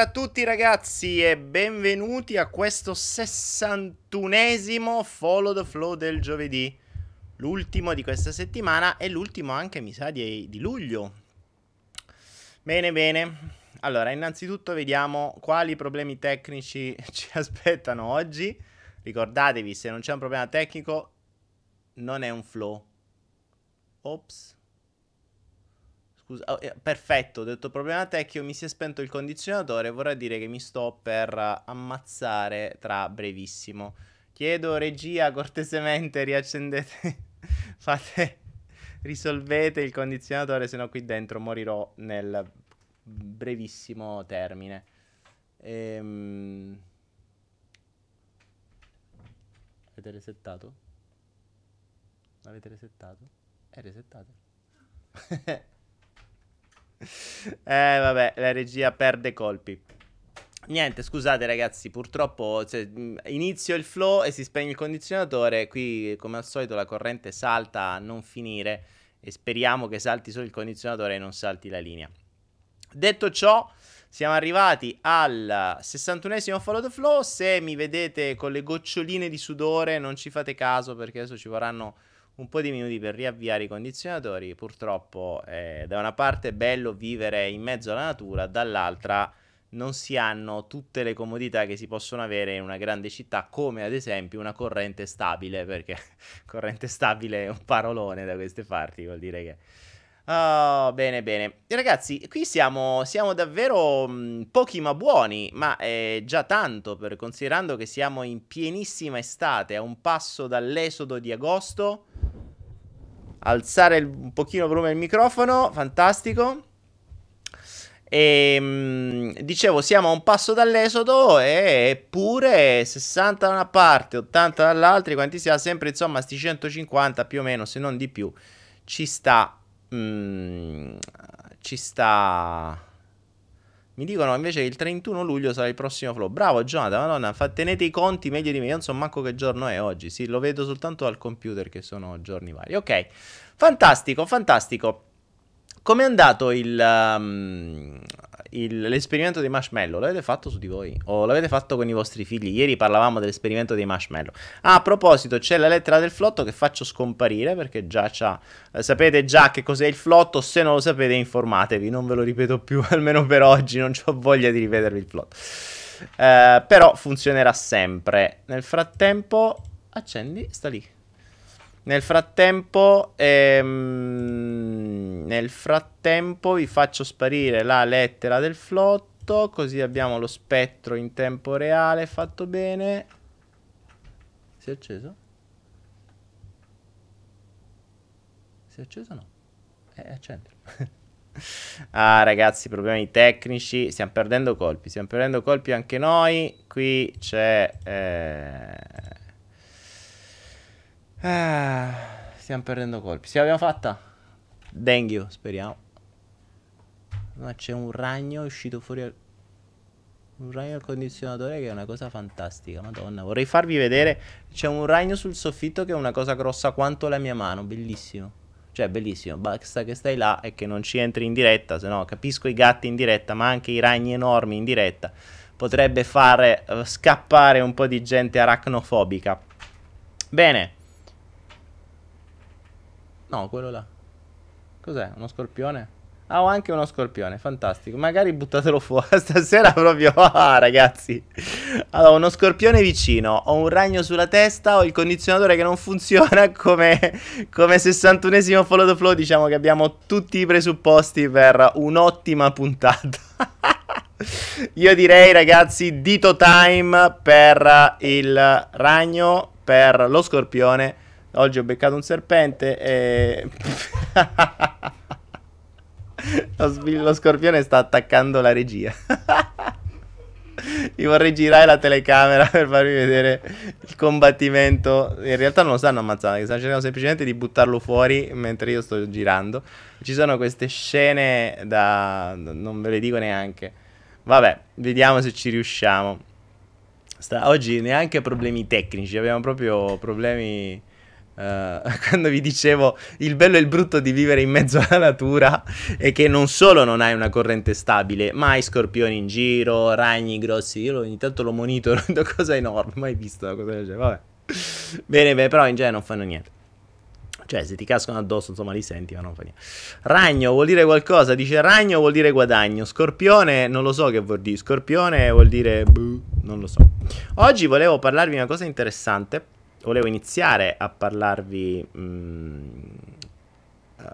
Buonasera a tutti ragazzi e benvenuti a questo 61esimo Follow the Flow del giovedì. L'ultimo di questa settimana e l'ultimo anche, mi sa, di, di luglio. Bene, bene. Allora, innanzitutto vediamo quali problemi tecnici ci aspettano oggi. Ricordatevi, se non c'è un problema tecnico, non è un flow. Ops. Scusa, oh, eh, perfetto, ho detto problema tecnico, mi si è spento il condizionatore, vorrà dire che mi sto per ammazzare tra brevissimo. Chiedo regia cortesemente riaccendete, fate, risolvete il condizionatore, se no qui dentro morirò nel brevissimo termine. Ehm... Avete resettato? L'avete resettato? È resettato. eh, vabbè, la regia perde colpi. Niente, scusate ragazzi, purtroppo cioè, inizio il flow e si spegne il condizionatore. Qui, come al solito, la corrente salta a non finire. E speriamo che salti solo il condizionatore e non salti la linea. Detto ciò, siamo arrivati al 61esimo Follow the Flow. Se mi vedete con le goccioline di sudore, non ci fate caso perché adesso ci vorranno un po' di minuti per riavviare i condizionatori. Purtroppo, eh, da una parte è bello vivere in mezzo alla natura, dall'altra non si hanno tutte le comodità che si possono avere in una grande città, come ad esempio una corrente stabile, perché corrente stabile è un parolone da queste parti, vuol dire che... Oh, bene, bene. Ragazzi, qui siamo, siamo davvero mh, mm, pochi ma buoni, ma è già tanto, per, considerando che siamo in pienissima estate, a un passo dall'esodo di agosto alzare il, un pochino il volume del microfono, fantastico. E ehm, dicevo, siamo a un passo dall'esodo eppure 60 da una parte, 80 dall'altra, quanti sia sempre insomma sti 150 più o meno, se non di più, ci sta mm, ci sta mi dicono invece che il 31 luglio sarà il prossimo flow. Bravo Jonathan, madonna, fa, tenete i conti meglio di me. Io non so manco che giorno è oggi. Sì, lo vedo soltanto dal computer che sono giorni vari. Ok, fantastico, fantastico. Com'è andato il, um, il, l'esperimento dei marshmallow? L'avete fatto su di voi? O l'avete fatto con i vostri figli? Ieri parlavamo dell'esperimento dei marshmallow. Ah, a proposito, c'è la lettera del flotto che faccio scomparire perché già c'ha... Eh, sapete già che cos'è il flotto? Se non lo sapete informatevi, non ve lo ripeto più, almeno per oggi, non ho voglia di ripetervi il flotto. Eh, però funzionerà sempre. Nel frattempo... Accendi, sta lì. Nel frattempo, ehm, nel frattempo vi faccio sparire la lettera del flotto, così abbiamo lo spettro in tempo reale fatto bene. Si è acceso? Si è acceso o no? È acceso. ah ragazzi, problemi tecnici, stiamo perdendo colpi, stiamo perdendo colpi anche noi. Qui c'è... Eh Ah, stiamo perdendo colpi. Ce l'abbiamo fatta? Dengue, speriamo. Ma c'è un ragno uscito fuori al... Un ragno al condizionatore che è una cosa fantastica, madonna. Vorrei farvi vedere. C'è un ragno sul soffitto che è una cosa grossa quanto la mia mano, bellissimo. Cioè, bellissimo. Basta che stai là e che non ci entri in diretta, se no capisco i gatti in diretta, ma anche i ragni enormi in diretta. Potrebbe fare uh, scappare un po' di gente aracnofobica. Bene. No, quello là. Cos'è? Uno scorpione? Ah, ho anche uno scorpione, fantastico. Magari buttatelo fuori. Stasera proprio. Ah, ragazzi. Allora, uno scorpione vicino. Ho un ragno sulla testa. Ho il condizionatore che non funziona. Come, come 61esimo follow the flow. Diciamo che abbiamo tutti i presupposti per un'ottima puntata. Io direi, ragazzi, dito time per il ragno, per lo scorpione Oggi ho beccato un serpente e... lo, scorpione sta attaccando la regia. Io vorrei girare la telecamera per farvi vedere il combattimento. In realtà non lo stanno ammazzando, stanno cercando semplicemente di buttarlo fuori mentre io sto girando. Ci sono queste scene da... non ve le dico neanche. Vabbè, vediamo se ci riusciamo. Sta... Oggi neanche problemi tecnici, abbiamo proprio problemi Uh, quando vi dicevo il bello e il brutto di vivere in mezzo alla natura è che non solo non hai una corrente stabile, ma hai scorpioni in giro, ragni grossi. Io ogni tanto lo monitoro, una cosa enorme, mai visto una cosa del genere. Vabbè. Bene, bene, però in genere non fanno niente. Cioè, se ti cascano addosso, insomma, li senti, ma non fa niente. Ragno vuol dire qualcosa. Dice ragno vuol dire guadagno. Scorpione, non lo so che vuol dire. Scorpione vuol dire. Buh, non lo so. Oggi volevo parlarvi di una cosa interessante. Volevo iniziare a parlarvi. Mm, uh,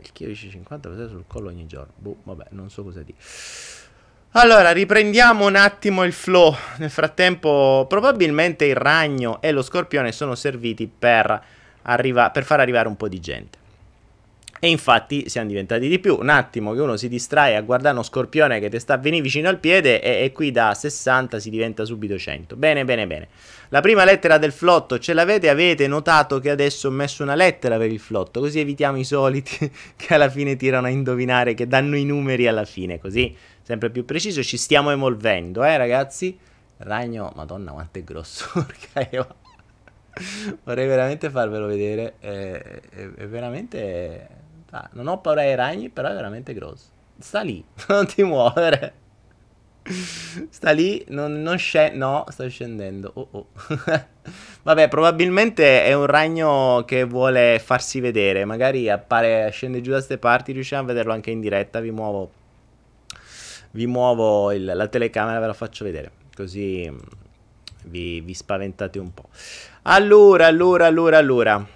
il dice 50 pesate sul collo ogni giorno. Boh, vabbè, non so cosa dire. Allora, riprendiamo un attimo il flow. Nel frattempo, probabilmente il ragno e lo scorpione sono serviti per arriva- per far arrivare un po' di gente. E infatti siamo diventati di più. Un attimo che uno si distrae a guardare uno scorpione che ti sta venì vicino al piede e, e, qui da 60 si diventa subito 100. Bene, bene, bene. La prima lettera del flotto ce l'avete? Avete notato che adesso ho messo una lettera per il flotto, così evitiamo i soliti che alla fine tirano a indovinare, che danno i numeri alla fine, così sempre più preciso. Ci stiamo evolvendo, eh ragazzi? Ragno, madonna quanto è grosso, Vorrei veramente farvelo vedere. È, è, è veramente. Ah, non ho paura ai ragni, però è veramente grosso. Sta lì, non ti muovere. Sta lì, non, non scende. No, sta scendendo. Oh, oh. Vabbè, probabilmente è un ragno che vuole farsi vedere. Magari appare, scende giù da queste parti. Riusciamo a vederlo anche in diretta. Vi muovo. Vi muovo il, la telecamera, ve la faccio vedere. Così vi, vi spaventate un po'. Allora, allora, allora, allora.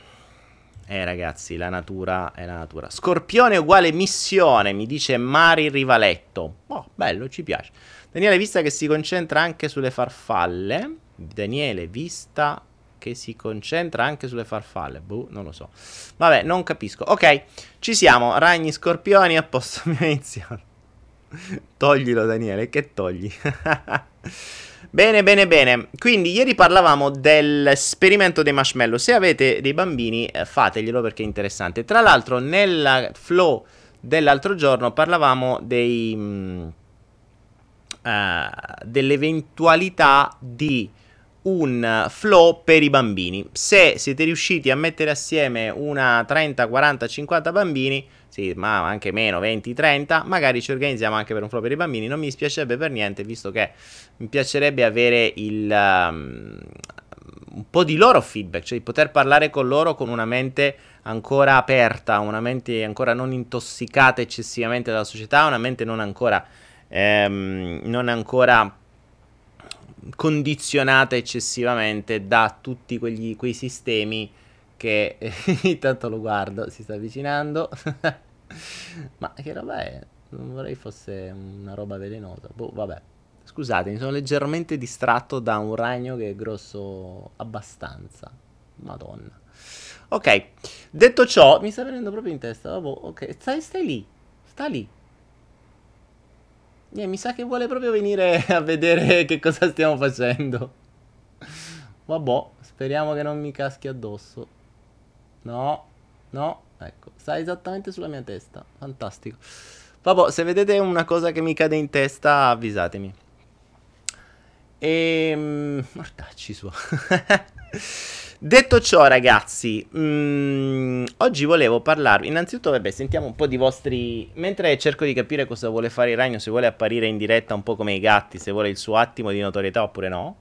Eh ragazzi, la natura è la natura. Scorpione uguale missione, mi dice Mari Rivaletto. Oh, bello, ci piace. Daniele Vista che si concentra anche sulle farfalle. Daniele Vista che si concentra anche sulle farfalle. Boh, non lo so. Vabbè, non capisco. Ok, ci siamo. Ragni, scorpioni, a posto, abbiamo iniziato. Toglilo Daniele, che togli? Bene, bene, bene. Quindi ieri parlavamo dell'esperimento dei marshmallow. Se avete dei bambini, eh, fateglielo perché è interessante. Tra l'altro, nel flow dell'altro giorno parlavamo dei, uh, dell'eventualità di un flow per i bambini. Se siete riusciti a mettere assieme una 30, 40, 50 bambini, sì, ma anche meno, 20, 30, magari ci organizziamo anche per un flow per i bambini. Non mi dispiacerebbe per niente, visto che mi piacerebbe avere il, um, un po' di loro feedback, cioè di poter parlare con loro con una mente ancora aperta, una mente ancora non intossicata eccessivamente dalla società, una mente non ancora, ehm, non ancora condizionata eccessivamente da tutti quegli, quei sistemi che intanto lo guardo, si sta avvicinando. Ma che roba è? Non vorrei fosse una roba velenosa. Boh, vabbè. Scusate, mi sono leggermente distratto da un ragno che è grosso abbastanza. Madonna. Ok, detto ciò, mi sta venendo proprio in testa. Vabbè, ok, stai, stai lì. Sta lì. Yeah, mi sa che vuole proprio venire a vedere che cosa stiamo facendo. Vabbè, speriamo che non mi caschi addosso. No, no, ecco, sta esattamente sulla mia testa. Fantastico. Vabbè, se vedete una cosa che mi cade in testa, avvisatemi. Ehm, mortacci su. Detto ciò, ragazzi, mh, mm, oggi volevo parlarvi. Innanzitutto, vabbè, sentiamo un po' di vostri. Mentre cerco di capire cosa vuole fare il ragno, se vuole apparire in diretta un po' come i gatti, se vuole il suo attimo di notorietà oppure no.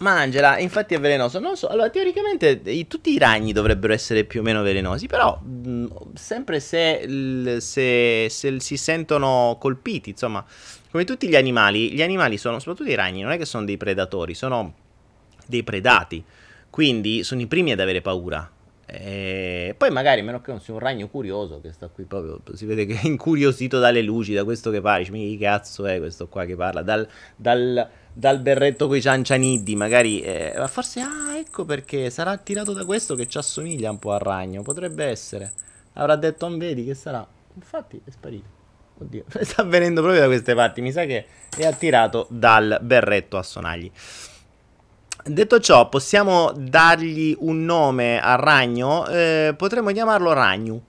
Mangiala, infatti è velenoso. Non so, allora teoricamente i, tutti i ragni dovrebbero essere più o meno velenosi, però mh, sempre se, se, se, si sentono colpiti, insomma, come tutti gli animali, gli animali sono, soprattutto i ragni, non è che sono dei predatori, sono dei predati, quindi sono i primi ad avere paura. E poi magari, meno che non sia un ragno curioso che sta qui proprio, si vede che è incuriosito dalle luci, da questo che parla, che cazzo è questo qua che parla, dal, dal dal berretto coi ciancianiddi, magari... Eh, forse, ah, ecco perché, sarà attirato da questo che ci assomiglia un po' al ragno, potrebbe essere. Avrà detto, non vedi che sarà. Infatti è sparito. Oddio, sta venendo proprio da queste parti, mi sa che è attirato dal berretto a sonagli. Detto ciò, possiamo dargli un nome al ragno? Eh, potremmo chiamarlo Ragnu.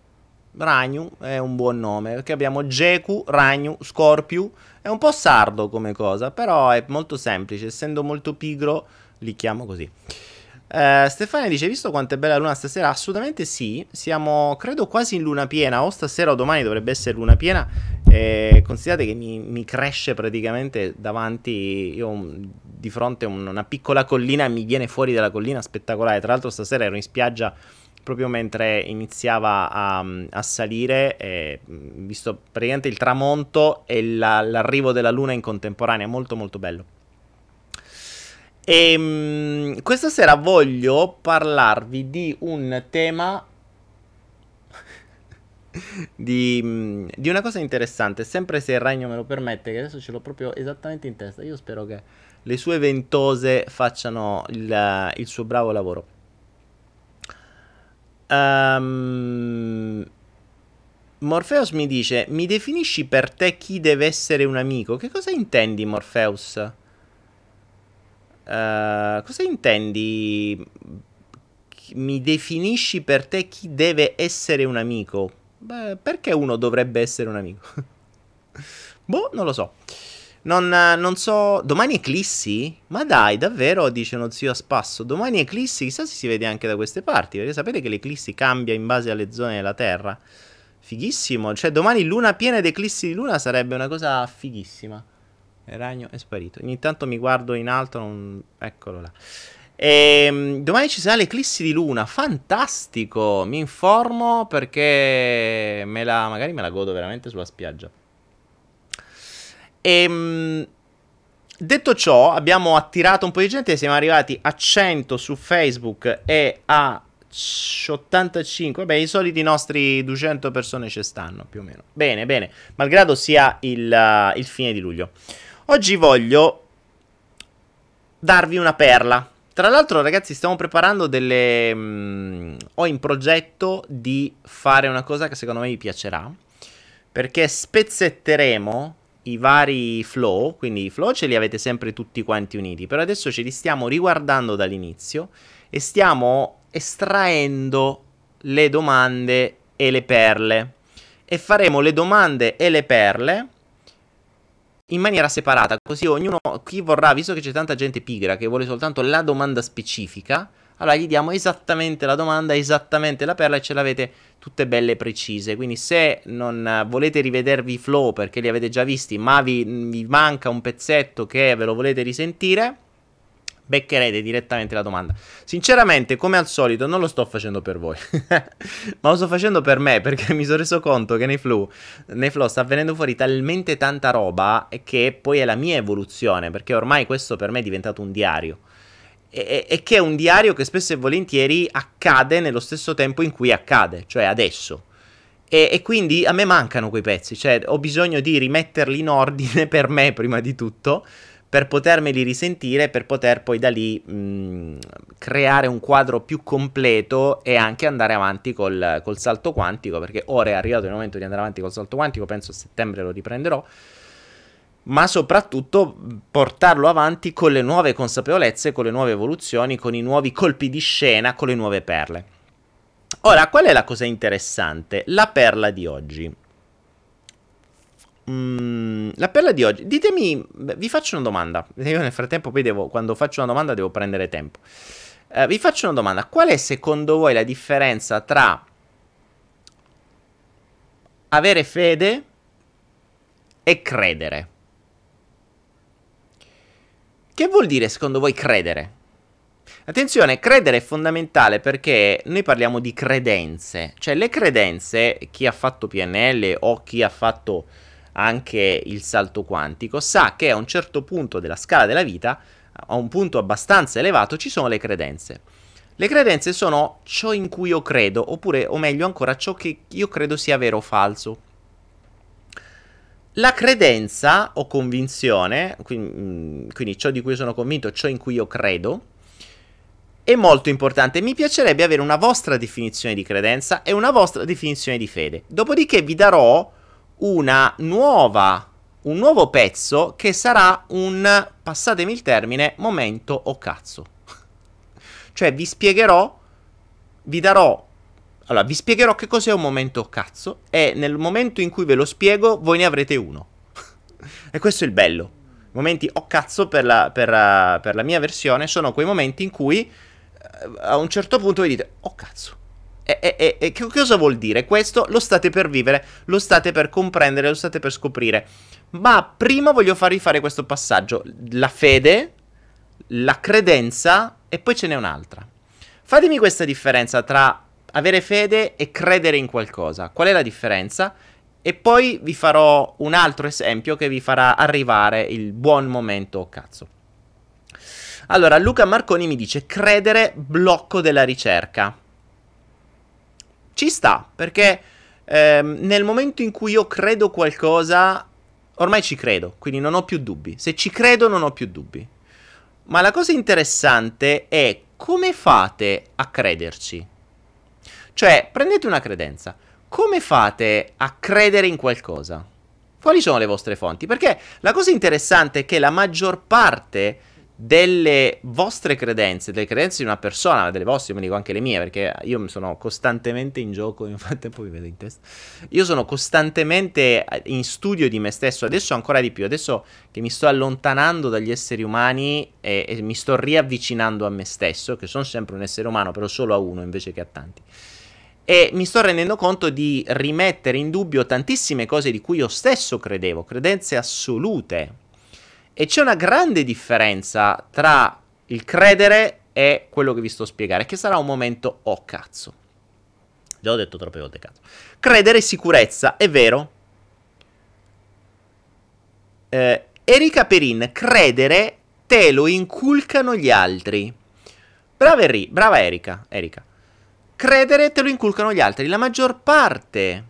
Ragnu è un buon nome, perché abbiamo Geku, Ragnu, Scorpiu. È un po' sardo come cosa, però è molto semplice, essendo molto pigro li chiamo così. Uh, Stefania dice: Visto quanto è bella la luna stasera? Assolutamente sì. Siamo, credo, quasi in luna piena. O stasera o domani dovrebbe essere luna piena. Eh, considerate che mi, mi, cresce praticamente davanti. Io di fronte un, una piccola collina mi viene fuori dalla collina spettacolare. Tra l'altro, stasera ero in spiaggia proprio mentre iniziava a, a salire, eh, visto praticamente il tramonto e la, l'arrivo della luna in contemporanea. Molto, molto bello. E um, questa sera voglio parlarvi di un tema. di, um, di, una cosa interessante. Sempre se il ragno me lo permette, che adesso ce l'ho proprio esattamente in testa. Io spero che le sue ventose facciano il, il suo bravo lavoro. Um, Morpheus mi dice: Mi definisci per te chi deve essere un amico? Che cosa intendi, Morpheus? Uh, cosa intendi? Mi definisci per te chi deve essere un amico? Beh, perché uno dovrebbe essere un amico? boh, non lo so. Non, non, so. Domani eclissi? Ma dai, davvero? Dice uno zio a spasso. Domani eclissi? Chissà se si vede anche da queste parti. Perché sapete che l'eclissi cambia in base alle zone della Terra. Fighissimo. Cioè, domani luna piena ed eclissi di luna sarebbe una cosa fighissima. Ragno è sparito. Ogni tanto mi guardo in alto, non... eccolo là. E, ehm, domani ci sarà l'eclissi di luna, fantastico! Mi informo perché me la, magari me la godo veramente sulla spiaggia. E, ehm, detto ciò, abbiamo attirato un po' di gente, siamo arrivati a 100 su Facebook e a 85, vabbè, i soliti nostri 200 persone ci stanno più o meno. Bene, bene, malgrado sia il, il fine di luglio. Oggi voglio darvi una perla. Tra l'altro, ragazzi, stiamo preparando delle. Mh, ho in progetto di fare una cosa che secondo me vi piacerà. Perché spezzetteremo i vari flow. Quindi i flow ce li avete sempre tutti quanti uniti. Però adesso ce li stiamo riguardando dall'inizio e stiamo estraendo le domande e le perle. E faremo le domande e le perle in maniera separata, così ognuno, chi vorrà, visto che c'è tanta gente pigra che vuole soltanto la domanda specifica, allora gli diamo esattamente la domanda, esattamente la perla e ce l'avete tutte belle precise. Quindi se non volete rivedervi i flow perché li avete già visti, ma vi, vi manca un pezzetto che ve lo volete risentire, beccherete direttamente la domanda. Sinceramente, come al solito, non lo sto facendo per voi, ma lo sto facendo per me perché mi sono reso conto che nei flow, nei flow sta venendo fuori talmente tanta roba che poi è la mia evoluzione, perché ormai questo per me è diventato un diario. E, e che è un diario che spesso e volentieri accade nello stesso tempo in cui accade, cioè adesso. E, e, quindi a me mancano quei pezzi, cioè ho bisogno di rimetterli in ordine per me prima di tutto per potermeli risentire, per poter poi da lì mh, creare un quadro più completo e anche andare avanti col, col, salto quantico, perché ora è arrivato il momento di andare avanti col salto quantico, penso a settembre lo riprenderò, ma soprattutto portarlo avanti con le nuove consapevolezze, con le nuove evoluzioni, con i nuovi colpi di scena, con le nuove perle. Ora, qual è la cosa interessante? La perla di oggi. Mm, la perla di oggi. Ditemi, vi faccio una domanda. Io nel frattempo poi devo, quando faccio una domanda devo prendere tempo. Uh, vi faccio una domanda. Qual è secondo voi la differenza tra avere fede e credere? Che vuol dire secondo voi credere? Attenzione, credere è fondamentale perché noi parliamo di credenze, cioè le credenze, chi ha fatto PNL o chi ha fatto anche il salto quantico, sa che a un certo punto della scala della vita, a un punto abbastanza elevato, ci sono le credenze. Le credenze sono ciò in cui io credo, oppure, o meglio ancora, ciò che io credo sia vero o falso. La credenza o convinzione, quindi, mm, quindi ciò di cui sono convinto, ciò in cui io credo, è molto importante. Mi piacerebbe avere una vostra definizione di credenza e una vostra definizione di fede. Dopodiché vi darò una nuova, un nuovo pezzo che sarà un, passatemi il termine, momento o cazzo. cioè vi spiegherò, vi darò, allora vi spiegherò che cos'è un momento o cazzo e nel momento in cui ve lo spiego voi ne avrete uno. e questo è il bello. Momenti o cazzo per la, per, per la mia versione sono quei momenti in cui a un certo punto vi dite, oh cazzo, e, e, e, che cosa vuol dire? Questo lo state per vivere, lo state per comprendere, lo state per scoprire. Ma prima voglio farvi fare questo passaggio. La fede, la credenza e poi ce n'è un'altra. Fatemi questa differenza tra avere fede e credere in qualcosa. Qual è la differenza? E poi vi farò un altro esempio che vi farà arrivare il buon momento, cazzo. Allora, Luca Marconi mi dice credere blocco della ricerca. Ci sta, perché ehm, nel momento in cui io credo qualcosa, ormai ci credo, quindi non ho più dubbi. Se ci credo non ho più dubbi. Ma la cosa interessante è come fate a crederci? Cioè, prendete una credenza. Come fate a credere in qualcosa? Quali sono le vostre fonti? Perché la cosa interessante è che la maggior parte delle vostre credenze, delle credenze di una persona, delle vostre, mi dico anche le mie, perché io sono costantemente in gioco, nel frattempo vi vedo in testa, io sono costantemente in studio di me stesso, adesso ancora di più, adesso che mi sto allontanando dagli esseri umani e, e mi sto riavvicinando a me stesso, che sono sempre un essere umano, però solo a uno invece che a tanti. E mi sto rendendo conto di rimettere in dubbio tantissime cose di cui io stesso credevo, credenze assolute, e c'è una grande differenza tra il credere e quello che vi sto a spiegare, che sarà un momento oh cazzo. Già ho detto troppe volte cazzo. Credere è sicurezza, è vero. Eh, Erika Perin, credere te lo inculcano gli altri. Brava, brava Erika, Erika. Credere te lo inculcano gli altri. La maggior parte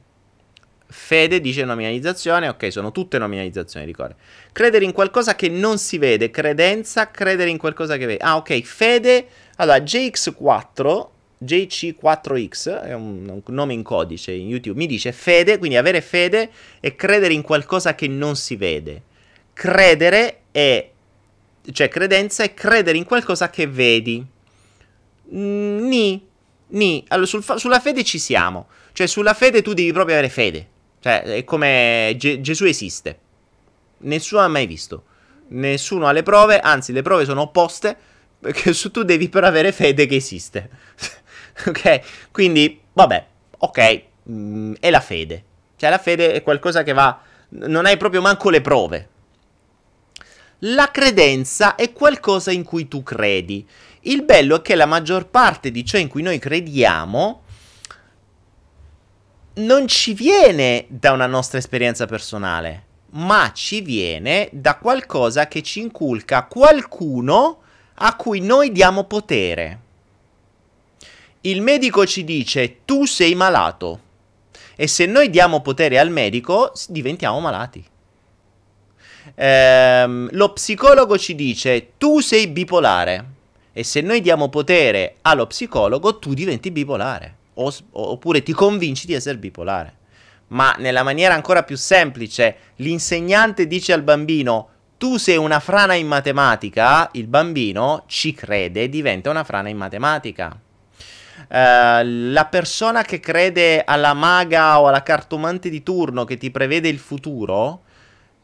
Fede dice nominalizzazione, ok, sono tutte nominalizzazioni, ricordi. Credere in qualcosa che non si vede, credenza, credere in qualcosa che vede. Ah, ok, fede. Allora, JX4, JC4X, è un, un, nome in codice in YouTube, mi dice fede, quindi avere fede è credere in qualcosa che non si vede. Credere è, cioè credenza è credere in qualcosa che vedi. Ni, ni. Allora, sul, sulla fede ci siamo. Cioè, sulla fede tu devi proprio avere fede. Cioè, è come Ge- Gesù esiste. Nessuno ha mai visto. Nessuno ha le prove, anzi le prove sono opposte, perché tu devi però avere fede che esiste. ok? Quindi, vabbè, ok, mm, è la fede. Cioè, la fede è qualcosa che va... Non hai proprio manco le prove. La credenza è qualcosa in cui tu credi. Il bello è che la maggior parte di ciò in cui noi crediamo non ci viene da una nostra esperienza personale, ma ci viene da qualcosa che ci inculca qualcuno a cui noi diamo potere. Il medico ci dice tu sei malato e se noi diamo potere al medico diventiamo malati. Ehm, lo psicologo ci dice tu sei bipolare e se noi diamo potere allo psicologo tu diventi bipolare o, oppure ti convinci di essere bipolare. Ma nella maniera ancora più semplice, l'insegnante dice al bambino tu sei una frana in matematica, il bambino ci crede e diventa una frana in matematica. Uh, la persona che crede alla maga o alla cartomante di turno che ti prevede il futuro,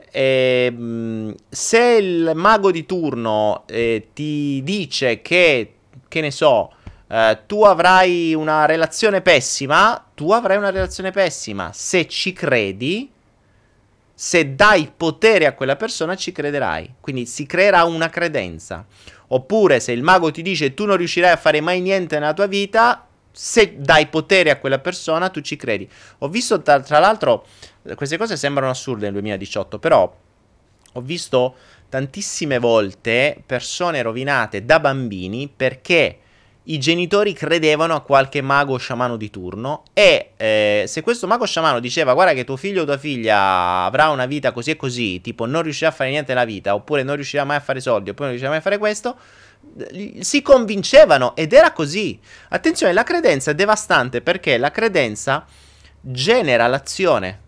eh, se il mago di turno eh, ti dice che, che ne so, Uh, tu avrai una relazione pessima, tu avrai una relazione pessima. Se ci credi, se dai potere a quella persona, ci crederai. Quindi si creerà una credenza. Oppure se il mago ti dice tu non riuscirai a fare mai niente nella tua vita, se dai potere a quella persona, tu ci credi. Ho visto tra, tra l'altro, queste cose sembrano assurde nel 2018, però ho visto tantissime volte persone rovinate da bambini perché i genitori credevano a qualche mago sciamano di turno e eh, se questo mago sciamano diceva guarda che tuo figlio o tua figlia avrà una vita così e così, tipo non riuscirà a fare niente nella vita, oppure non riuscirà mai a fare soldi, oppure non riuscirà mai a fare questo, si convincevano ed era così. Attenzione, la credenza è devastante perché la credenza genera l'azione.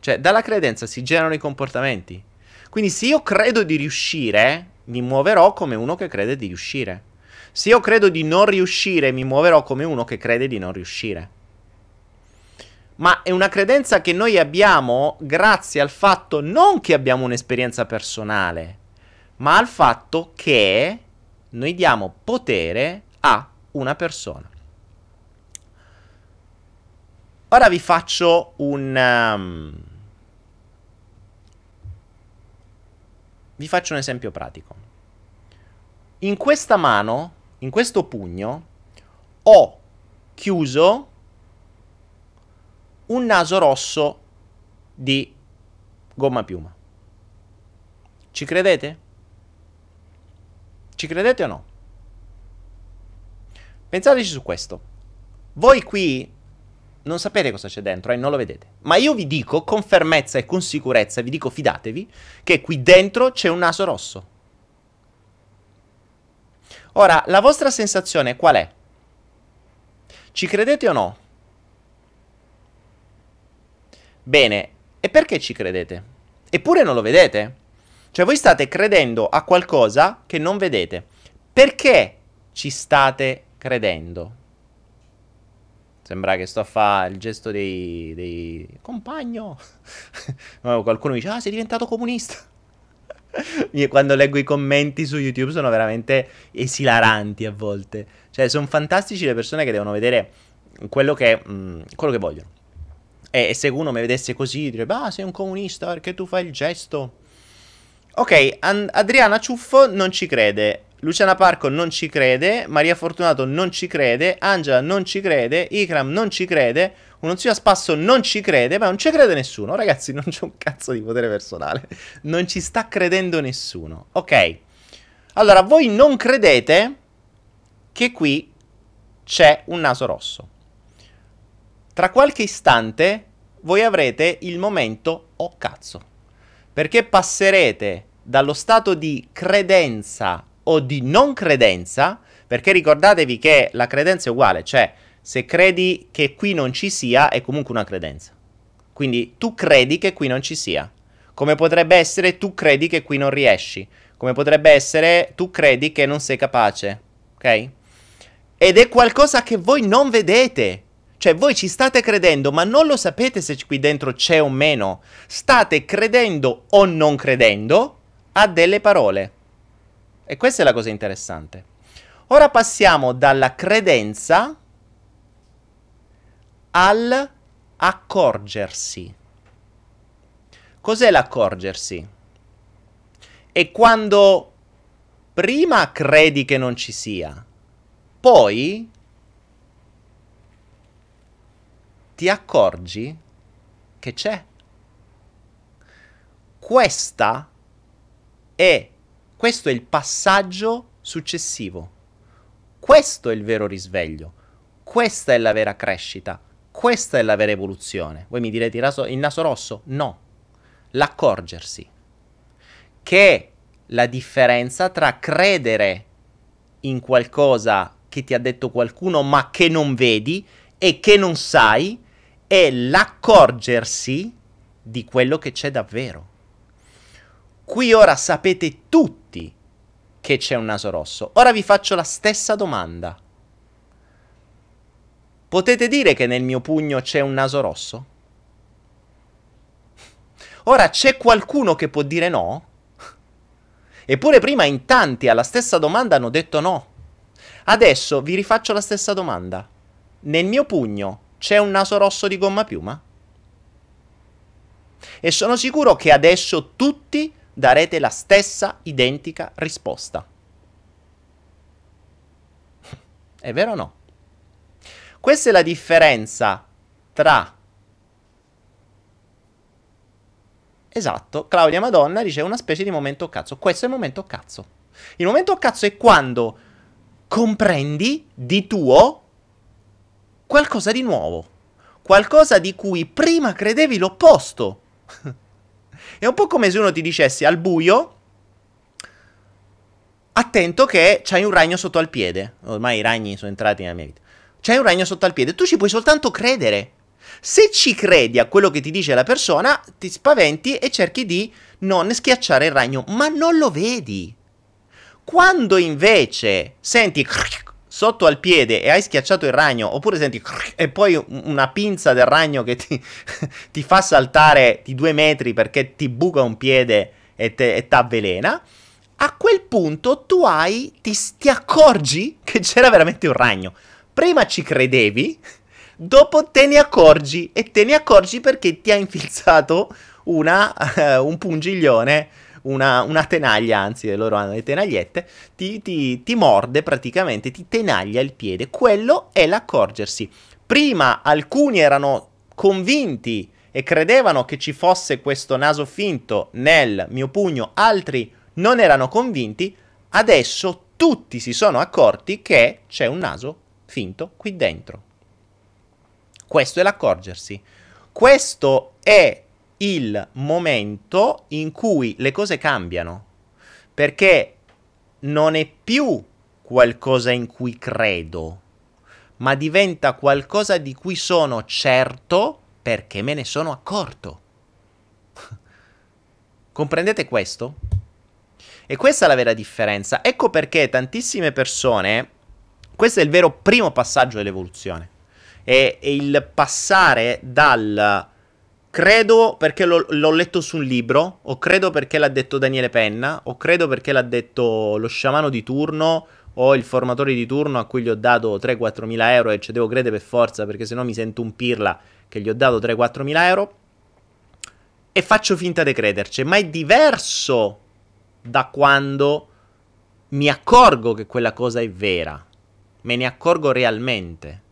Cioè, dalla credenza si generano i comportamenti. Quindi se io credo di riuscire, mi muoverò come uno che crede di riuscire. Se io credo di non riuscire, mi muoverò come uno che crede di non riuscire. Ma è una credenza che noi abbiamo grazie al fatto non che abbiamo un'esperienza personale, ma al fatto che noi diamo potere a una persona. Ora vi faccio un... Um, vi faccio un esempio pratico. In questa mano, in questo pugno, ho chiuso un naso rosso di gomma piuma. Ci credete? Ci credete o no? Pensateci su questo. Voi qui non sapete cosa c'è dentro e eh, non lo vedete. Ma io vi dico con fermezza e con sicurezza, vi dico fidatevi, che qui dentro c'è un naso rosso. Ora, la vostra sensazione qual è? Ci credete o no? Bene, e perché ci credete? Eppure non lo vedete? Cioè voi state credendo a qualcosa che non vedete. Perché ci state credendo? Sembra che sto a fare il gesto dei, dei... compagno. Qualcuno dice, ah, sei diventato comunista. Quando leggo i commenti su YouTube sono veramente esilaranti a volte. Cioè, sono fantastici le persone che devono vedere quello che, mh, quello che vogliono. E, e, se uno mi vedesse così, direbbe, ah, sei un comunista perché tu fai il gesto. Ok, An- Adriana Ciuffo non ci crede. Luciana Parco non ci crede, Maria Fortunato non ci crede, Angela non ci crede, Ikram non ci crede, uno zio a spasso non ci crede, ma non ci crede nessuno. Ragazzi, non c'è un cazzo di potere personale. Non ci sta credendo nessuno. Ok. Allora, voi non credete che qui c'è un naso rosso. Tra qualche istante voi avrete il momento oh cazzo. Perché passerete dallo stato di credenza o di non credenza, perché ricordatevi che la credenza è uguale, cioè se credi che qui non ci sia è comunque una credenza. Quindi tu credi che qui non ci sia. Come potrebbe essere tu credi che qui non riesci. Come potrebbe essere tu credi che non sei capace. Ok? Ed è qualcosa che voi non vedete. Cioè voi ci state credendo, ma non lo sapete se qui dentro c'è o meno. State credendo o non credendo a delle parole. E questa è la cosa interessante. Ora passiamo dalla credenza al accorgersi. Cos'è l'accorgersi? È quando prima credi che non ci sia, poi ti accorgi che c'è. Questa è questo è il passaggio successivo. Questo è il vero risveglio. Questa è la vera crescita. Questa è la vera evoluzione. Voi mi direte il naso, il naso rosso? No. L'accorgersi. Che è la differenza tra credere in qualcosa che ti ha detto qualcuno ma che non vedi e che non sai e l'accorgersi di quello che c'è davvero. Qui ora sapete tutti che c'è un naso rosso. Ora vi faccio la stessa domanda. Potete dire che nel mio pugno c'è un naso rosso? Ora c'è qualcuno che può dire no? Eppure prima in tanti alla stessa domanda hanno detto no. Adesso vi rifaccio la stessa domanda. Nel mio pugno c'è un naso rosso di gomma piuma? E sono sicuro che adesso tutti darete la stessa identica risposta. È vero o no? Questa è la differenza tra... Esatto, Claudia Madonna dice una specie di momento cazzo. Questo è il momento cazzo. Il momento cazzo è quando comprendi di tuo qualcosa di nuovo. Qualcosa di cui prima credevi l'opposto. È un po' come se uno ti dicesse al buio, attento che c'hai un ragno sotto al piede. Ormai i ragni sono entrati nella mia vita. C'hai un ragno sotto al piede, tu ci puoi soltanto credere. Se ci credi a quello che ti dice la persona, ti spaventi e cerchi di non schiacciare il ragno, ma non lo vedi. Quando invece senti sotto al piede e hai schiacciato il ragno, oppure senti e poi una pinza del ragno che ti, ti fa saltare di due metri perché ti buca un piede e ti avvelena, a quel punto tu hai, ti, ti accorgi che c'era veramente un ragno. Prima ci credevi, dopo te ne accorgi e te ne accorgi perché ti ha infilzato una, uh, un pungiglione, una, una, tenaglia, anzi loro hanno le tenagliette, ti, ti, ti morde praticamente, ti tenaglia il piede. Quello è l'accorgersi. Prima alcuni erano convinti e credevano che ci fosse questo naso finto nel mio pugno, altri non erano convinti, adesso tutti si sono accorti che c'è un naso finto qui dentro. Questo è l'accorgersi. Questo è il momento in cui le cose cambiano, perché non è più qualcosa in cui credo, ma diventa qualcosa di cui sono certo perché me ne sono accorto. Comprendete questo? E questa è la vera differenza. Ecco perché tantissime persone, questo è il vero primo passaggio dell'evoluzione, è, è il passare dal credo perché l'ho, l'ho, letto su un libro, o credo perché l'ha detto Daniele Penna, o credo perché l'ha detto lo sciamano di turno, o il formatore di turno a cui gli ho dato 3-4 mila euro e ci devo credere per forza perché sennò mi sento un pirla che gli ho dato 3-4 mila euro e faccio finta di crederci, ma è diverso da quando mi accorgo che quella cosa è vera, me ne accorgo realmente.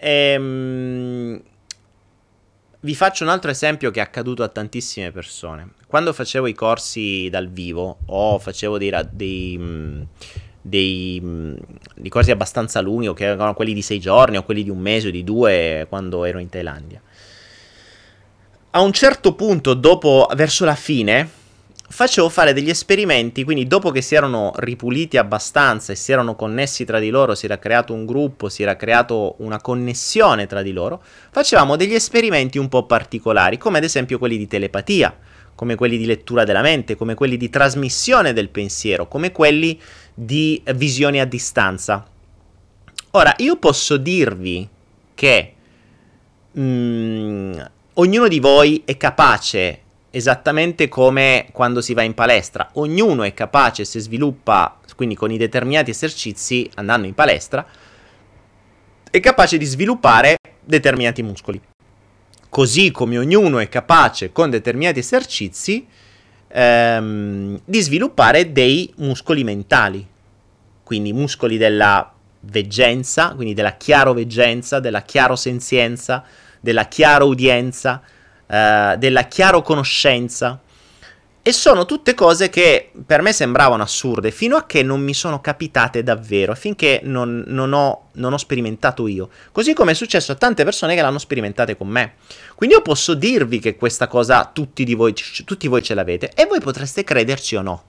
Ehm, vi faccio un altro esempio che è accaduto a tantissime persone. Quando facevo i corsi dal vivo o facevo dei, dei, dei, dei corsi abbastanza lunghi, o che erano quelli di sei giorni o quelli di un mese o di due quando ero in Thailandia. A un certo punto, dopo, verso la fine, facevo fare degli esperimenti, quindi dopo che si erano ripuliti abbastanza e si erano connessi tra di loro, si era creato un gruppo, si era creato una connessione tra di loro, facevamo degli esperimenti un po' particolari, come ad esempio quelli di telepatia, come quelli di lettura della mente, come quelli di trasmissione del pensiero, come quelli di visione a distanza. Ora, io posso dirvi che mm, ognuno di voi è capace esattamente come quando si va in palestra. Ognuno è capace, se sviluppa, quindi con i determinati esercizi, andando in palestra, è capace di sviluppare determinati muscoli. Così come ognuno è capace, con determinati esercizi, ehm, di sviluppare dei muscoli mentali. Quindi muscoli della veggenza, quindi della chiaroveggenza, della chiarosenzienza, della chiaroudienza, eh, della chiaro conoscenza. E sono tutte cose che per me sembravano assurde fino a che non mi sono capitate davvero, finché non, non, ho, non, ho, sperimentato io. Così come è successo a tante persone che l'hanno sperimentate con me. Quindi io posso dirvi che questa cosa tutti, voi, tutti voi ce l'avete e voi potreste crederci o no.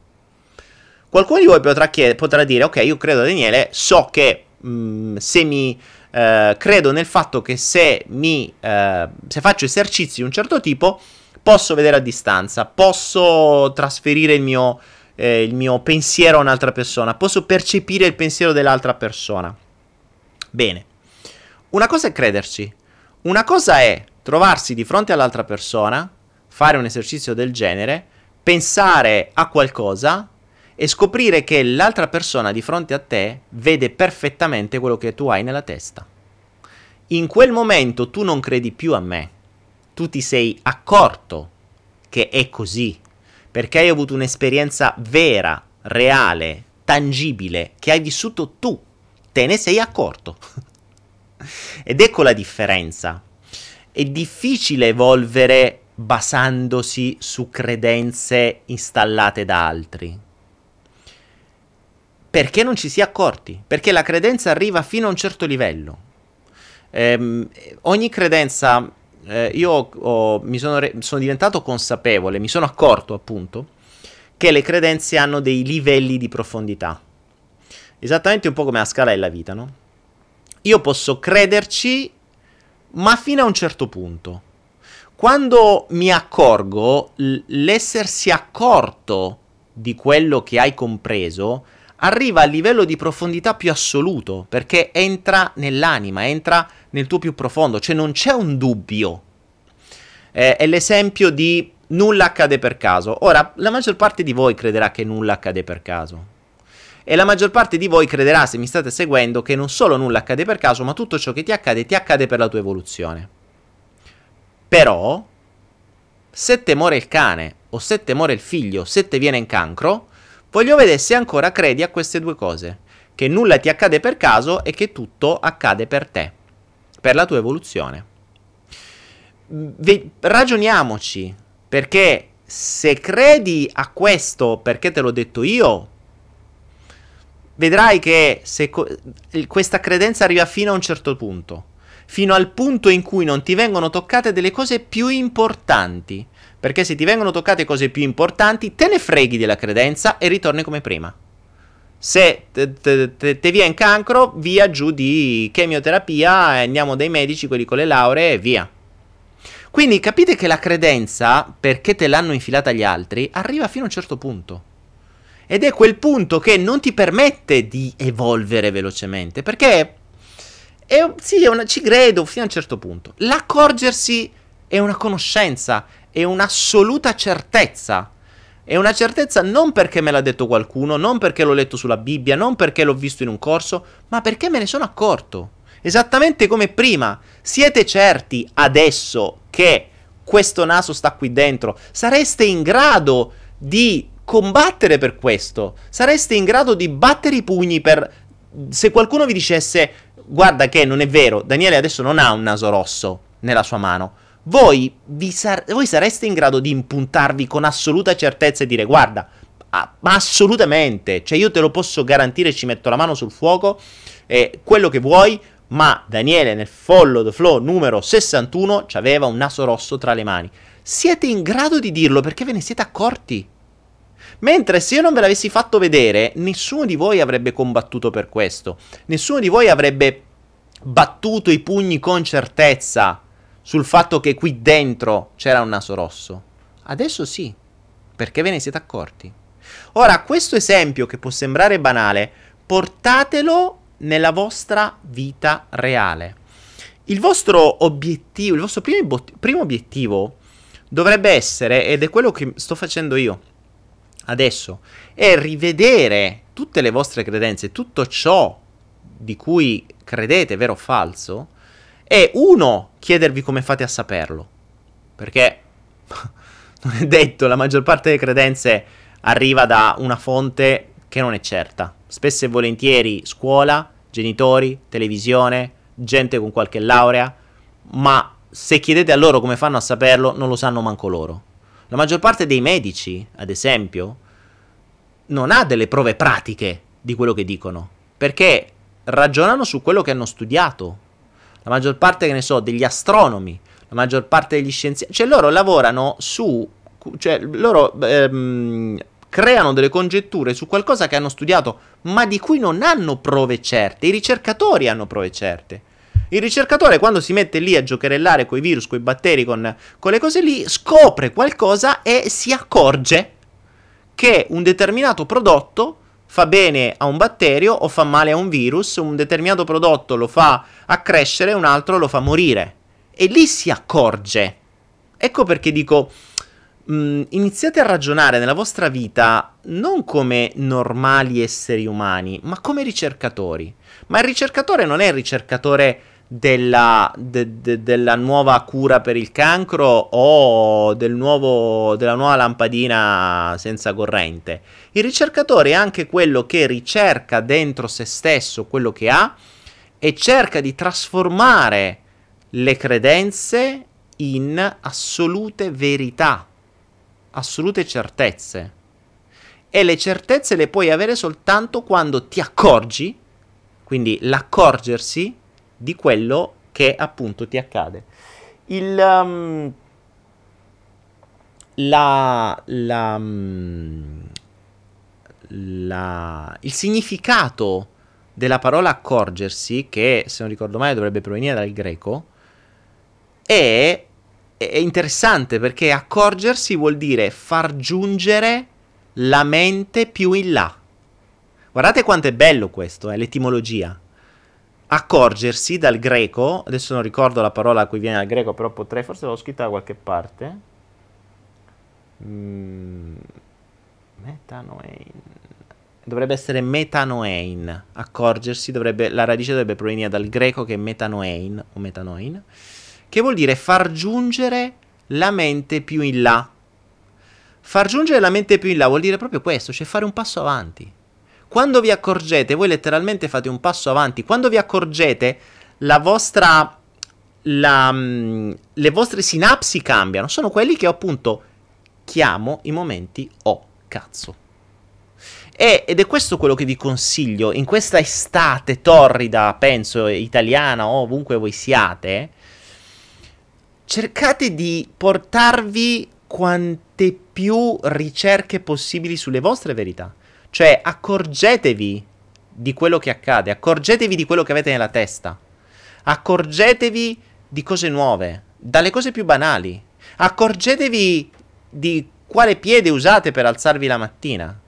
Qualcuno di voi potrà, chied- potrà dire, ok, io credo a Daniele, so che mh, mm, se mi eh, credo nel fatto che se, mi, eh, se faccio esercizi di un certo tipo, posso vedere a distanza, posso trasferire il mio, eh, il mio pensiero a un'altra persona, posso percepire il pensiero dell'altra persona. Bene, una cosa è crederci, una cosa è trovarsi di fronte all'altra persona, fare un esercizio del genere, pensare a qualcosa e scoprire che l'altra persona di fronte a te vede perfettamente quello che tu hai nella testa. In quel momento tu non credi più a me, tu ti sei accorto che è così, perché hai avuto un'esperienza vera, reale, tangibile, che hai vissuto tu, te ne sei accorto. Ed ecco la differenza. È difficile evolvere basandosi su credenze installate da altri perché non ci si è accorti? Perché la credenza arriva fino a un certo livello. Eh, ogni credenza, eh, io ho, mi sono, re- sono diventato consapevole, mi sono accorto appunto che le credenze hanno dei livelli di profondità. Esattamente un po' come la scala della vita, no? Io posso crederci, ma fino a un certo punto. Quando mi accorgo, l- l'essersi accorto di quello che hai compreso arriva al livello di profondità più assoluto, perché entra nell'anima, entra nel tuo più profondo, cioè non c'è un dubbio. Eh, è l'esempio di nulla accade per caso. Ora, la maggior parte di voi crederà che nulla accade per caso. E la maggior parte di voi crederà, se mi state seguendo, che non solo nulla accade per caso, ma tutto ciò che ti accade ti accade per la tua evoluzione. Però, se te muore il cane, o se te muore il figlio, se te viene in cancro, voglio vedere se ancora credi a queste due cose. Che nulla ti accade per caso e che tutto accade per te, per la tua evoluzione. V- ragioniamoci, perché se credi a questo perché te l'ho detto io, vedrai che co- questa credenza arriva fino a un certo punto, fino al punto in cui non ti vengono toccate delle cose più importanti, perché se ti vengono toccate cose più importanti, te ne freghi della credenza e ritorni come prima. Se ti viene cancro, via giù di chemioterapia, andiamo dai medici, quelli con le lauree e via. Quindi capite che la credenza, perché te l'hanno infilata gli altri, arriva fino a un certo punto. Ed è quel punto che non ti permette di evolvere velocemente, perché è, sì, è una, ci credo fino a un certo punto. L'accorgersi è una conoscenza, è un'assoluta certezza. È una certezza non perché me l'ha detto qualcuno, non perché l'ho letto sulla Bibbia, non perché l'ho visto in un corso, ma perché me ne sono accorto. Esattamente come prima. Siete certi adesso che questo naso sta qui dentro? Sareste in grado di combattere per questo? Sareste in grado di battere i pugni per... Se qualcuno vi dicesse, guarda che non è vero, Daniele adesso non ha un naso rosso nella sua mano, voi, sar- voi sareste in grado di impuntarvi con assoluta certezza e dire, guarda, ma assolutamente, cioè io te lo posso garantire, ci metto la mano sul fuoco, eh, quello che vuoi, ma Daniele nel Follow the Flow numero 61 aveva un naso rosso tra le mani. Siete in grado di dirlo perché ve ne siete accorti. Mentre se io non ve l'avessi fatto vedere, nessuno di voi avrebbe combattuto per questo. Nessuno di voi avrebbe battuto i pugni con certezza sul fatto che qui dentro c'era un naso rosso. Adesso sì, perché ve ne siete accorti. Ora, questo esempio che può sembrare banale, portatelo nella vostra vita reale. Il vostro obiettivo, il vostro primo, primo obiettivo dovrebbe essere, ed è quello che sto facendo io adesso, è rivedere tutte le vostre credenze, tutto ciò di cui credete, vero o falso, e uno, chiedervi come fate a saperlo. Perché non è detto, la maggior parte delle credenze arriva da una fonte che non è certa. Spesso e volentieri scuola, genitori, televisione, gente con qualche laurea, ma se chiedete a loro come fanno a saperlo, non lo sanno manco loro. La maggior parte dei medici, ad esempio, non ha delle prove pratiche di quello che dicono, perché ragionano su quello che hanno studiato. La maggior parte, che ne so, degli astronomi, la maggior parte degli scienziati, cioè loro lavorano su, cioè loro ehm, creano delle congetture su qualcosa che hanno studiato, ma di cui non hanno prove certe. I ricercatori hanno prove certe. Il ricercatore, quando si mette lì a giocherellare con i virus, con i batteri, con, con le cose lì, scopre qualcosa e si accorge che un determinato prodotto fa bene a un batterio o fa male a un virus, un determinato prodotto lo fa accrescere, un altro lo fa morire. E lì si accorge. Ecco perché dico, mh, mm, iniziate a ragionare nella vostra vita non come normali esseri umani, ma come ricercatori. Ma il ricercatore non è il ricercatore della, de, de, della nuova cura per il cancro o del nuovo, della nuova lampadina senza corrente. Il ricercatore è anche quello che ricerca dentro se stesso quello che ha e cerca di trasformare le credenze in assolute verità assolute certezze. E le certezze le puoi avere soltanto quando ti accorgi, quindi l'accorgersi di quello che appunto ti accade. Il, um, la, la, um, la, il significato della parola accorgersi, che se non ricordo male dovrebbe provenire dal greco, è è interessante perché accorgersi vuol dire far giungere la mente più in là. Guardate quanto è bello questo, è eh, l'etimologia. Accorgersi dal greco, adesso non ricordo la parola a cui viene dal greco, però potrei, forse l'ho scritta da qualche parte. Mm, metanoein. Dovrebbe essere metanoein. Accorgersi, dovrebbe, la radice dovrebbe provenire dal greco che è metanoein o metanoin, che vuol dire far giungere la mente più in là. Far giungere la mente più in là vuol dire proprio questo, cioè fare un passo avanti. Quando vi accorgete, voi letteralmente fate un passo avanti. Quando vi accorgete, la vostra la, mm, le vostre sinapsi cambiano. Sono quelli che appunto chiamo i momenti oh cazzo. E, ed è questo quello che vi consiglio in questa estate torrida, penso, italiana o ovunque voi siate. Cercate di portarvi quante più ricerche possibili sulle vostre verità. Cioè, accorgetevi di quello che accade, accorgetevi di quello che avete nella testa, accorgetevi di cose nuove, dalle cose più banali, accorgetevi di quale piede usate per alzarvi la mattina.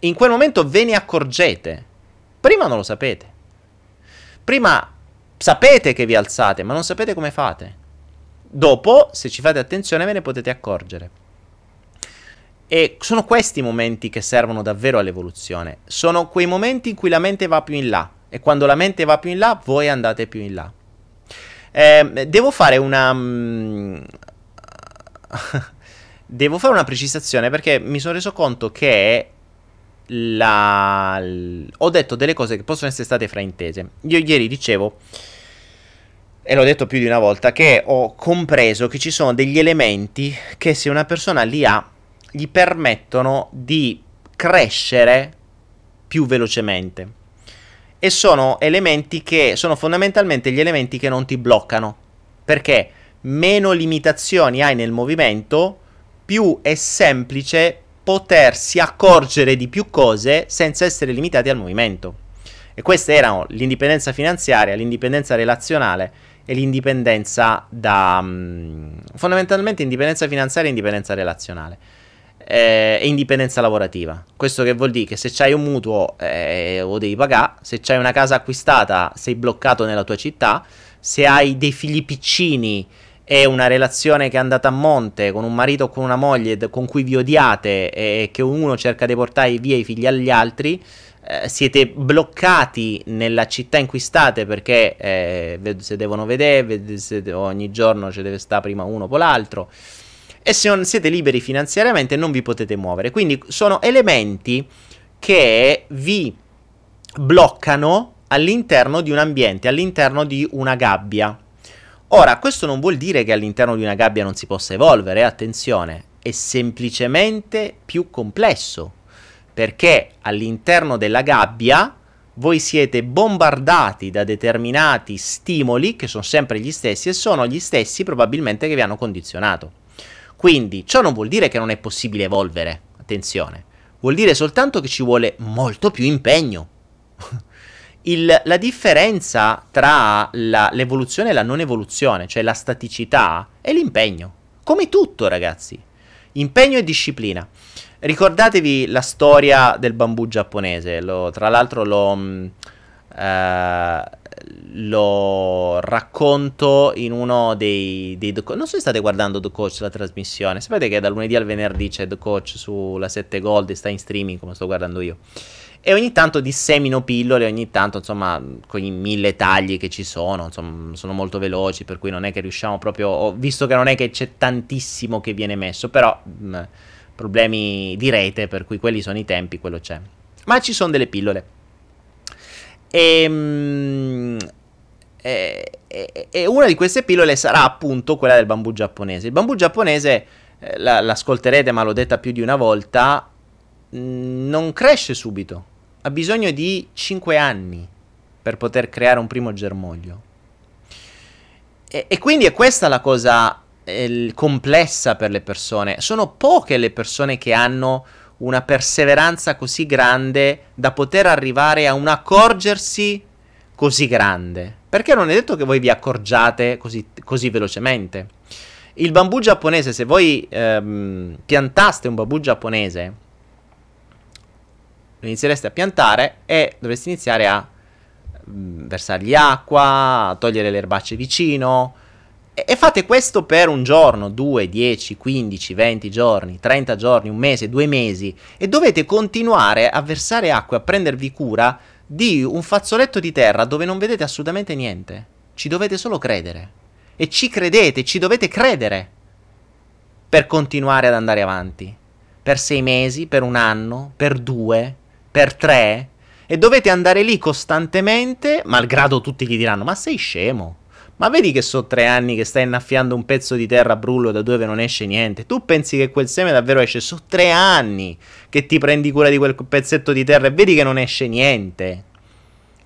In quel momento ve ne accorgete. Prima non lo sapete. Prima sapete che vi alzate, ma non sapete come fate. Dopo, se ci fate attenzione, ve ne potete accorgere. E sono questi i momenti che servono davvero all'evoluzione. Sono quei momenti in cui la mente va più in là. E quando la mente va più in là, voi andate più in là. Eh, devo fare una. Mm, devo fare una precisazione perché mi sono reso conto che la... ho detto delle cose che possono essere state fraintese. Io ieri dicevo, e l'ho detto più di una volta, che ho compreso che ci sono degli elementi che se una persona li ha, gli permettono di crescere più velocemente. E sono elementi che sono fondamentalmente gli elementi che non ti bloccano. Perché meno limitazioni hai nel movimento, più è semplice potersi accorgere di più cose senza essere limitati al movimento. E queste erano l'indipendenza finanziaria, l'indipendenza relazionale e l'indipendenza da... Um, fondamentalmente indipendenza finanziaria e indipendenza relazionale. Eh, e indipendenza lavorativa. Questo che vuol dire che se c'hai un mutuo eh, lo devi pagare, se c'hai una casa acquistata sei bloccato nella tua città, se hai dei figli piccini è una relazione che è andata a monte con un marito o con una moglie con cui vi odiate e che uno cerca di portare via i figli agli altri, eh, siete bloccati nella città in cui state perché eh, se devono vedere, se ogni giorno ci deve stare prima uno o l'altro e se non siete liberi finanziariamente non vi potete muovere. Quindi sono elementi che vi bloccano all'interno di un ambiente, all'interno di una gabbia. Ora, questo non vuol dire che all'interno di una gabbia non si possa evolvere, attenzione, è semplicemente più complesso, perché all'interno della gabbia voi siete bombardati da determinati stimoli che sono sempre gli stessi e sono gli stessi probabilmente che vi hanno condizionato. Quindi ciò non vuol dire che non è possibile evolvere, attenzione, vuol dire soltanto che ci vuole molto più impegno. Il, la differenza tra la, l'evoluzione e la non evoluzione, cioè la staticità, è l'impegno. Come tutto, ragazzi. Impegno e disciplina. Ricordatevi la storia del bambù giapponese. Lo, tra l'altro lo, uh, lo, racconto in uno dei, dei The Non so se state guardando The Coach, la trasmissione. Sapete che da lunedì al venerdì c'è The Coach sulla 7 Gold e sta in streaming come sto guardando io e ogni tanto dissemino pillole, ogni tanto, insomma, con i mille tagli che ci sono, insomma, sono molto veloci, per cui non è che riusciamo proprio, visto che non è che c'è tantissimo che viene messo, però mh, problemi di rete, per cui quelli sono i tempi, quello c'è. Ma ci sono delle pillole. E, e, e, una di queste pillole sarà appunto quella del bambù giapponese. Il bambù giapponese, eh, la, l'ascolterete, ma l'ho detta più di una volta, mm, non cresce subito ha bisogno di 5 anni per poter creare un primo germoglio. E, e quindi è questa la cosa eh, complessa per le persone. Sono poche le persone che hanno una perseveranza così grande da poter arrivare a un accorgersi così grande. Perché non è detto che voi vi accorgiate così, così velocemente. Il bambù giapponese, se voi ehm, piantaste un bambù giapponese lo iniziereste a piantare e dovreste iniziare a mm, versargli acqua, a togliere le erbacce vicino. E fate questo per un giorno, 2, 10, 15, 20 giorni, 30 giorni, un mese, due mesi e dovete continuare a versare acqua a prendervi cura di un fazzoletto di terra dove non vedete assolutamente niente. Ci dovete solo credere. E ci credete, ci dovete credere per continuare ad andare avanti. Per sei mesi, per un anno, per due, per tre. E dovete andare lì costantemente, malgrado tutti gli diranno, ma sei scemo. Ma vedi che sono tre anni che stai innaffiando un pezzo di terra brullo da dove non esce niente. Tu pensi che quel seme davvero esce? Sono tre anni che ti prendi cura di quel pezzetto di terra e vedi che non esce niente.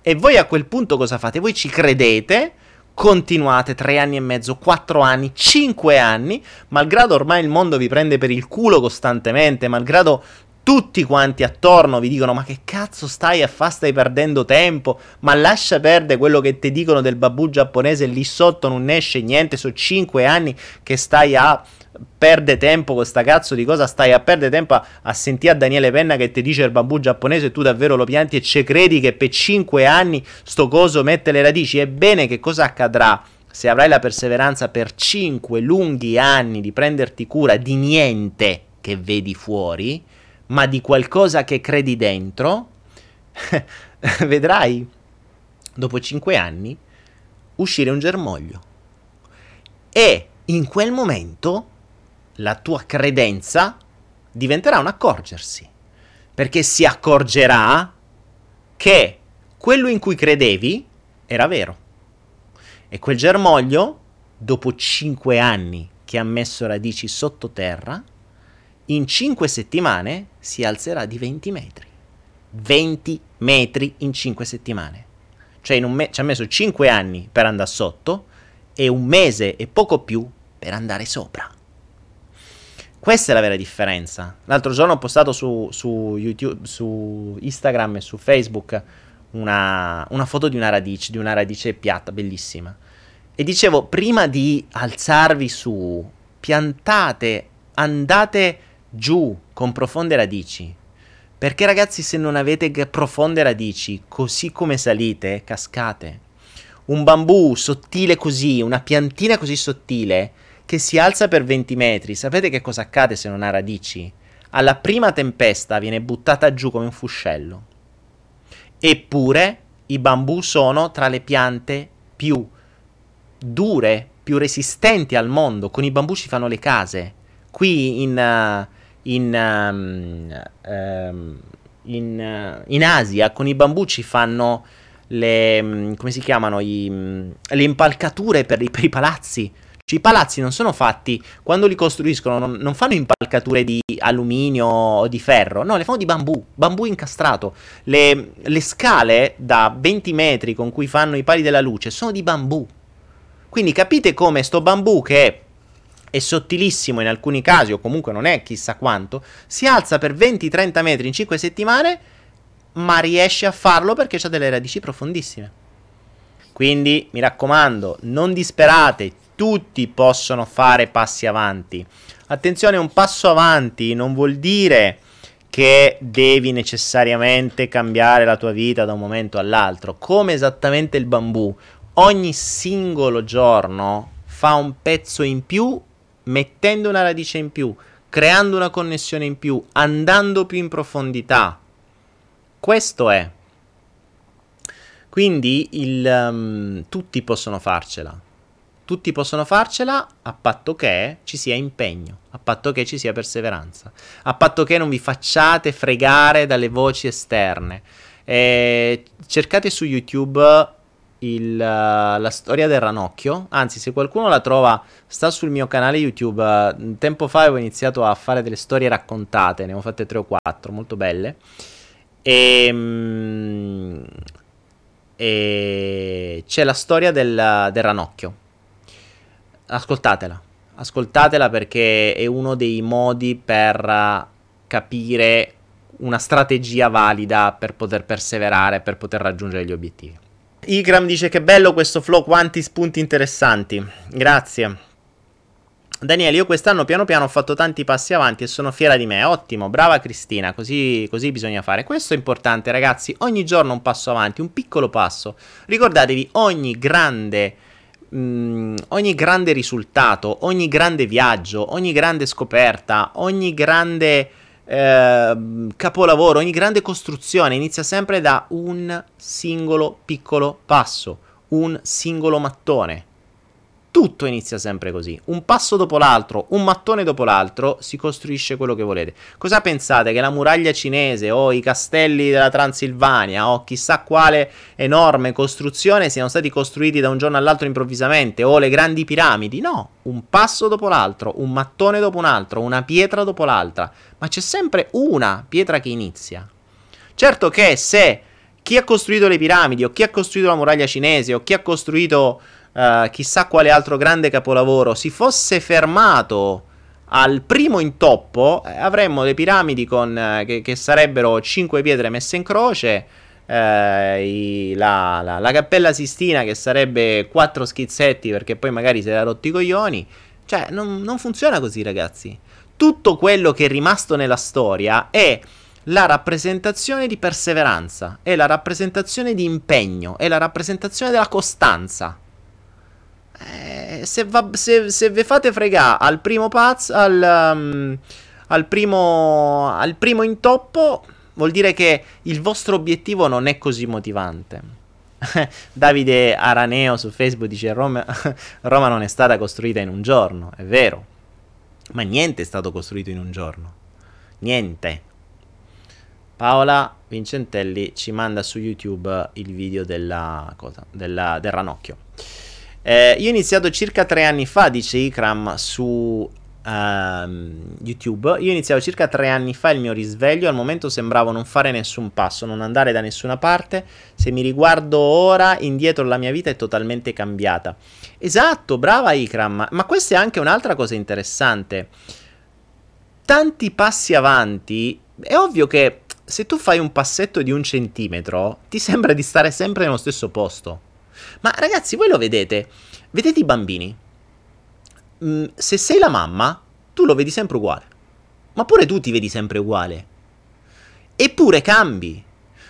E voi a quel punto cosa fate? Voi ci credete, continuate tre anni e mezzo, quattro anni, cinque anni, malgrado ormai il mondo vi prende per il culo costantemente, malgrado tutti quanti attorno vi dicono ma che cazzo stai a fare, stai perdendo tempo, ma lascia perdere quello che ti dicono del babù giapponese, lì sotto non esce niente, sono 5 anni che stai a perdere tempo con sta cazzo di cosa, stai a perdere tempo a, a sentire a Daniele Penna che ti dice il babù giapponese e tu davvero lo pianti e ci credi che per 5 anni sto coso mette le radici, ebbene che cosa accadrà? Se avrai la perseveranza per 5 lunghi anni di prenderti cura di niente che vedi fuori, ma di qualcosa che credi dentro, vedrai dopo 5 anni uscire un germoglio. E in quel momento la tua credenza diventerà un accorgersi, perché si accorgerà che quello in cui credevi era vero. E quel germoglio, dopo 5 anni che ha messo radici sottoterra, in 5 settimane si alzerà di 20 metri. 20 metri in 5 settimane. Cioè me- ci ha messo 5 anni per andare sotto e un mese e poco più per andare sopra. Questa è la vera differenza. L'altro giorno ho postato su, su, YouTube, su Instagram e su Facebook una, una foto di una radice, di una radice piatta, bellissima. E dicevo, prima di alzarvi su, piantate, andate giù con profonde radici. Perché ragazzi se non avete profonde radici, così come salite, cascate. Un bambù sottile così, una piantina così sottile, che si alza per 20 metri, sapete che cosa accade se non ha radici? Alla prima tempesta viene buttata giù come un fuscello. Eppure i bambù sono tra le piante più dure, più resistenti al mondo. Con i bambù si fanno le case. Qui in, uh, in, um, in, in, Asia con i bambuci fanno le, um, come si chiamano, I, mm, le impalcature per i, per i palazzi. Cioè, I palazzi non sono fatti, quando li costruiscono, non, non, fanno impalcature di alluminio o di ferro, no, le fanno di bambù, bambù incastrato. Le, le scale da 20 metri con cui fanno i pali della luce sono di bambù. Quindi capite come sto bambù che è sottilissimo in alcuni casi, o comunque non è chissà quanto, si alza per 20-30 metri in 5 settimane, ma riesce a farlo perché ha delle radici profondissime. Quindi mi raccomando, non disperate, tutti possono fare passi avanti. Attenzione, un passo avanti non vuol dire che devi necessariamente cambiare la tua vita da un momento all'altro, come esattamente il bambù. Ogni singolo giorno fa un pezzo in più mettendo una radice in più, creando una connessione in più, andando più in profondità. Questo è. Quindi il, um, tutti possono farcela. Tutti possono farcela a patto che ci sia impegno, a patto che ci sia perseveranza, a patto che non vi facciate fregare dalle voci esterne. Eh, cercate su YouTube il, uh, la storia del ranocchio. Anzi, se qualcuno la trova, sta sul mio canale YouTube. Uh, tempo fa avevo iniziato a fare delle storie raccontate, ne ho fatte tre o quattro, molto belle. E, um, e c'è la storia del, del ranocchio. Ascoltatela, ascoltatela perché è uno dei modi per capire una strategia valida per poter perseverare, per poter raggiungere gli obiettivi. Ikram dice che bello questo flow, quanti spunti interessanti. Grazie. Daniele, io quest'anno piano piano ho fatto tanti passi avanti e sono fiera di me. Ottimo, brava Cristina, così, così, bisogna fare. Questo è importante, ragazzi. Ogni giorno un passo avanti, un piccolo passo. Ricordatevi, ogni grande mh, ogni grande risultato, ogni grande viaggio, ogni grande scoperta, ogni grande eh, capolavoro, ogni grande costruzione inizia sempre da un singolo piccolo passo, un singolo mattone. Tutto inizia sempre così, un passo dopo l'altro, un mattone dopo l'altro, si costruisce quello che volete. Cosa pensate? Che la muraglia cinese o i castelli della Transilvania o chissà quale enorme costruzione siano stati costruiti da un giorno all'altro improvvisamente o le grandi piramidi? No, un passo dopo l'altro, un mattone dopo un altro, una pietra dopo l'altra, ma c'è sempre una pietra che inizia. Certo che se chi ha costruito le piramidi o chi ha costruito la muraglia cinese o chi ha costruito uh, chissà quale altro grande capolavoro si fosse fermato al primo intoppo, eh, avremmo le piramidi con, eh, che, che, sarebbero 5 pietre messe in croce. Eh, i, la, la, la, cappella Sistina che sarebbe 4 schizzetti perché poi magari si era rotti i coglioni. Cioè, non, non funziona così, ragazzi. Tutto quello che è rimasto nella storia è la rappresentazione di perseveranza, è la rappresentazione di impegno, è la rappresentazione della costanza. Eh, se, va, se, se vi fate fregare al primo pazzo, al, um, al, primo, al primo intoppo, vuol dire che il vostro obiettivo non è così motivante. Davide Araneo su Facebook dice Roma, Roma non è stata costruita in un giorno, è vero, ma niente è stato costruito in un giorno, niente. Paola Vincentelli ci manda su YouTube il video della cosa, della, del ranocchio. Eh, io ho iniziato circa tre anni fa, dice Ikram su uh, YouTube. Io ho iniziato circa tre anni fa il mio risveglio. Al momento sembravo non fare nessun passo, non andare da nessuna parte. Se mi riguardo ora, indietro la mia vita è totalmente cambiata. Esatto, brava Ikram. Ma questa è anche un'altra cosa interessante. Tanti passi avanti. È ovvio che se tu fai un passetto di un centimetro, ti sembra di stare sempre nello stesso posto. Ma ragazzi, voi lo vedete? Vedete i bambini? Mm, se sei la mamma, tu lo vedi sempre uguale. Ma pure tu ti vedi sempre uguale. Eppure cambi.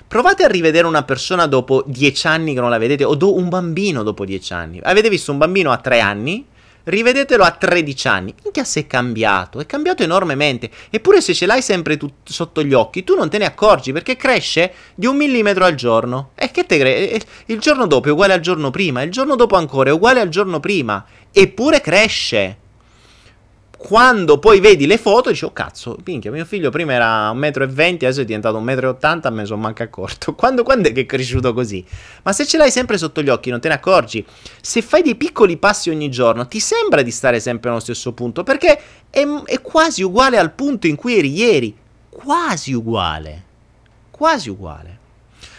Provate a rivedere una persona dopo dieci anni che non la vedete, o do- un bambino dopo dieci anni. Avete visto un bambino a tre anni? Rivedetelo a 13 anni. Minchia se è cambiato, è cambiato enormemente. Eppure se ce l'hai sempre tu- sotto gli occhi, tu non te ne accorgi perché cresce di un millimetro al giorno. E che te cre- Il giorno dopo è uguale al giorno prima, il giorno dopo ancora è uguale al giorno prima. Eppure cresce quando poi vedi le foto dici, oh cazzo, minchia, mio figlio prima era 1,20 m, adesso è diventato 1,80 m, me ne sono manco accorto. Quando, quando è che è cresciuto così? Ma se ce l'hai sempre sotto gli occhi non te ne accorgi. Se fai dei piccoli passi ogni giorno, ti sembra di stare sempre allo stesso punto, perché è, è quasi uguale al punto in cui eri ieri. Quasi uguale. Quasi uguale.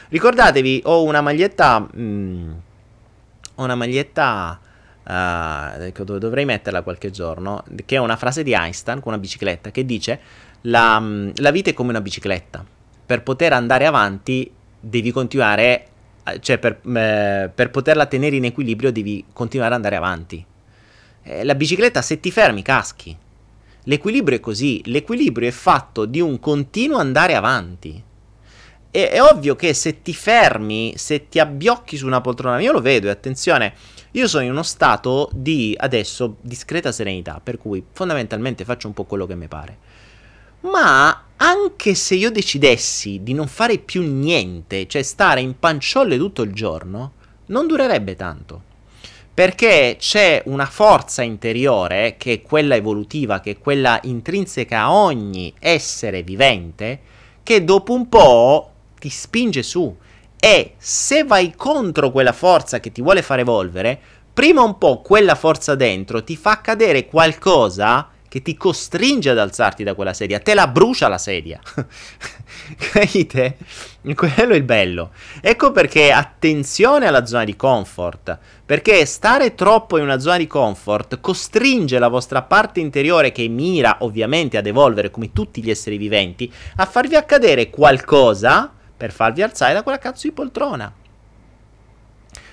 Ricordatevi, ho una maglietta... Mm, ho una maglietta uh, dovrei metterla qualche giorno, che è una frase di Einstein con una bicicletta che dice la, mm, la vita è come una bicicletta, per poter andare avanti devi continuare, eh, cioè per, eh, per poterla tenere in equilibrio devi continuare ad andare avanti. Eh, la bicicletta se ti fermi caschi. L'equilibrio è così, l'equilibrio è fatto di un continuo andare avanti. È, è ovvio che se ti fermi, se ti abbiocchi su una poltrona, io lo vedo e attenzione, io sono in uno stato di adesso discreta serenità, per cui fondamentalmente faccio un po' quello che mi pare. Ma anche se io decidessi di non fare più niente, cioè stare in panciolle tutto il giorno, non durerebbe tanto. Perché c'è una forza interiore, che è quella evolutiva, che è quella intrinseca a ogni essere vivente, che dopo un po' ti spinge su e se vai contro quella forza che ti vuole far evolvere, prima un po' quella forza dentro ti fa cadere qualcosa che ti costringe ad alzarti da quella sedia, te la brucia la sedia. Capite? Quello è il bello. Ecco perché attenzione alla zona di comfort, perché stare troppo in una zona di comfort costringe la vostra parte interiore che mira ovviamente ad evolvere come tutti gli esseri viventi a farvi accadere qualcosa per farvi alzare da quella cazzo di poltrona.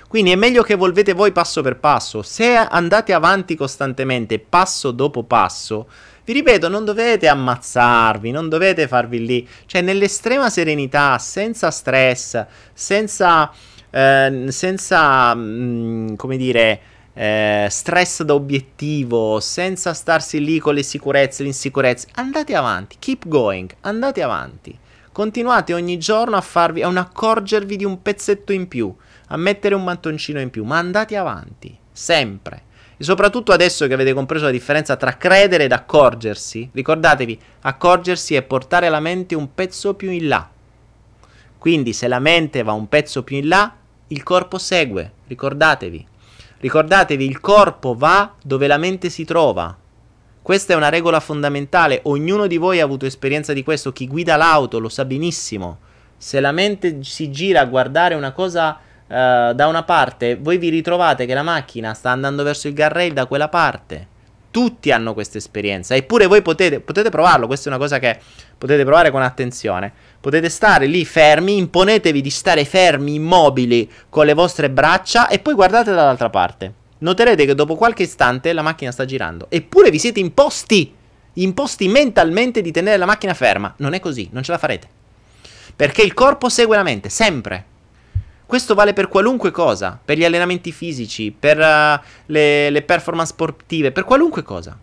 Quindi è meglio che evolvete voi passo per passo. Se andate avanti costantemente, passo dopo passo, vi ripeto, non dovete ammazzarvi, non dovete farvi lì, cioè nell'estrema serenità, senza stress, senza, eh, senza mh, mm, come dire, eh, stress da obiettivo, senza starsi lì con le sicurezze, le insicurezze, andate avanti, keep going, andate avanti. Continuate ogni giorno a farvi, a non accorgervi di un pezzetto in più, a mettere un mantoncino in più, ma andate avanti, sempre. E soprattutto adesso che avete compreso la differenza tra credere ed accorgersi, ricordatevi, accorgersi è portare la mente un pezzo più in là. Quindi se la mente va un pezzo più in là, il corpo segue, ricordatevi. Ricordatevi, il corpo va dove la mente si trova. Questa è una regola fondamentale, ognuno di voi ha avuto esperienza di questo, chi guida l'auto lo sa benissimo. Se la mente si gira a guardare una cosa uh, da una parte, voi vi ritrovate che la macchina sta andando verso il guardrail da quella parte. Tutti hanno questa esperienza, eppure voi potete, potete provarlo, questa è una cosa che potete provare con attenzione. Potete stare lì fermi, imponetevi di stare fermi, immobili, con le vostre braccia e poi guardate dall'altra parte. Noterete che dopo qualche istante la macchina sta girando. Eppure vi siete imposti, imposti mentalmente di tenere la macchina ferma. Non è così, non ce la farete. Perché il corpo segue la mente, sempre. Questo vale per qualunque cosa, per gli allenamenti fisici, per uh, le, le performance sportive, per qualunque cosa.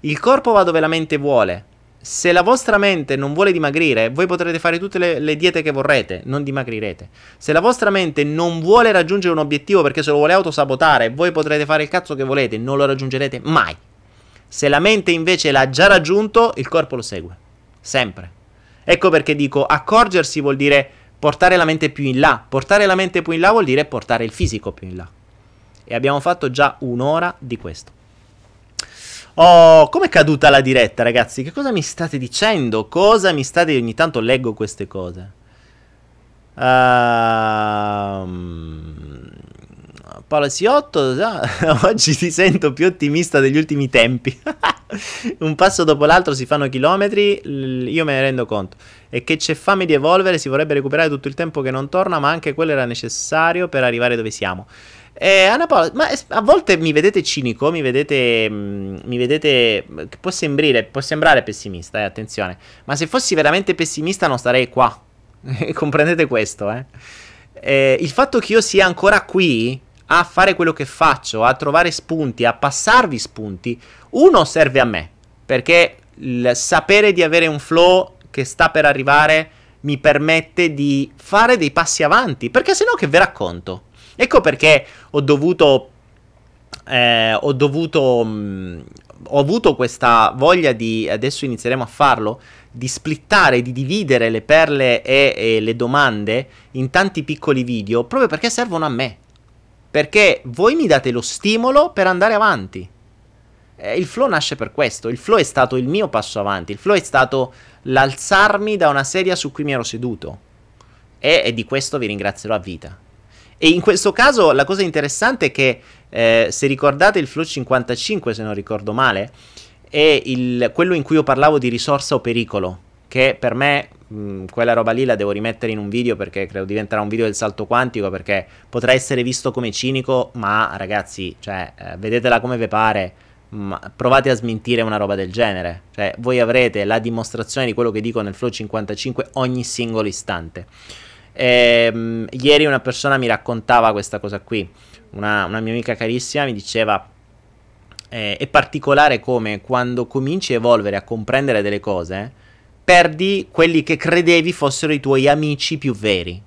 Il corpo va dove la mente vuole. Se la vostra mente non vuole dimagrire, voi potrete fare tutte le, le, diete che vorrete, non dimagrirete. Se la vostra mente non vuole raggiungere un obiettivo perché se lo vuole autosabotare, voi potrete fare il cazzo che volete, non lo raggiungerete mai. Se la mente invece l'ha già raggiunto, il corpo lo segue. Sempre. Ecco perché dico accorgersi vuol dire portare la mente più in là. Portare la mente più in là vuol dire portare il fisico più in là. E abbiamo fatto già un'ora di questo. Oh, com'è caduta la diretta, ragazzi? Che cosa mi state dicendo? Cosa mi state... Ogni tanto leggo queste cose. Uh, Paolo Siotto, oggi ti sento più ottimista degli ultimi tempi. Un passo dopo l'altro si fanno chilometri, io me ne rendo conto. E che c'è fame di evolvere, si vorrebbe recuperare tutto il tempo che non torna, ma anche quello era necessario per arrivare dove siamo. Eh, Anna Paola, ma a volte mi vedete cinico, mi vedete, mm, mi vedete può, sembrire, può sembrare pessimista, eh, attenzione, ma se fossi veramente pessimista non starei qua, comprendete questo, eh? eh? Il fatto che io sia ancora qui a fare quello che faccio, a trovare spunti, a passarvi spunti, uno serve a me, perché il sapere di avere un flow che sta per arrivare mi permette di fare dei passi avanti, perché se no che vi racconto? Ecco perché ho dovuto... Eh, ho dovuto... Mh, mm, ho avuto questa voglia di... Adesso inizieremo a farlo di splittare, di dividere le perle e, e, le domande in tanti piccoli video proprio perché servono a me. Perché voi mi date lo stimolo per andare avanti. Eh, il flow nasce per questo. Il flow è stato il mio passo avanti. Il flow è stato l'alzarmi da una sedia su cui mi ero seduto. E, e di questo vi ringrazierò a vita. E in questo caso la cosa interessante è che, eh, se ricordate il flow 55, se non ricordo male, è il, quello in cui io parlavo di risorsa o pericolo. Che per me Mm, quella roba lì la devo rimettere in un video perché credo diventerà un video del salto quantico perché potrà essere visto come cinico, ma ragazzi, cioè, eh, vedetela come vi pare, ma provate a smentire una roba del genere. Cioè, voi avrete la dimostrazione di quello che dico nel Flow 55 ogni singolo istante. E, um, ieri una persona mi raccontava questa cosa qui, una, una mia amica carissima mi diceva eh, è particolare come quando cominci a evolvere, a comprendere delle cose, perdi quelli che credevi fossero i tuoi amici più veri.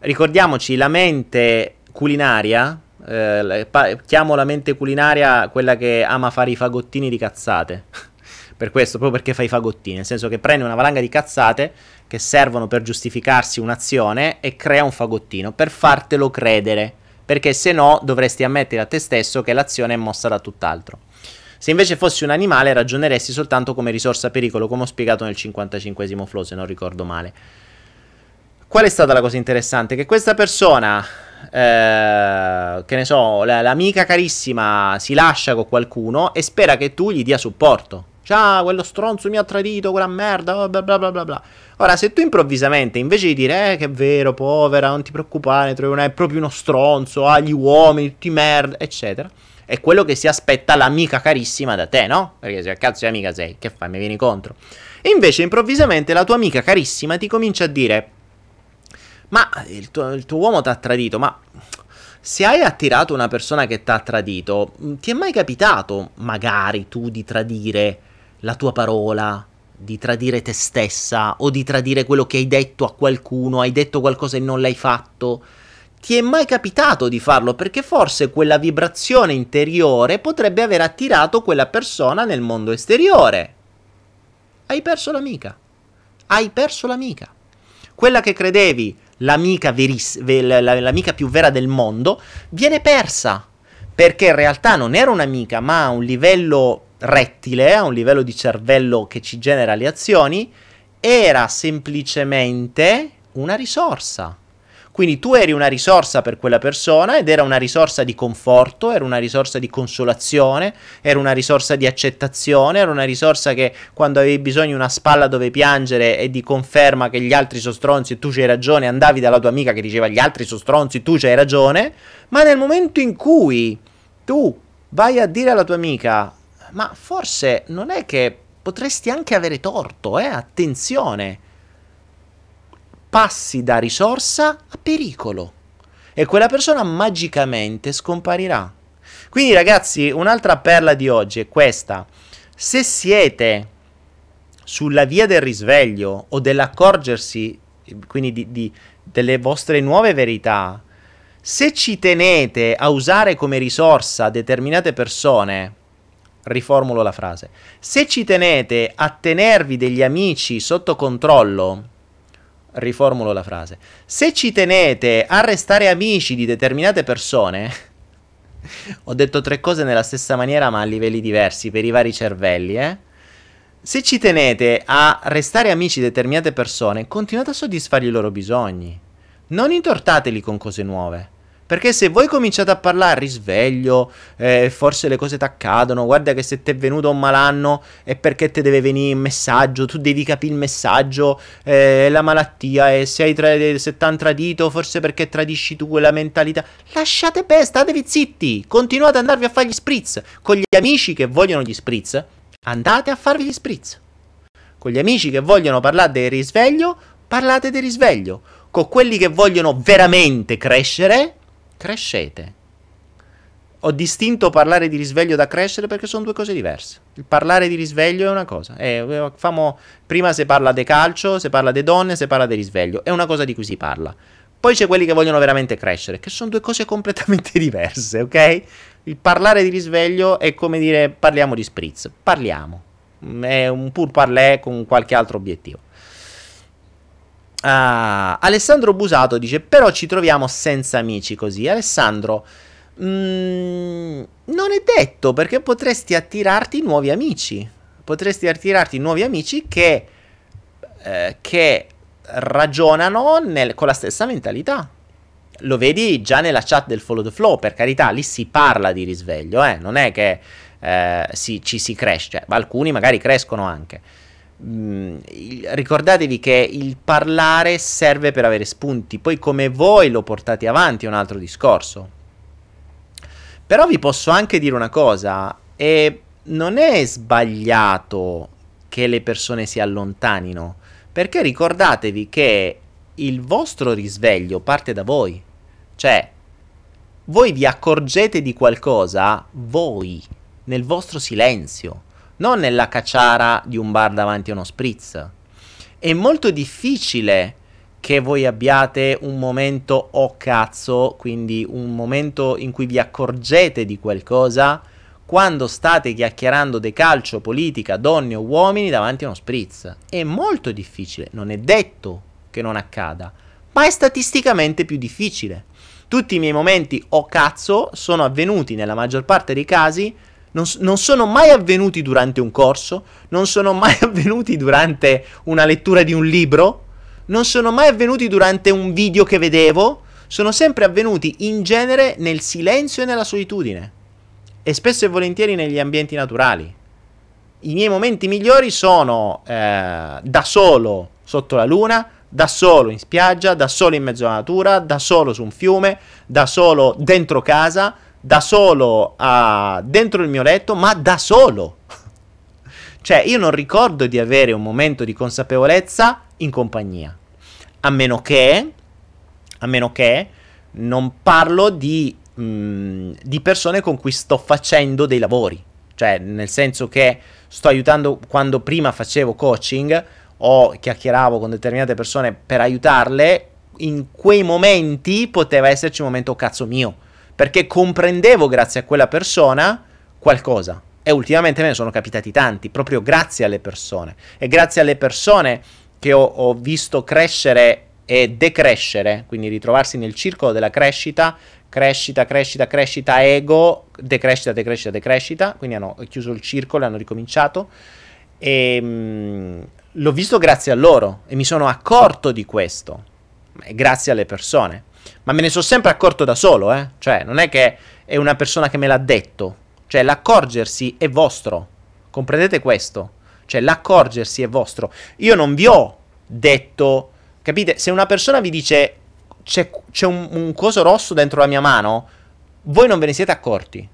Ricordiamoci, la mente culinaria, eh, pa- chiamo la mente culinaria quella che ama fare i fagottini di cazzate. per questo, proprio perché fa i fagottini, nel senso che prende una valanga di cazzate che servono per giustificarsi un'azione e crea un fagottino per fartelo credere, perché se no dovresti ammettere a te stesso che l'azione è mossa da tutt'altro. Se invece fossi un animale ragioneresti soltanto come risorsa pericolo, come ho spiegato nel 55 flow, se non ricordo male. Qual è stata la cosa interessante? Che questa persona, eh, che ne so, la, l'amica carissima si lascia con qualcuno e spera che tu gli dia supporto. Ciao, quello stronzo mi ha tradito, quella merda, bla bla bla bla bla. Ora, se tu improvvisamente, invece di dire, eh, che è vero, povera, non ti preoccupare, è proprio uno stronzo, ha gli uomini, tutti merda, eccetera è quello che si aspetta l'amica carissima da te, no? Perché se a cazzo di amica sei, che fai? Mi vieni contro. E invece improvvisamente la tua amica carissima ti comincia a dire: Ma il tuo, il tuo uomo ti ha tradito, ma Se hai attirato una persona che ti ha tradito, ti è mai capitato, magari tu, di tradire la tua parola, di tradire te stessa o di tradire quello che hai detto a qualcuno, hai detto qualcosa e non l'hai fatto? Ti è mai capitato di farlo? Perché forse quella vibrazione interiore potrebbe aver attirato quella persona nel mondo esteriore. Hai perso l'amica. Hai perso l'amica. Quella che credevi l'amica, veris- l'amica più vera del mondo viene persa. Perché in realtà non era un'amica, ma a un livello rettile, a un livello di cervello che ci genera le azioni, era semplicemente una risorsa. Quindi tu eri una risorsa per quella persona ed era una risorsa di conforto, era una risorsa di consolazione, era una risorsa di accettazione, era una risorsa che quando avevi bisogno di una spalla dove piangere e di conferma che gli altri sono stronzi e tu c'hai ragione, andavi dalla tua amica che diceva gli altri sono stronzi, tu c'hai ragione, ma nel momento in cui tu vai a dire alla tua amica, ma forse non è che potresti anche avere torto, eh? Attenzione passi da risorsa a pericolo e quella persona magicamente scomparirà. Quindi ragazzi, un'altra perla di oggi è questa. Se siete sulla via del risveglio o dell'accorgersi, quindi di, di, delle vostre nuove verità, se ci tenete a usare come risorsa determinate persone, riformulo la frase, se ci tenete a tenervi degli amici sotto controllo, riformulo la frase. Se ci tenete a restare amici di determinate persone, ho detto tre cose nella stessa maniera ma a livelli diversi per i vari cervelli, eh? Se ci tenete a restare amici di determinate persone, continuate a soddisfare i loro bisogni. Non intortateli con cose nuove. Perché se voi cominciate a parlare risveglio, eh, forse le cose ti accadono, guarda che se ti è venuto un malanno è perché ti deve venire il messaggio, tu devi capire il messaggio, eh, la malattia, e se, tra- se t'han tradito forse perché tradisci tu quella mentalità. Lasciate perdere, statevi zitti, continuate ad andarvi a fare gli spritz. Con gli amici che vogliono gli spritz, andate a farvi gli spritz. Con gli amici che vogliono parlare del risveglio, parlate del risveglio. Con quelli che vogliono veramente crescere, crescete. Ho distinto parlare di risveglio da crescere perché sono due cose diverse. Il parlare di risveglio è una cosa. Eh, famo, prima si parla di calcio, si parla di donne, si parla di risveglio. È una cosa di cui si parla. Poi c'è quelli che vogliono veramente crescere, che sono due cose completamente diverse, ok? Il parlare di risveglio è come dire parliamo di spritz. Parliamo. È un pur parler con qualche altro obiettivo. Uh, Alessandro Busato dice: Però ci troviamo senza amici così. Alessandro, mm, non è detto perché potresti attirarti nuovi amici. Potresti attirarti nuovi amici che, eh, che ragionano nel, con la stessa mentalità. Lo vedi già nella chat del Follow the Flow, per carità, lì si parla di risveglio, eh? non è che eh, si, ci si cresce, cioè, alcuni magari crescono anche mm, ricordatevi che il parlare serve per avere spunti, poi come voi lo portate avanti è un altro discorso. Però vi posso anche dire una cosa, e non è sbagliato che le persone si allontanino, perché ricordatevi che il vostro risveglio parte da voi. Cioè, voi vi accorgete di qualcosa, voi, nel vostro silenzio non nella cacciara di un bar davanti a uno spritz. È molto difficile che voi abbiate un momento o oh cazzo, quindi un momento in cui vi accorgete di qualcosa quando state chiacchierando di calcio, politica, donne o uomini davanti a uno spritz. È molto difficile, non è detto che non accada, ma è statisticamente più difficile. Tutti i miei momenti o oh cazzo sono avvenuti nella maggior parte dei casi non, non, sono mai avvenuti durante un corso, non sono mai avvenuti durante una lettura di un libro, non sono mai avvenuti durante un video che vedevo, sono sempre avvenuti in genere nel silenzio e nella solitudine e spesso e volentieri negli ambienti naturali. I miei momenti migliori sono eh, da solo sotto la luna, da solo in spiaggia, da solo in mezzo alla natura, da solo su un fiume, da solo dentro casa, da solo a, dentro il mio letto, ma da solo. cioè, io non ricordo di avere un momento di consapevolezza in compagnia. A meno che, a meno che Non parlo di, mh, di persone con cui sto facendo dei lavori. Cioè, nel senso che sto aiutando quando prima facevo coaching o chiacchieravo con determinate persone per aiutarle, in quei momenti poteva esserci un momento cazzo mio, perché comprendevo grazie a quella persona qualcosa. E ultimamente me ne sono capitati tanti, proprio grazie alle persone. E grazie alle persone che ho, ho visto crescere e decrescere, quindi ritrovarsi nel circolo della crescita, crescita, crescita, crescita, ego, decrescita, decrescita, decrescita, quindi hanno chiuso il circolo e hanno ricominciato. E mh, mm, l'ho visto grazie a loro e mi sono accorto di questo, grazie alle persone. Ma me ne sono sempre accorto da solo, eh? Cioè, non è che è una persona che me l'ha detto. Cioè, l'accorgersi è vostro. Comprendete questo? Cioè, l'accorgersi è vostro. Io non vi ho detto, capite? Se una persona vi dice c'è, c'è un, un coso rosso dentro la mia mano, voi non ve ne siete accorti.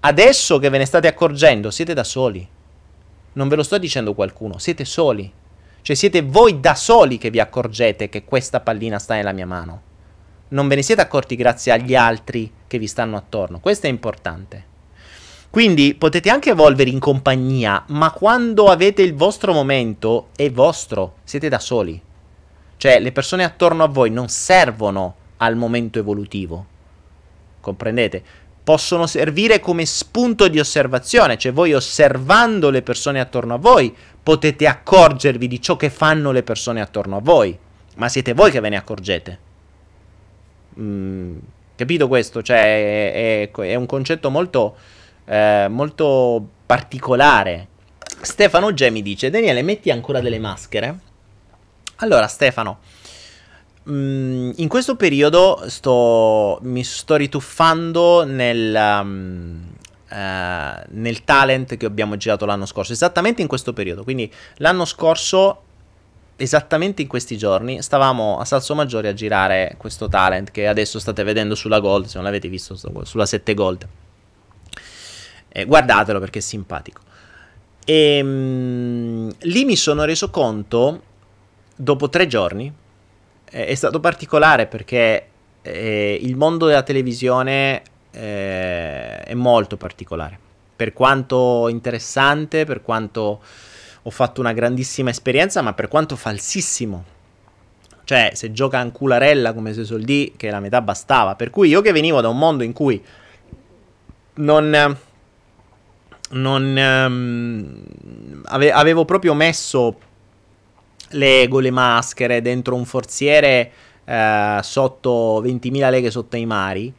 Adesso che ve ne state accorgendo, siete da soli. Non ve lo sto dicendo qualcuno, siete soli. Cioè siete voi da soli che vi accorgete che questa pallina sta nella mia mano. Non ve ne siete accorti grazie agli altri che vi stanno attorno. Questo è importante. Quindi potete anche evolvere in compagnia, ma quando avete il vostro momento è vostro, siete da soli. Cioè le persone attorno a voi non servono al momento evolutivo. Comprendete? Possono servire come spunto di osservazione, cioè voi osservando le persone attorno a voi potete accorgervi di ciò che fanno le persone attorno a voi, ma siete voi che ve ne accorgete. Mm, capito questo? Cioè è, è, è un concetto molto eh, molto particolare. Stefano G mi dice: Daniele, metti ancora delle maschere? Allora, Stefano, mh, mm, in questo periodo sto, mi sto rituffando nel, um, uh, nel talent che abbiamo girato l'anno scorso, esattamente in questo periodo. Quindi l'anno scorso esattamente in questi giorni stavamo a Salso Maggiore a girare questo talent che adesso state vedendo sulla Gold, se non l'avete visto sulla 7 Gold. Eh, guardatelo perché è simpatico. E ehm, mh, lì mi sono reso conto, dopo tre giorni, eh, è stato particolare perché eh, il mondo della televisione eh, è molto particolare. Per quanto interessante, per quanto ho fatto una grandissima esperienza, ma per quanto falsissimo. Cioè, se gioca in cularella come se soldi, che la metà bastava. Per cui io che venivo da un mondo in cui non non um, ave- avevo proprio messo l'ego, le maschere dentro un forziere uh, sotto 20.000 leghe sotto i mari.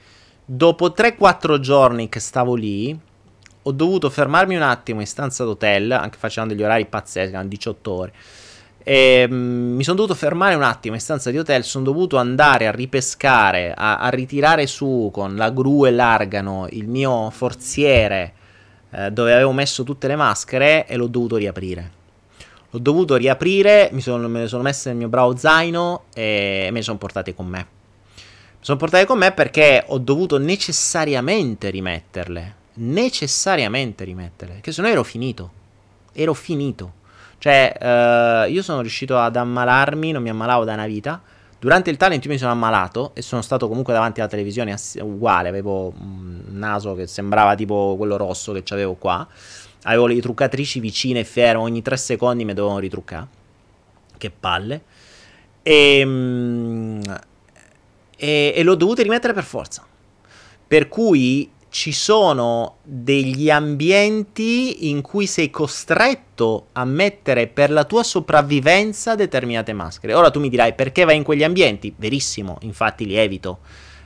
Dopo 3-4 giorni che stavo lì, ho dovuto fermarmi un attimo in stanza d'hotel, anche facendo degli orari pazzeschi, erano 18 ore. E, um, mi sono dovuto fermare un attimo in stanza di hotel, sono dovuto andare a ripescare, a, a ritirare su con la gru e l'argano il mio forziere eh, dove avevo messo tutte le maschere e l'ho dovuto riaprire. L'ho dovuto riaprire, mi sono, me le sono messe nel mio bravo zaino e me le sono portate con me. Mi sono portate con me perché ho dovuto necessariamente rimetterle. Necessariamente rimetterle, che se no ero finito. Ero finito. Cioè, eh, io sono riuscito ad ammalarmi, non mi ammalavo da una vita Durante il talent mi sono ammalato e sono stato comunque davanti alla televisione ass- uguale, avevo un naso che sembrava tipo quello rosso che avevo qua. Avevo le truccatrici vicine e fermo, ogni tre secondi mi dovevano ritruccare. Che palle. E, ehm, e, e l'ho dovuto rimettere per forza. Per cui ci sono degli ambienti in cui sei costretto a mettere per la tua sopravvivenza determinate maschere. Ora tu mi dirai perché vai in quegli ambienti? Verissimo, infatti li evito.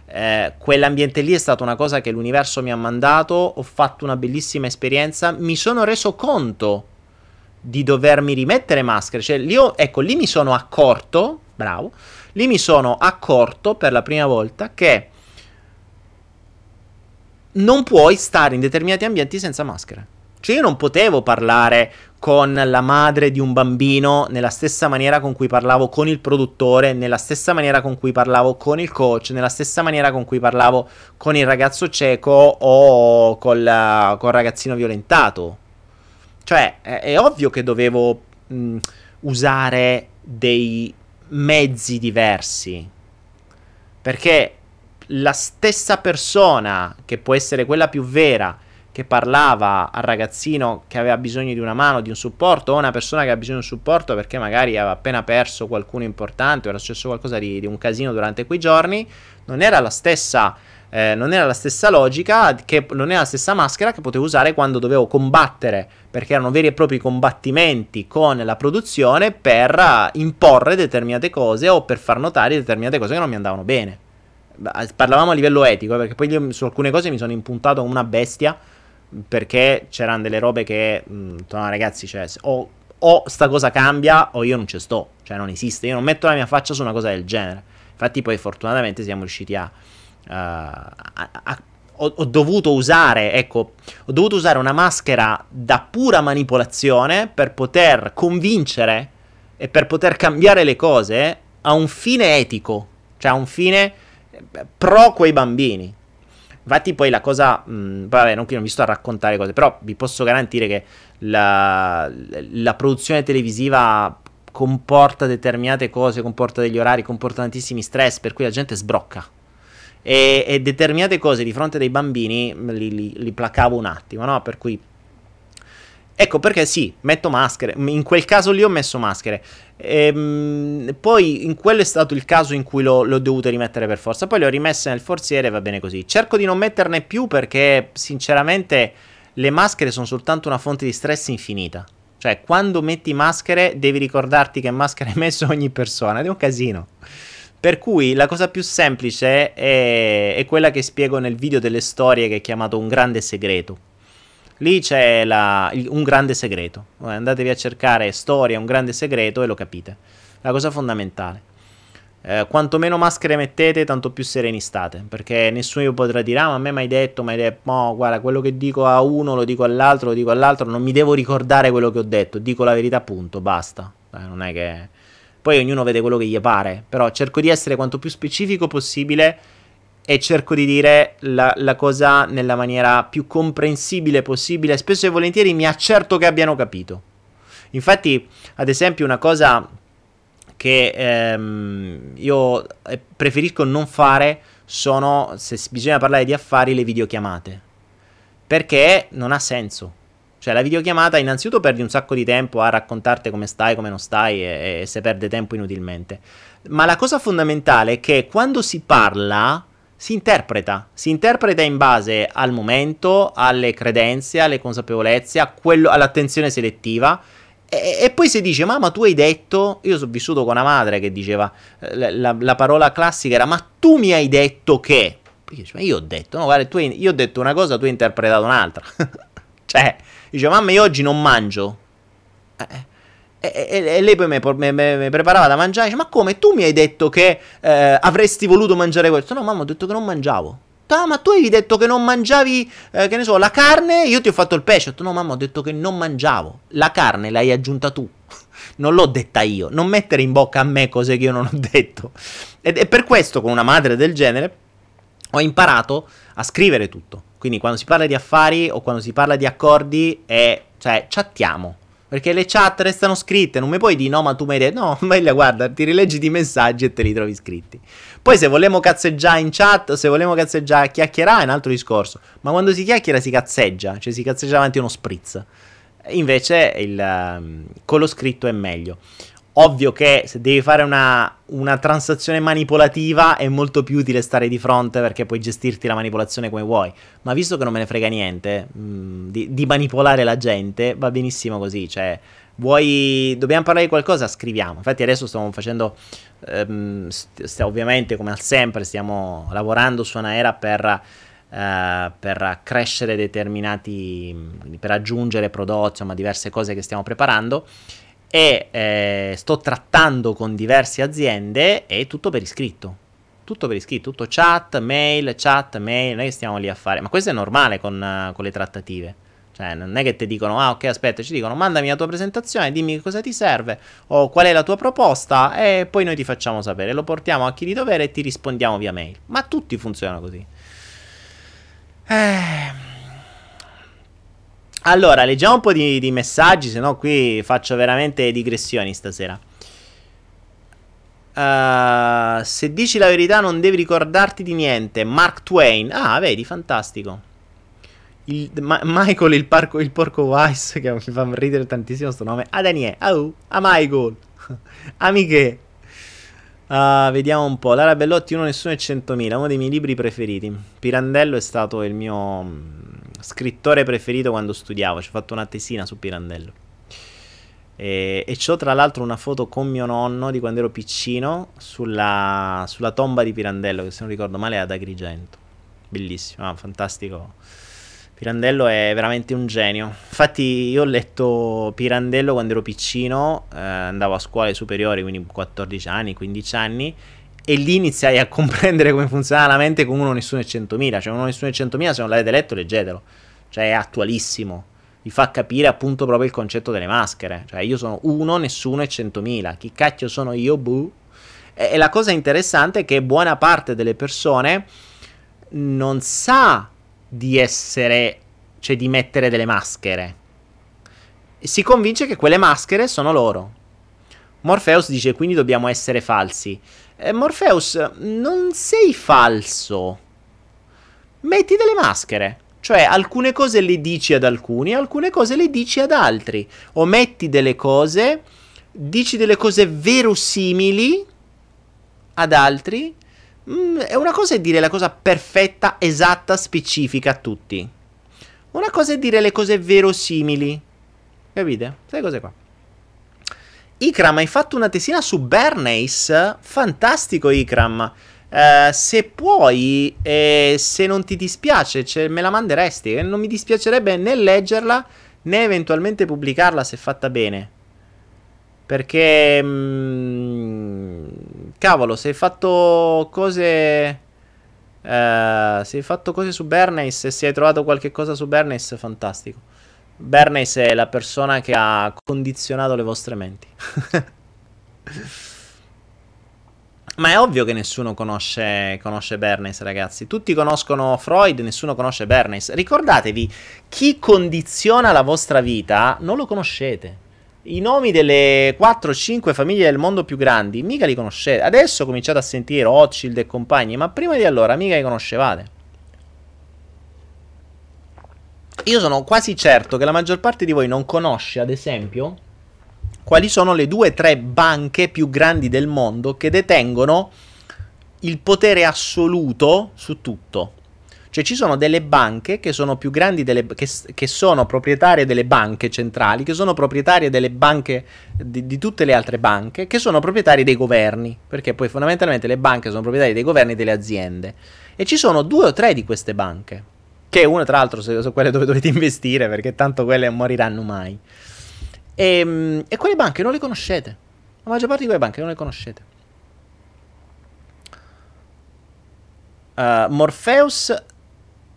Eh, quell'ambiente lì è stata una cosa che l'universo mi ha mandato, ho fatto una bellissima esperienza, mi sono reso conto di dovermi rimettere maschere, cioè lì, ecco, lì mi sono accorto, bravo, lì mi sono accorto per la prima volta che non puoi stare in determinati ambienti senza maschera. Cioè io non potevo parlare con la madre di un bambino nella stessa maniera con cui parlavo con il produttore, nella stessa maniera con cui parlavo con il coach, nella stessa maniera con cui parlavo con il ragazzo cieco o col, col ragazzino violentato. Cioè è, è ovvio che dovevo mh, usare dei mezzi diversi. Perché la stessa persona, che può essere quella più vera, che parlava al ragazzino che aveva bisogno di una mano, di un supporto, o una persona che ha bisogno di un supporto perché magari aveva appena perso qualcuno importante o era successo qualcosa di, di un casino durante quei giorni, non era la stessa eh, non era la stessa logica, che non era la stessa maschera che potevo usare quando dovevo combattere, perché erano veri e propri combattimenti con la produzione per imporre determinate cose o per far notare determinate cose che non mi andavano bene. Parlavamo a livello etico, perché poi io su alcune cose mi sono impuntato come una bestia, perché c'erano delle robe che, mh, mm, no, ragazzi, cioè, o, o sta cosa cambia o io non ci sto, cioè non esiste, io non metto la mia faccia su una cosa del genere. Infatti poi fortunatamente siamo riusciti a Uh, a, a, ho, ho, dovuto usare, ecco, ho dovuto usare una maschera da pura manipolazione per poter convincere e per poter cambiare le cose a un fine etico, cioè a un fine eh, pro quei bambini. Infatti poi la cosa, mh, mm, vabbè, non, non vi sto a raccontare cose, però vi posso garantire che la, la produzione televisiva comporta determinate cose, comporta degli orari, comporta tantissimi stress, per cui la gente sbrocca e, e determinate cose di fronte ai bambini li, li, li placavo un attimo, no? Per cui Ecco perché sì, metto maschere. In quel caso lì ho messo maschere. Ehm, poi in quello è stato il caso in cui l'ho, l'ho dovuto rimettere per forza. Poi le ho rimesse nel forziere e va bene così. Cerco di non metterne più perché sinceramente le maschere sono soltanto una fonte di stress infinita. Cioè, quando metti maschere devi ricordarti che maschere hai messo ogni persona ed è un casino. Per cui la cosa più semplice è, è, quella che spiego nel video delle storie che è chiamato Un grande segreto. Lì c'è la, un grande segreto. Andatevi a cercare storia, un grande segreto e lo capite. La cosa fondamentale. Eh, quanto meno maschere mettete, tanto più sereni state. Perché nessuno potrà dire: Ah, ma a me mi hai detto, hai detto, no, guarda, quello che dico a uno lo dico all'altro, lo dico all'altro. Non mi devo ricordare quello che ho detto. Dico la verità, appunto. Basta. Eh, non è che poi ognuno vede quello che gli pare, però cerco di essere quanto più specifico possibile e cerco di dire la, la cosa nella maniera più comprensibile possibile. Spesso e volentieri mi accerto che abbiano capito. Infatti, ad esempio, una cosa che ehm, io eh, preferisco non fare sono, se bisogna parlare di affari, le videochiamate. Perché non ha senso. Cioè, la videochiamata, innanzitutto, perdi un sacco di tempo a raccontarti come stai, come non stai, e, e se perde tempo inutilmente. Ma la cosa fondamentale è che quando si parla, si interpreta. Si interpreta in base al momento, alle credenze, alle consapevolezze, quello, all'attenzione selettiva. E, poi si dice, mamma, tu hai detto. Io sono vissuto con una madre che diceva. Eh, la, la, la parola classica era: Ma tu mi hai detto che. Io, ma io ho detto, no, guarda, hai, io ho detto una cosa, tu hai interpretato un'altra. cioè, Dice, mamma, io oggi non mangio. Eh, eh, e, e, e, lei poi mi, preparava da mangiare. Dice, ma come? Tu mi hai detto che eh, avresti voluto mangiare questo? No, mamma, ho detto che non mangiavo. Ah, ma tu avevi detto che non mangiavi, eh, che ne so, la carne, io ti ho fatto il pesce. Ho detto, no, mamma, ho detto che non mangiavo. La carne l'hai aggiunta tu. non l'ho detta io. Non mettere in bocca a me cose che io non ho detto. Ed è per questo, con una madre del genere, ho imparato a scrivere tutto. Quindi quando si parla di affari o quando si parla di accordi, è, cioè, chattiamo. Perché le chat restano scritte, non mi puoi dire no, ma tu mi hai detto, no, meglio guarda, ti rileggi i messaggi e te li trovi scritti. Poi se vogliamo cazzeggiare in chat, se vogliamo cazzeggiare, chiacchierare è un altro discorso. Ma quando si chiacchiera si cazzeggia, cioè si cazzeggia davanti a uno spritz. Invece il, um, con lo scritto è meglio. Ovvio che se devi fare una, una, transazione manipolativa è molto più utile stare di fronte perché puoi gestirti la manipolazione come vuoi. Ma visto che non me ne frega niente mh, mm, di, di, manipolare la gente, va benissimo così. Cioè, vuoi. Dobbiamo parlare di qualcosa? Scriviamo. Infatti, adesso stiamo facendo. Ehm, st- ovviamente, come al sempre, stiamo lavorando su una era per. Uh, per crescere determinati. per aggiungere prodotti, insomma, diverse cose che stiamo preparando e eh, sto trattando con diverse aziende e tutto per iscritto. Tutto per iscritto, tutto chat, mail, chat, mail, non stiamo lì a fare, ma questo è normale con, uh, con le trattative. Cioè, non è che ti dicono, ah ok, aspetta, ci dicono, mandami la tua presentazione, dimmi cosa ti serve, o qual è la tua proposta, e poi noi ti facciamo sapere. Lo portiamo a chi di dovere e ti rispondiamo via mail. Ma tutti funzionano così. Eh... Allora, leggiamo un po' di, di messaggi, se no qui faccio veramente digressioni stasera. Uh, se dici la verità non devi ricordarti di niente. Mark Twain. Ah, vedi, fantastico. Il, Ma- Michael il, parco, il porco Wise, che mi fa ridere tantissimo sto nome. A Daniele. Au, a Michael. Amiche. Uh, vediamo un po'. Lara Bellotti, uno, nessuno e 100.000. Uno dei miei libri preferiti. Pirandello è stato il mio mm, scrittore preferito quando studiavo. Ci ho fatto una tesina su Pirandello. E, e c'ho tra l'altro una foto con mio nonno di quando ero piccino sulla, sulla tomba di Pirandello, che se non ricordo male è ad Agrigento. Bellissimo, ah, fantastico. Pirandello è veramente un genio. Infatti, io ho letto Pirandello quando ero piccino, eh, andavo a scuole superiori, quindi 14 anni, 15 anni, e lì iniziai a comprendere come funziona la mente con uno nessuno e 100.000. Cioè, uno nessuno e 100.000, se non l'avete letto, leggetelo. Cioè, è attualissimo. Vi fa capire appunto proprio il concetto delle maschere. Cioè, io sono uno, nessuno e 100.000. Chi cacchio sono io? Buh. E, e la cosa interessante è che buona parte delle persone non sa di essere, cioè di mettere delle maschere. E si convince che quelle maschere sono loro. Morpheus dice quindi dobbiamo essere falsi. Eh, Morpheus, non sei falso. Metti delle maschere. Cioè, alcune cose le dici ad alcuni, alcune cose le dici ad altri. O metti delle cose, dici delle cose verosimili ad altri Mm, è una cosa è dire la cosa perfetta, esatta, specifica a tutti. Una cosa è dire le cose verosimili. Capite? Sai cose qua. Ikram, hai fatto una tesina su Bernays? Fantastico, Ikram. Uh, se puoi, e se non ti dispiace, cioè, me la manderesti. Non mi dispiacerebbe né leggerla né eventualmente pubblicarla se fatta bene. Perché... Mh, mm, cavolo, se hai fatto cose... Uh, se hai fatto cose su Bernays se hai trovato qualche cosa su Bernays, fantastico. Bernays è la persona che ha condizionato le vostre menti. Ma è ovvio che nessuno conosce, conosce Bernays, ragazzi. Tutti conoscono Freud, nessuno conosce Bernays. Ricordatevi, chi condiziona la vostra vita non lo conoscete i nomi delle 4-5 famiglie del mondo più grandi mica li conoscete. Adesso cominciate a sentire Rothschild e compagni, ma prima di allora mica li conoscevate. Io sono quasi certo che la maggior parte di voi non conosce, ad esempio, quali sono le due o tre banche più grandi del mondo che detengono il potere assoluto su tutto. Cioè ci sono delle banche che sono più grandi, delle, che, che, sono proprietarie delle banche centrali, che sono proprietarie delle banche di, di, tutte le altre banche, che sono proprietarie dei governi, perché poi fondamentalmente le banche sono proprietarie dei governi e delle aziende. E ci sono due o tre di queste banche, che una tra l'altro sono quelle dove dovete investire, perché tanto quelle moriranno mai. E, ehm, e quelle banche non le conoscete. La maggior parte di quelle banche non le conoscete. Uh, Morpheus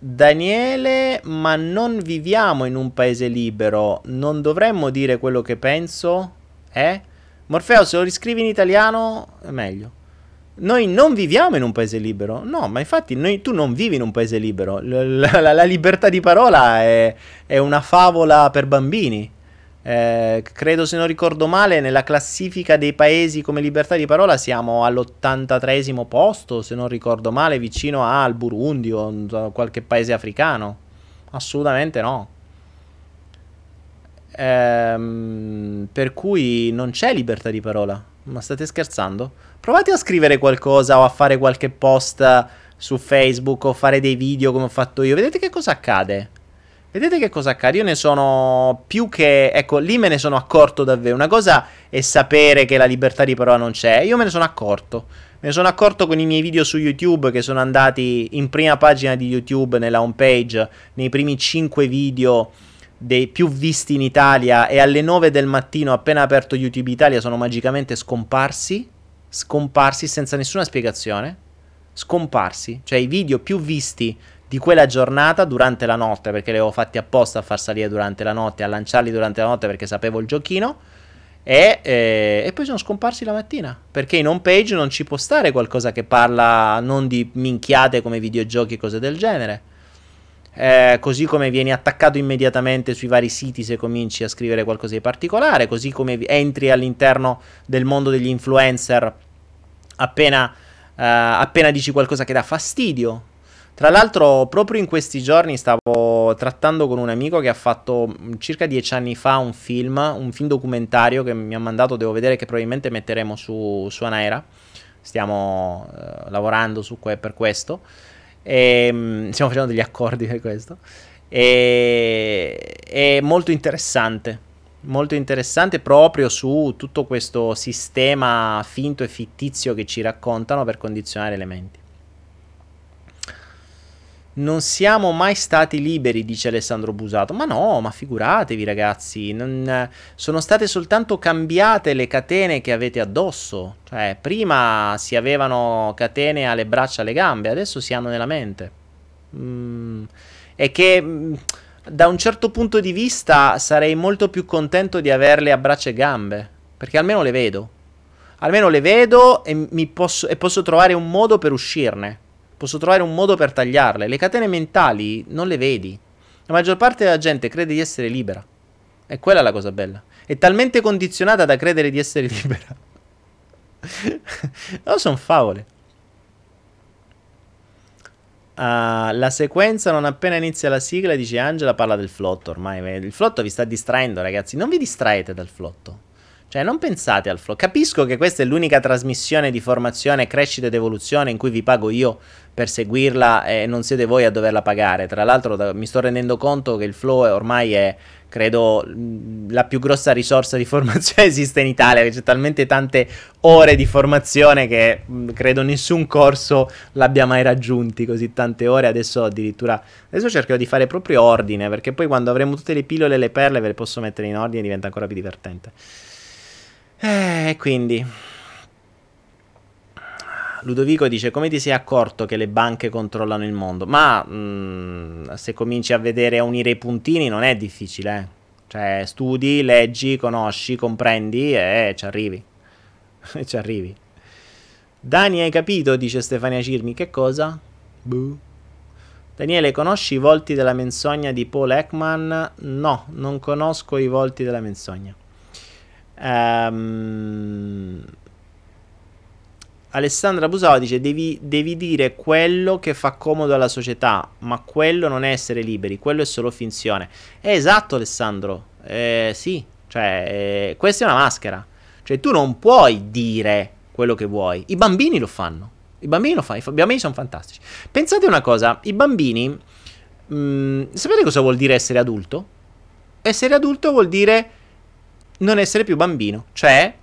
Daniele, ma non viviamo in un paese libero, non dovremmo dire quello che penso? Eh? Morfeo, se lo riscrivi in italiano è meglio. Noi non viviamo in un paese libero. No, ma infatti noi, tu non vivi in un paese libero. La, la, la, libertà di parola è, è una favola per bambini. Eh, credo, se non ricordo male, nella classifica dei paesi come libertà di parola siamo all'83 posto, se non ricordo male, vicino al Burundi o a qualche paese africano. Assolutamente no. Ehm, per cui non c'è libertà di parola. Ma state scherzando? Provate a scrivere qualcosa o a fare qualche post su Facebook o fare dei video come ho fatto io. Vedete che cosa accade? Vedete che cosa accade? Io ne sono più che... Ecco, lì me ne sono accorto davvero. Una cosa è sapere che la libertà di parola non c'è. Io me ne sono accorto. Me ne sono accorto con i miei video su YouTube che sono andati in prima pagina di YouTube, nella homepage, nei primi 5 video dei più visti in Italia e alle 9 del mattino appena aperto YouTube Italia sono magicamente scomparsi. Scomparsi senza nessuna spiegazione. Scomparsi. Cioè i video più visti di quella giornata durante la notte, perché li avevo fatti apposta a far salire durante la notte, a lanciarli durante la notte perché sapevo il giochino. E, eh, e, poi sono scomparsi la mattina perché in home page non ci può stare qualcosa che parla non di minchiate come videogiochi e cose del genere. Eh, così come vieni attaccato immediatamente sui vari siti se cominci a scrivere qualcosa di particolare, così come entri all'interno del mondo degli influencer appena, uh, appena dici qualcosa che dà fastidio. Tra l'altro, proprio in questi giorni stavo trattando con un amico che ha fatto mm, circa dieci anni fa un film, un film documentario che mi ha mandato, devo vedere che probabilmente metteremo su, su Anaera. Stiamo uh, lavorando que- per questo. E, um, stiamo facendo degli accordi per questo. E, è molto interessante molto interessante proprio su tutto questo sistema finto e fittizio che ci raccontano per condizionare elementi. Non siamo mai stati liberi, dice Alessandro Busato. Ma no, ma figuratevi ragazzi, non, sono state soltanto cambiate le catene che avete addosso. Cioè, prima si avevano catene alle braccia alle gambe, adesso si hanno nella mente. Mm, e che mm, da un certo punto di vista sarei molto più contento di averle a braccia e gambe, perché almeno le vedo. Almeno le vedo e, posso, e posso trovare un modo per uscirne. Posso trovare un modo per tagliarle. Le catene mentali non le vedi. La maggior parte della gente crede di essere libera. E quella è la cosa bella. È talmente condizionata da credere di essere libera. no, sono favole. Uh, la sequenza non appena inizia la sigla dice Angela parla del flotto ormai il flotto vi sta distraendo ragazzi non vi distraete dal flotto cioè non pensate al flotto capisco che questa è l'unica trasmissione di formazione crescita ed evoluzione in cui vi pago io per seguirla e non siete voi a doverla pagare tra l'altro da, mi sto rendendo conto che il flow ormai è credo la più grossa risorsa di formazione esiste in Italia, c'è talmente tante ore di formazione che credo nessun corso l'abbia mai raggiunti così tante ore, adesso addirittura adesso cercherò di fare proprio ordine, perché poi quando avremo tutte le pillole e le perle ve le posso mettere in ordine e diventa ancora più divertente. Eh, quindi Ludovico dice: Come ti sei accorto che le banche controllano il mondo? Ma mh, mm, se cominci a vedere a unire i puntini, non è difficile. Eh? Cioè, studi, leggi, conosci, comprendi e ci arrivi. Ci arrivi. Dani, hai capito? Dice Stefania Cirmi. Che cosa? Buh. Daniele, conosci i volti della menzogna di Paul Ekman? No, non conosco i volti della menzogna. Um, Alessandra Busao dice devi, devi, dire quello che fa comodo alla società, ma quello non è essere liberi, quello è solo finzione. È esatto Alessandro, eh, sì, cioè eh, questa è una maschera, cioè tu non puoi dire quello che vuoi, i bambini lo fanno, i bambini lo fanno, i bambini sono fantastici. Pensate una cosa, i bambini, mh, mm, sapete cosa vuol dire essere adulto? Essere adulto vuol dire non essere più bambino, cioè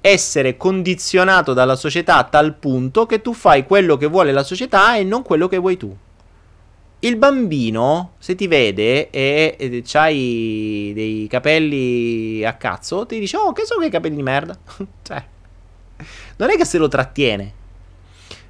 essere condizionato dalla società a tal punto che tu fai quello che vuole la società e non quello che vuoi tu. Il bambino, se ti vede e, e hai dei capelli a cazzo, ti dice: Oh, che sono quei capelli di merda? cioè, non è che se lo trattiene.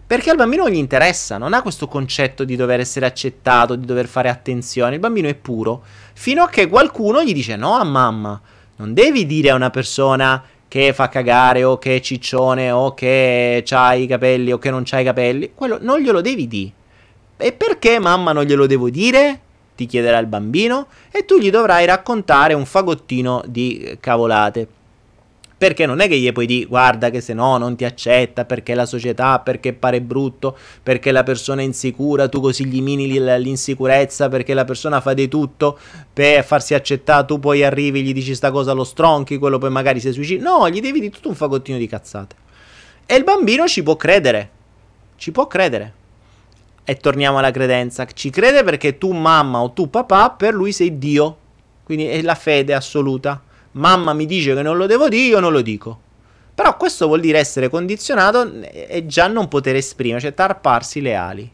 Perché al bambino non gli interessa, non ha questo concetto di dover essere accettato, di dover fare attenzione. Il bambino è puro. Fino a che qualcuno gli dice: No, a mamma, non devi dire a una persona che fa cagare o che è ciccione o che ha i capelli o che non ha i capelli, quello non glielo devi dire. E perché mamma non glielo devo dire? Ti chiederà il bambino e tu gli dovrai raccontare un fagottino di cavolate. Perché non è che gli puoi dire guarda che se no non ti accetta perché la società, perché pare brutto, perché la persona è insicura, tu così gli mini l'insicurezza perché la persona fa di tutto per farsi accettare, tu poi arrivi, gli dici sta cosa lo stronchi, quello poi magari si suicida. No, gli devi di tutto un fagottino di cazzate. E il bambino ci può credere. Ci può credere. E torniamo alla credenza. Ci crede perché tu mamma o tu papà per lui sei Dio. Quindi è la fede assoluta mamma mi dice che non lo devo dire, io non lo dico. Però questo vuol dire essere condizionato e già non poter esprimere, cioè tarparsi le ali.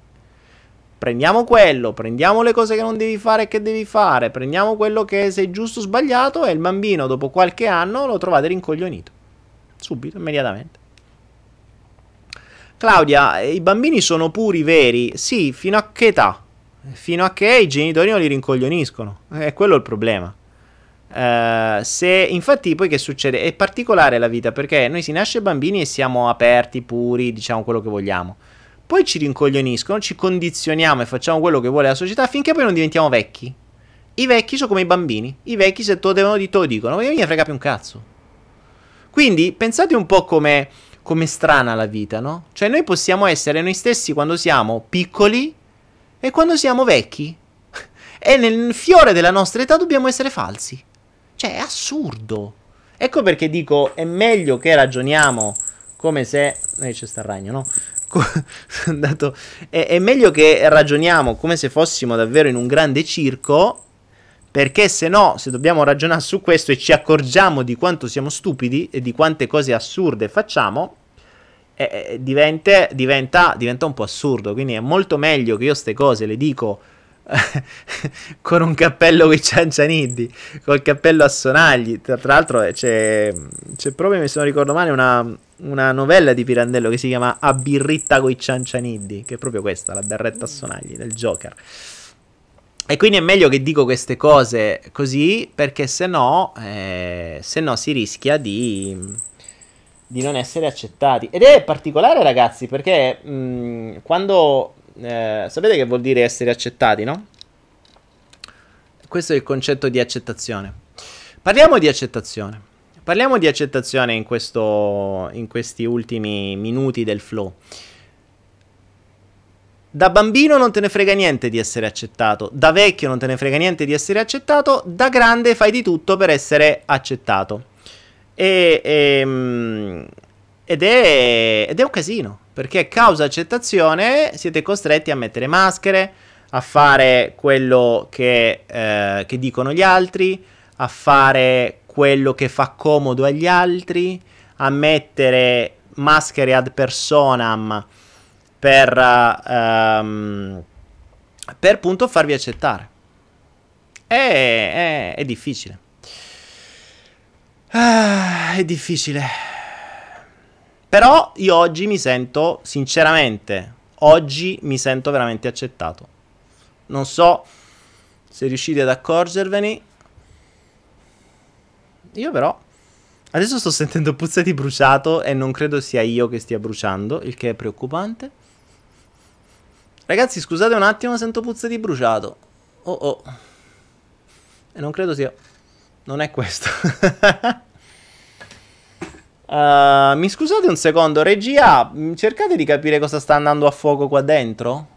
Prendiamo quello, prendiamo le cose che non devi fare e che devi fare, prendiamo quello che sei giusto o sbagliato e il bambino dopo qualche anno lo trovate rincoglionito. Subito, immediatamente. Claudia, i bambini sono puri, veri? Sì, fino a che età? Fino a che i genitori non li rincoglioniscono. È quello il problema. Uh, se infatti poi che succede? È particolare la vita perché noi si nasce bambini e siamo aperti, puri, diciamo quello che vogliamo. Poi ci rincoglioniscono, ci condizioniamo e facciamo quello che vuole la società finché poi non diventiamo vecchi. I vecchi sono come i bambini. I vecchi se te devono dire te lo dicono, ma mi frega più un cazzo. Quindi pensate un po' come come strana la vita, no? Cioè noi possiamo essere noi stessi quando siamo piccoli e quando siamo vecchi. e nel fiore della nostra età dobbiamo essere falsi. Cioè è assurdo. Ecco perché dico è meglio che ragioniamo come se... Eh, c'è sta ragno, no? Andato... È, è meglio che ragioniamo come se fossimo davvero in un grande circo perché se no, se dobbiamo ragionare su questo e ci accorgiamo di quanto siamo stupidi e di quante cose assurde facciamo, eh, eh diventa, diventa, diventa, un po' assurdo. Quindi è molto meglio che io queste cose le dico con un cappello con i ciancianiddi, col cappello a sonagli. Tra, tra l'altro eh, c'è, c'è, proprio, mi sono ricordo male, una, una, novella di Pirandello che si chiama A birritta coi ciancianiddi, che è proprio questa, la berretta a sonagli del Joker. E quindi è meglio che dico queste cose così, perché se no, eh, se no si rischia di, di, non essere accettati. Ed è particolare, ragazzi, perché mh, mm, quando... Eh, sapete che vuol dire essere accettati, no? Questo è il concetto di accettazione. Parliamo di accettazione. Parliamo di accettazione in, questo, in questi ultimi minuti del flow. Da bambino non te ne frega niente di essere accettato, da vecchio non te ne frega niente di essere accettato, da grande fai di tutto per essere accettato. E, e, ehm, ed, è, ed, è, un casino, perché causa accettazione siete costretti a mettere maschere, a fare quello che, eh, che dicono gli altri, a fare quello che fa comodo agli altri, a mettere maschere ad personam per, um, per appunto farvi accettare. È, è, è difficile. Ah, è difficile. Però io oggi mi sento, sinceramente, oggi mi sento veramente accettato. Non so se riuscite ad accorgervene. Io però adesso sto sentendo puzza di bruciato e non credo sia io che stia bruciando, il che è preoccupante. Ragazzi, scusate un attimo, sento puzza di bruciato. Oh oh. E non credo sia... Non è questo. uh, mi scusate un secondo, regia, cercate di capire cosa sta andando a fuoco qua dentro?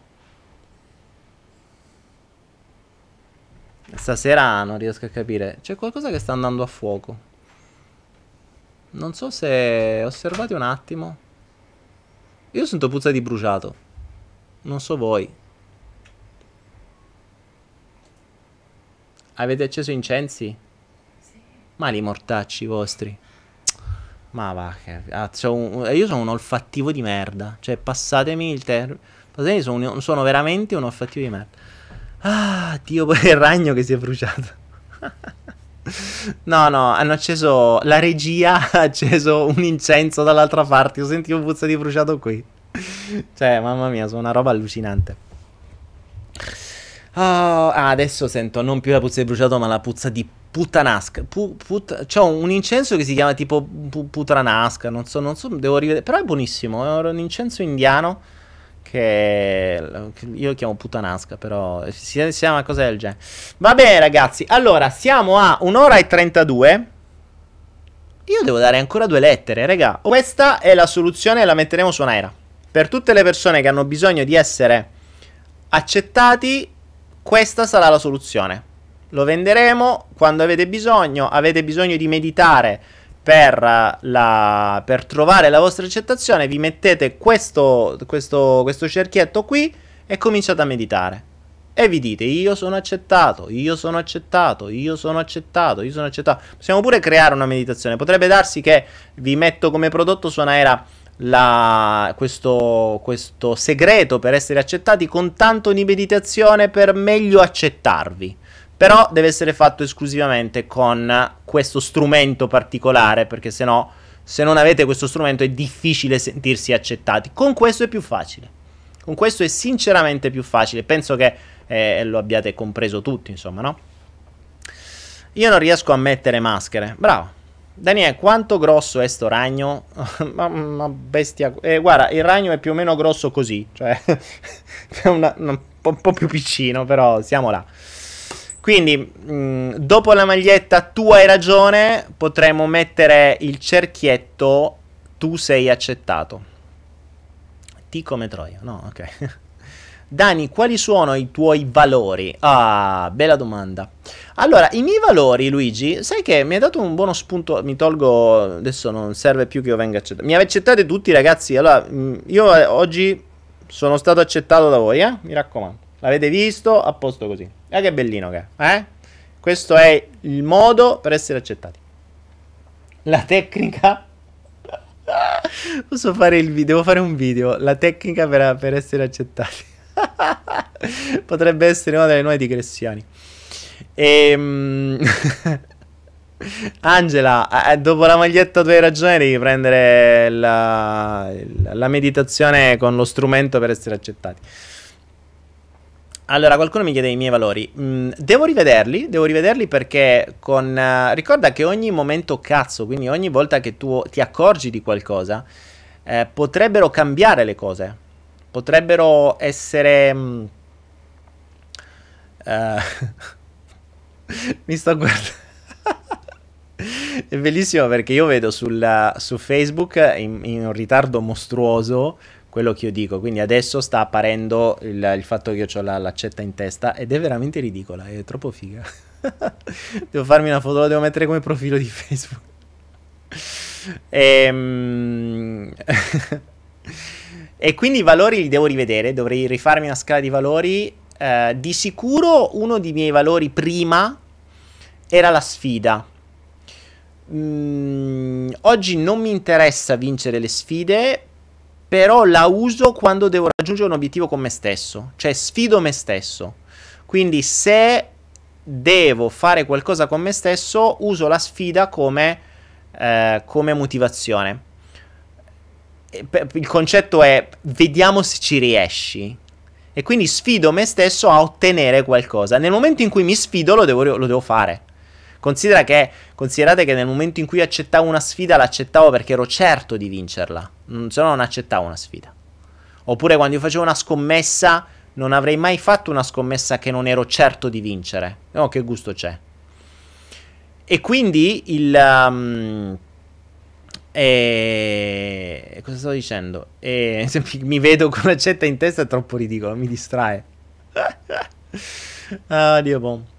Stasera non riesco a capire. C'è qualcosa che sta andando a fuoco. Non so se... Osservate un attimo. Io sento puzza di bruciato. Non so voi. Avete acceso incensi? Sì. Ma li mortacci vostri. Ma va, che... ah, un... io sono un olfattivo di merda. Cioè, passatemi il termine. Sono, sono veramente un olfattivo di merda. Ah, Dio, poi il ragno che si è bruciato. no, no, hanno acceso. La regia ha acceso un incenso dall'altra parte. Io sentivo puzza di bruciato qui. cioè, mamma mia, sono una roba allucinante. Oh, adesso sento non più la puzza di bruciato, ma la puzza di puttanasca. Pu, put, c'ho un incenso che si chiama tipo pu, putranasca. Non so, non so, devo rivedere. Però è buonissimo. È un incenso indiano che, io chiamo puttanasca. Però si, si chiama cosa del genere. Va bene, ragazzi. Allora, siamo a un'ora e 32. Io devo dare ancora due lettere, raga. Questa è la soluzione la metteremo su un'aera per tutte le persone che hanno bisogno di essere accettati, questa sarà la soluzione. Lo venderemo quando avete bisogno, avete bisogno di meditare per, la, per trovare la vostra accettazione, vi mettete questo, questo, questo cerchietto qui e cominciate a meditare. E vi dite io sono accettato, io sono accettato, io sono accettato, io sono accettato. Possiamo pure creare una meditazione. Potrebbe darsi che vi metto come prodotto su Anaera la, questo, questo segreto per essere accettati con tanto di meditazione per meglio accettarvi. Però deve essere fatto esclusivamente con questo strumento particolare, perché se no, se non avete questo strumento è difficile sentirsi accettati. Con questo è più facile. Con questo è sinceramente più facile. Penso che eh, lo abbiate compreso tutti, insomma, no? Io non riesco a mettere maschere. Bravo. Daniele, quanto grosso è sto ragno? ma, ma, bestia. Eh, guarda, il ragno è più o meno grosso così. Cioè, una, una, un po' più piccino, però siamo là. Quindi, mh, mm, dopo la maglietta, tu hai ragione. Potremmo mettere il cerchietto tu sei accettato. T come Troia, no, ok. Dani, quali sono i tuoi valori? Ah, bella domanda. Allora, i miei valori, Luigi, sai che mi hai dato un buono spunto. Mi tolgo. Adesso non serve più che io venga accettato. Mi accettate tutti, ragazzi. Allora, mm, io eh, oggi sono stato accettato da voi, eh? Mi raccomando. L'avete visto? A posto così. Ah, che bellino che è, eh? Questo è il modo per essere accettati. La tecnica. Posso fare il video? Devo fare un video. La tecnica per, per essere accettati. Potrebbe essere una delle nuove digressioni. Ehm... Angela, eh, dopo la maglietta tu hai ragione, devi prendere la, la meditazione con lo strumento per essere accettati. Allora, qualcuno mi chiede i miei valori. Mm, devo rivederli, devo rivederli perché con... Uh, ricorda che ogni momento cazzo, quindi ogni volta che tu ti accorgi di qualcosa, eh, potrebbero cambiare le cose. Potrebbero essere... Um, uh, mi sto guardando... È bellissimo perché io vedo sul, su Facebook in, in un ritardo mostruoso quello che io dico. Quindi adesso sta apparendo il, il fatto che io ho la, l'accetta in testa ed è veramente ridicola, è troppo figa. devo farmi una foto, la devo mettere come profilo di Facebook. Ehm... e quindi i valori li devo rivedere, dovrei rifarmi una scala di valori. Eh, di sicuro uno dei miei valori prima era la sfida. Mm, oggi non mi interessa vincere le sfide però la uso quando devo raggiungere un obiettivo con me stesso, cioè sfido me stesso. Quindi se devo fare qualcosa con me stesso, uso la sfida come, eh, come motivazione. Il concetto è vediamo se ci riesci. E quindi sfido me stesso a ottenere qualcosa. Nel momento in cui mi sfido lo devo, lo devo fare. Considera che, considerate che nel momento in cui accettavo una sfida, l'accettavo perché ero certo di vincerla. Se no, non accettavo una sfida. Oppure quando io facevo una scommessa, non avrei mai fatto una scommessa che non ero certo di vincere. No, che gusto c'è. E quindi il. Um, e... Cosa stavo dicendo? E... mi vedo con l'accetta in testa è troppo ridicolo, mi distrae. ah, Dio buon.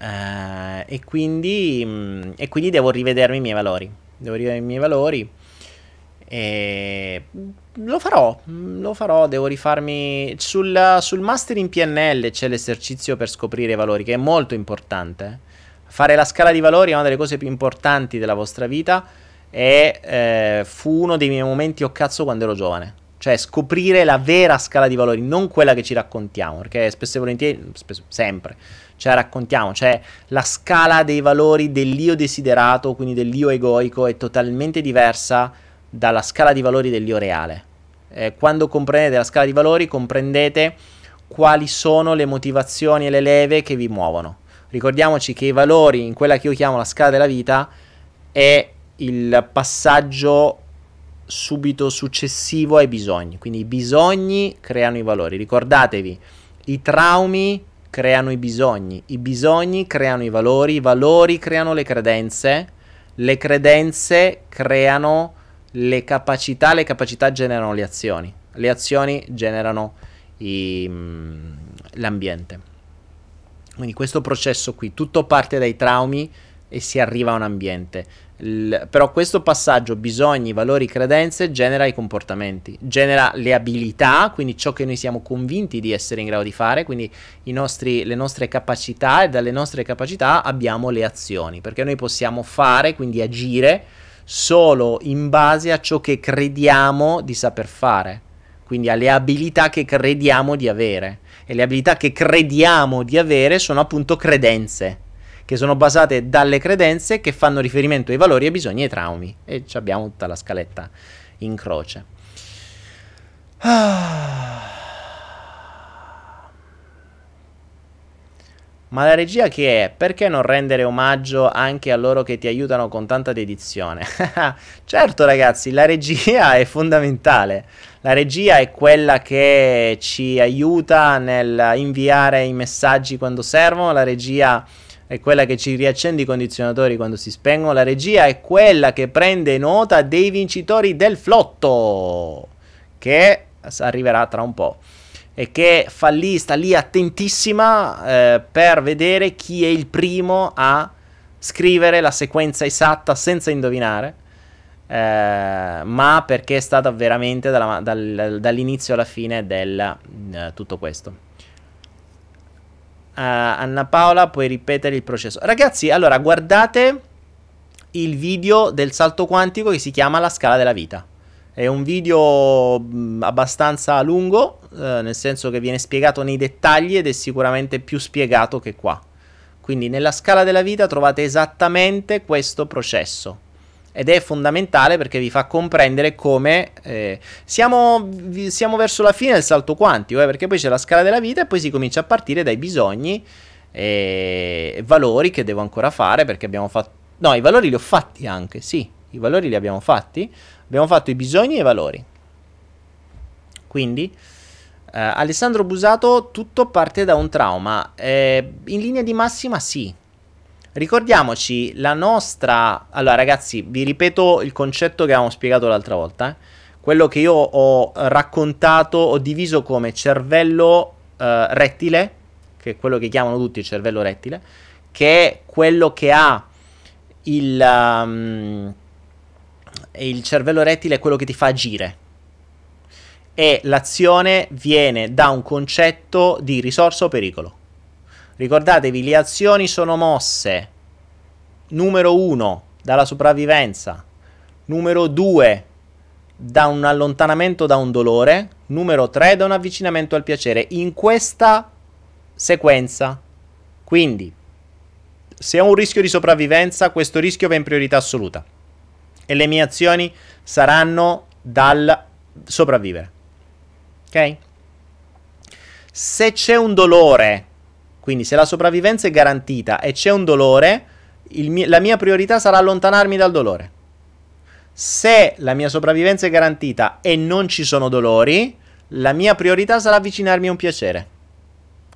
Uh, e, quindi, mh, mm, e quindi devo rivedermi i miei valori. Devo rivedermi i miei valori. E lo farò, mm, lo farò, devo rifarmi... Sul, sul master in PNL c'è l'esercizio per scoprire i valori, che è molto importante. Fare la scala di valori è una delle cose più importanti della vostra vita e eh, fu uno dei miei momenti o oh cazzo quando ero giovane. Cioè scoprire la vera scala di valori, non quella che ci raccontiamo, perché spesso e volentieri, spesso, sempre, cioè raccontiamo, cioè la scala dei valori dell'io desiderato, quindi dell'io egoico, è totalmente diversa dalla scala di valori dell'io reale. Eh, quando comprendete la scala di valori, comprendete quali sono le motivazioni e le leve che vi muovono. Ricordiamoci che i valori, in quella che io chiamo la scala della vita, è il passaggio subito successivo ai bisogni. Quindi i bisogni creano i valori. Ricordatevi, i traumi creano i bisogni, i bisogni creano i valori, i valori creano le credenze, le credenze creano le capacità, le capacità generano le azioni, le azioni generano i, mm, l'ambiente. Quindi questo processo qui, tutto parte dai traumi e si arriva a un ambiente. L- però questo passaggio bisogni, valori, credenze genera i comportamenti, genera le abilità, quindi ciò che noi siamo convinti di essere in grado di fare, quindi nostri, le nostre capacità e dalle nostre capacità abbiamo le azioni, perché noi possiamo fare, quindi agire solo in base a ciò che crediamo di saper fare, quindi alle abilità che crediamo di avere. E le abilità che crediamo di avere sono appunto credenze che sono basate dalle credenze che fanno riferimento ai valori, ai bisogni e ai traumi. E abbiamo tutta la scaletta in croce. Ah. Ma la regia che è? Perché non rendere omaggio anche a loro che ti aiutano con tanta dedizione? certo ragazzi, la regia è fondamentale. La regia è quella che ci aiuta nel inviare i messaggi quando servono, la regia è quella che ci riaccende i condizionatori quando si spengono, la regia è quella che prende nota dei vincitori del flotto, che arriverà tra un po', e che fa lì, sta lì attentissima eh, per vedere chi è il primo a scrivere la sequenza esatta senza indovinare. Eh, ma perché è stata veramente dalla, dal, dall'inizio alla fine del uh, tutto questo. Anna Paola, puoi ripetere il processo. Ragazzi, allora guardate il video del salto quantico che si chiama La scala della vita. È un video abbastanza lungo, uh, nel senso che viene spiegato nei dettagli ed è sicuramente più spiegato che qua. Quindi nella scala della vita trovate esattamente questo processo ed è fondamentale perché vi fa comprendere come eh, siamo, siamo, verso la fine del salto quantico, eh, perché poi c'è la scala della vita e poi si comincia a partire dai bisogni e valori che devo ancora fare perché abbiamo fatto... No, i valori li ho fatti anche, sì, i valori li abbiamo fatti, abbiamo fatto i bisogni e i valori. Quindi... Uh, Alessandro Busato, tutto parte da un trauma. Eh, in linea di massima sì, Ricordiamoci la nostra... Allora ragazzi, vi ripeto il concetto che avevamo spiegato l'altra volta. Eh? Quello che io ho raccontato, ho diviso come cervello uh, rettile, che è quello che chiamano tutti il cervello rettile, che è quello che ha il... Um, il cervello rettile è quello che ti fa agire. E l'azione viene da un concetto di risorsa o pericolo. Ricordatevi, le azioni sono mosse. Numero 1 dalla sopravvivenza. Numero 2 da un allontanamento da un dolore. Numero 3 da un avvicinamento al piacere. In questa sequenza. Quindi, se ho un rischio di sopravvivenza, questo rischio va in priorità assoluta. E le mie azioni saranno dal sopravvivere. Ok? Se c'è un dolore quindi se la sopravvivenza è garantita e c'è un dolore, mio, la mia priorità sarà allontanarmi dal dolore. Se la mia sopravvivenza è garantita e non ci sono dolori, la mia priorità sarà avvicinarmi a un piacere.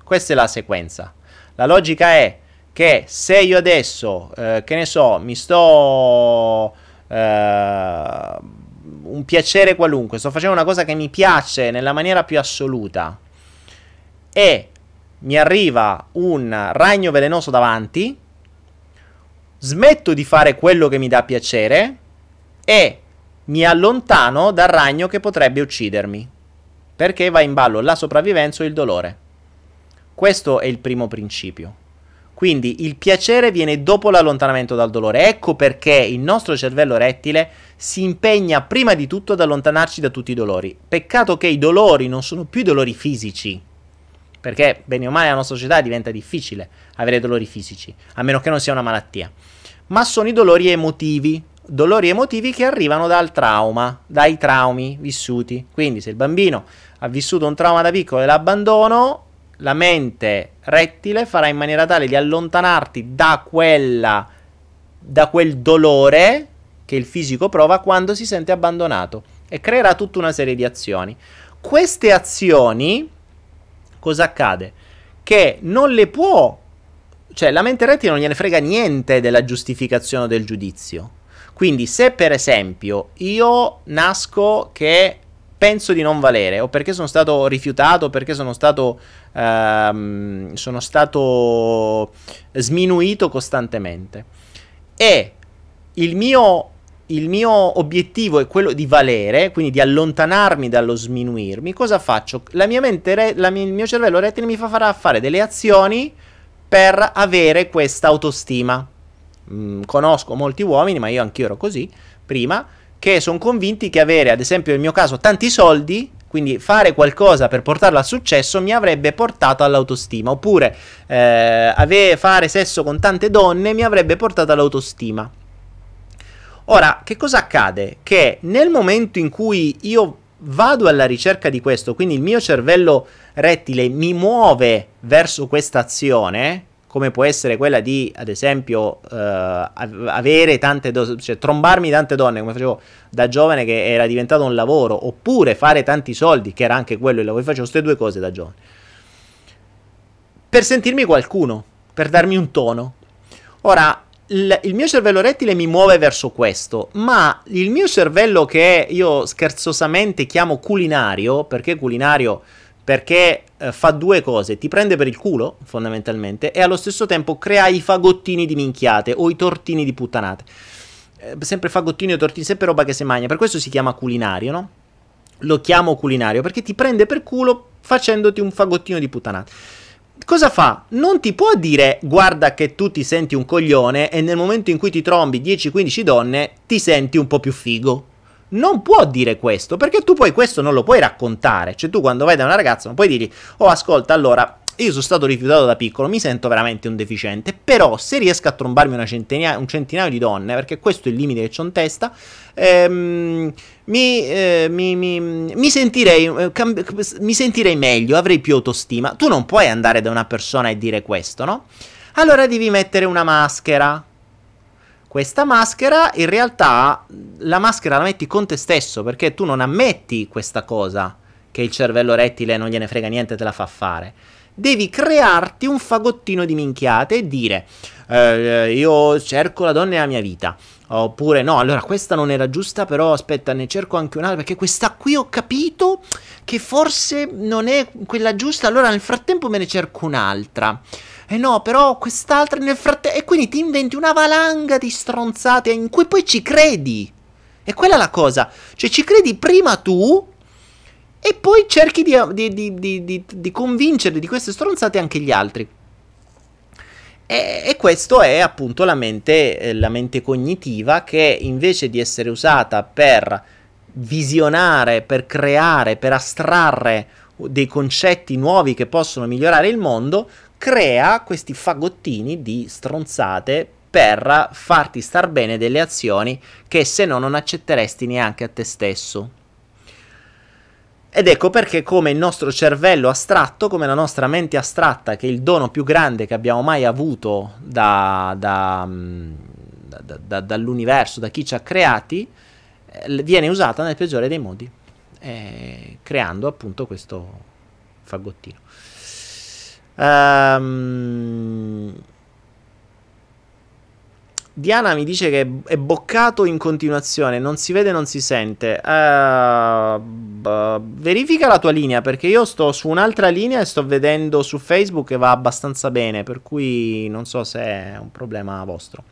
Questa è la sequenza. La logica è che se io adesso, eh, che ne so, mi sto... Eh, un piacere qualunque, sto facendo una cosa che mi piace nella maniera più assoluta e mi arriva un ragno velenoso davanti, smetto di fare quello che mi dà piacere e mi allontano dal ragno che potrebbe uccidermi, perché va in ballo la sopravvivenza o il dolore. Questo è il primo principio. Quindi il piacere viene dopo l'allontanamento dal dolore. Ecco perché il nostro cervello rettile si impegna prima di tutto ad allontanarci da tutti i dolori. Peccato che i dolori non sono più dolori fisici, perché bene o male nella nostra società diventa difficile avere dolori fisici, a meno che non sia una malattia. Ma sono i dolori emotivi, dolori emotivi che arrivano dal trauma, dai traumi vissuti. Quindi se il bambino ha vissuto un trauma da piccolo e l'abbandono, la mente rettile farà in maniera tale di allontanarti da quella da quel dolore che il fisico prova quando si sente abbandonato e creerà tutta una serie di azioni. Queste azioni cosa accade? Che non le può, cioè la mente rettile non gliene frega niente della giustificazione del giudizio. Quindi se per esempio io nasco che penso di non valere o perché sono stato rifiutato, o perché sono stato, ehm, sono stato sminuito costantemente e il mio il mio obiettivo è quello di valere, quindi di allontanarmi dallo sminuirmi, cosa faccio? La mia mente, re, la mia, il mio cervello rettile mi farà fare delle azioni per avere questa autostima. Mm, conosco molti uomini, ma io anch'io ero così prima, che sono convinti che avere, ad esempio nel mio caso, tanti soldi, quindi fare qualcosa per portarlo al successo mi avrebbe portato all'autostima, oppure eh, ave- fare sesso con tante donne mi avrebbe portato all'autostima. Ora, che cosa accade? Che nel momento in cui io vado alla ricerca di questo, quindi il mio cervello rettile mi muove verso questa azione, come può essere quella di, ad esempio, uh, avere tante donne, cioè trombarmi tante donne, come facevo da giovane che era diventato un lavoro, oppure fare tanti soldi, che era anche quello il lavoro, facevo queste due cose da giovane. Per sentirmi qualcuno, per darmi un tono. Ora, il, il, mio cervello rettile mi muove verso questo, ma il mio cervello che io scherzosamente chiamo culinario, perché culinario? Perché eh, fa due cose, ti prende per il culo, fondamentalmente, e allo stesso tempo crea i fagottini di minchiate o i tortini di puttanate. Eh, sempre fagottini o tortini, sempre roba che si mangia, per questo si chiama culinario, no? Lo chiamo culinario, perché ti prende per culo facendoti un fagottino di puttanate cosa fa? Non ti può dire guarda che tu ti senti un coglione e nel momento in cui ti trombi 10-15 donne ti senti un po' più figo. Non può dire questo, perché tu poi questo non lo puoi raccontare. Cioè tu quando vai da una ragazza non puoi dirgli "Oh, ascolta, allora io sono stato rifiutato da piccolo, mi sento veramente un deficiente, però se riesco a trombarmi centinaia, un centinaio di donne, perché questo è il limite che ho in testa, ehm, mi, eh, mi, mi, mi, sentirei, eh, cam- mi sentirei meglio, avrei più autostima. Tu non puoi andare da una persona e dire questo, no? Allora devi mettere una maschera. Questa maschera, in realtà, la maschera la metti con te stesso, perché tu non ammetti questa cosa, che il cervello rettile non gliene frega niente, te la fa fare devi crearti un fagottino di minchiate e dire eh, io cerco la donna nella mia vita. Oppure no, allora questa non era giusta, però aspetta, ne cerco anche un'altra perché questa qui ho capito che forse non è quella giusta, allora nel frattempo me ne cerco un'altra. E eh no, però quest'altra nel frattempo... E quindi ti inventi una valanga di stronzate in cui poi ci credi. E quella è la cosa. Cioè ci credi prima tu e poi cerchi di, di, di, di convincere di queste stronzate anche gli altri. E, e questo è appunto la mente, eh, la mente cognitiva che invece di essere usata per visionare, per creare, per astrarre dei concetti nuovi che possono migliorare il mondo, crea questi fagottini di stronzate per farti star bene delle azioni che se no non accetteresti neanche a te stesso. Ed ecco perché come il nostro cervello astratto, come la nostra mente astratta, che è il dono più grande che abbiamo mai avuto da, da, mm, da, dall'universo, da chi ci ha creati, eh, viene usata nel peggiore dei modi, eh, creando appunto questo fagottino. Um, Diana mi dice che è boccato in continuazione, non si vede, non si sente. Uh, b- verifica la tua linea perché io sto su un'altra linea e sto vedendo su Facebook che va abbastanza bene, per cui non so se è un problema vostro.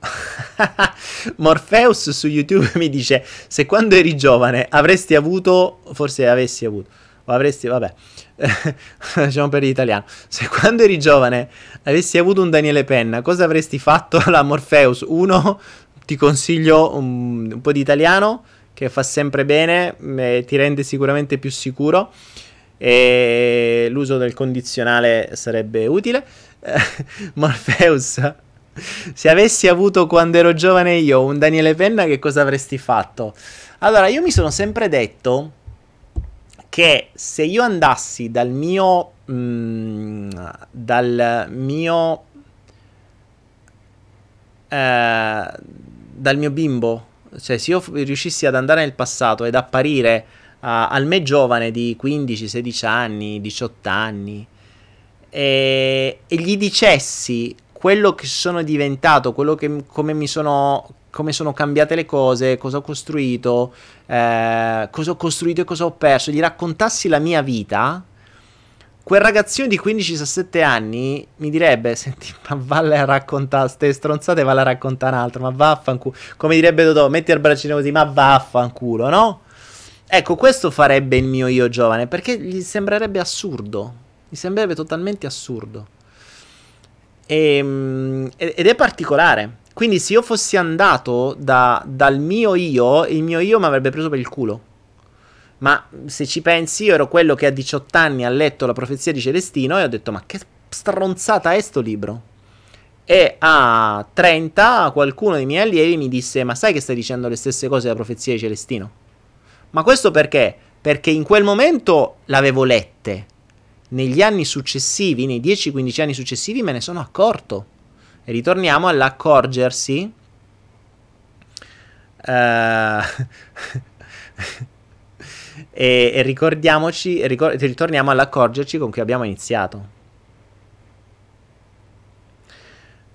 Morpheus su YouTube mi dice: Se quando eri giovane avresti avuto, forse avessi avuto, o avresti, vabbè, diciamo per l'italiano, se quando eri giovane avessi avuto un Daniele Penna, cosa avresti fatto la Morpheus? Uno, ti consiglio un, un po' di italiano che fa sempre bene, eh, ti rende sicuramente più sicuro e l'uso del condizionale sarebbe utile. Morpheus, se avessi avuto quando ero giovane io un Daniele Penna, che cosa avresti fatto? Allora, io mi sono sempre detto che se io andassi dal mio mh, mm, dal mio eh, dal mio bimbo cioè se io riuscissi ad andare nel passato ed apparire uh, al me giovane di 15, 16 anni, 18 anni e, e gli dicessi quello che sono diventato, quello che come mi sono come sono cambiate le cose, cosa ho costruito, eh, cosa ho costruito e cosa ho perso, gli raccontassi la mia vita, quel ragazzino di 15-17 anni mi direbbe: Senti, ma vale a raccontare ste stronzate, vale a raccontare un altro, ma vaffanculo. Come direbbe Dodò, metti il braccino così, ma vaffanculo, no? Ecco, questo farebbe il mio io giovane, perché gli sembrerebbe assurdo. Gli sembrerebbe totalmente assurdo. E, ehm, ed è particolare quindi se io fossi andato da, dal mio io, il mio io mi avrebbe preso per il culo. Ma se ci pensi, io ero quello che a 18 anni ha letto la profezia di Celestino e ho detto: Ma che stronzata è sto libro? E a 30 qualcuno dei miei allievi mi disse: Ma sai che stai dicendo le stesse cose della profezia di Celestino? Ma questo perché? Perché in quel momento l'avevo lette. Negli anni successivi, nei 10-15 anni successivi, me ne sono accorto. E ritorniamo all'accorgersi. Uh, e, e, ricordiamoci, ricor- ritorniamo all'accorgerci con cui abbiamo iniziato.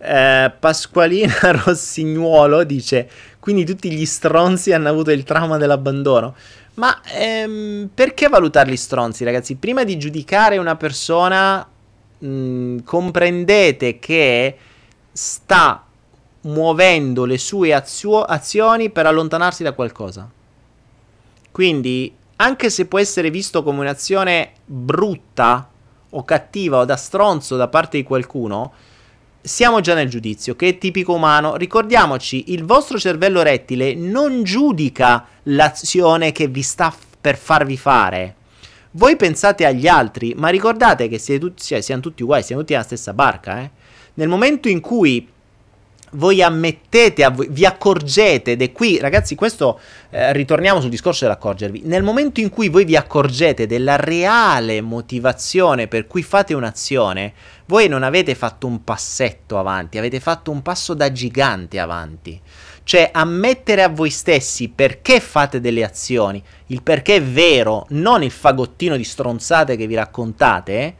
Eh, Pasqualina Rossignuolo dice: Quindi tutti gli stronzi hanno avuto il trauma dell'abbandono. Ma ehm, perché valutarli stronzi, ragazzi? Prima di giudicare una persona, mh, comprendete che sta muovendo le sue azio- azioni per allontanarsi da qualcosa. Quindi, anche se può essere visto come un'azione brutta o cattiva o da stronzo da parte di qualcuno, siamo già nel giudizio, che è tipico umano. Ricordiamoci, il vostro cervello rettile non giudica l'azione che vi sta f- per farvi fare. Voi pensate agli altri, ma ricordate che siete tutti, cioè, siamo tutti uguali, siamo tutti nella stessa barca. Eh? Nel momento in cui voi ammettete, voi, vi accorgete, ed è qui, ragazzi, questo eh, ritorniamo sul discorso dell'accorgervi. Nel momento in cui voi vi accorgete della reale motivazione per cui fate un'azione, voi non avete fatto un passetto avanti, avete fatto un passo da gigante avanti. Cioè, ammettere a voi stessi perché fate delle azioni, il perché è vero, non il fagottino di stronzate che vi raccontate, eh?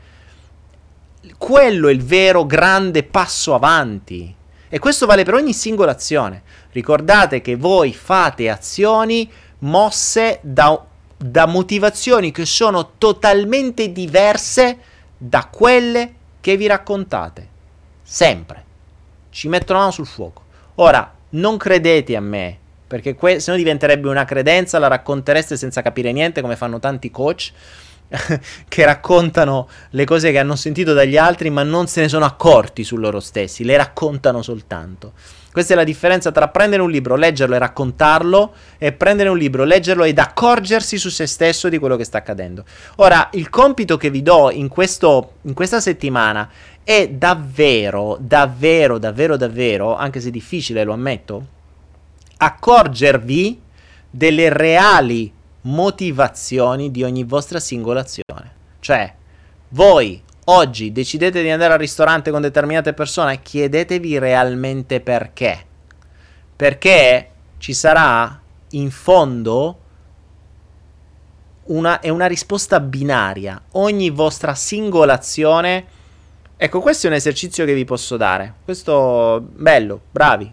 Quello è il vero grande passo avanti. E questo vale per ogni singola azione. Ricordate che voi fate azioni mosse da, da motivazioni che sono totalmente diverse da quelle che vi raccontate. Sempre. Ci metto la mano sul fuoco. Ora, non credete a me, perché que- se no diventerebbe una credenza, la raccontereste senza capire niente, come fanno tanti coach che raccontano le cose che hanno sentito dagli altri, ma non se ne sono accorti su loro stessi, le raccontano soltanto. Questa è la differenza tra prendere un libro, leggerlo e raccontarlo e prendere un libro, leggerlo ed accorgersi su se stesso di quello che sta accadendo. Ora, il compito che vi do in, questo, in questa settimana è davvero, davvero, davvero, davvero, anche se difficile, lo ammetto, accorgervi delle reali motivazioni di ogni vostra singola azione. Cioè, voi oggi decidete di andare al ristorante con determinate persone, chiedetevi realmente perché. Perché ci sarà in fondo una, è una risposta binaria. Ogni vostra singola azione Ecco, questo è un esercizio che vi posso dare. Questo bello, bravi.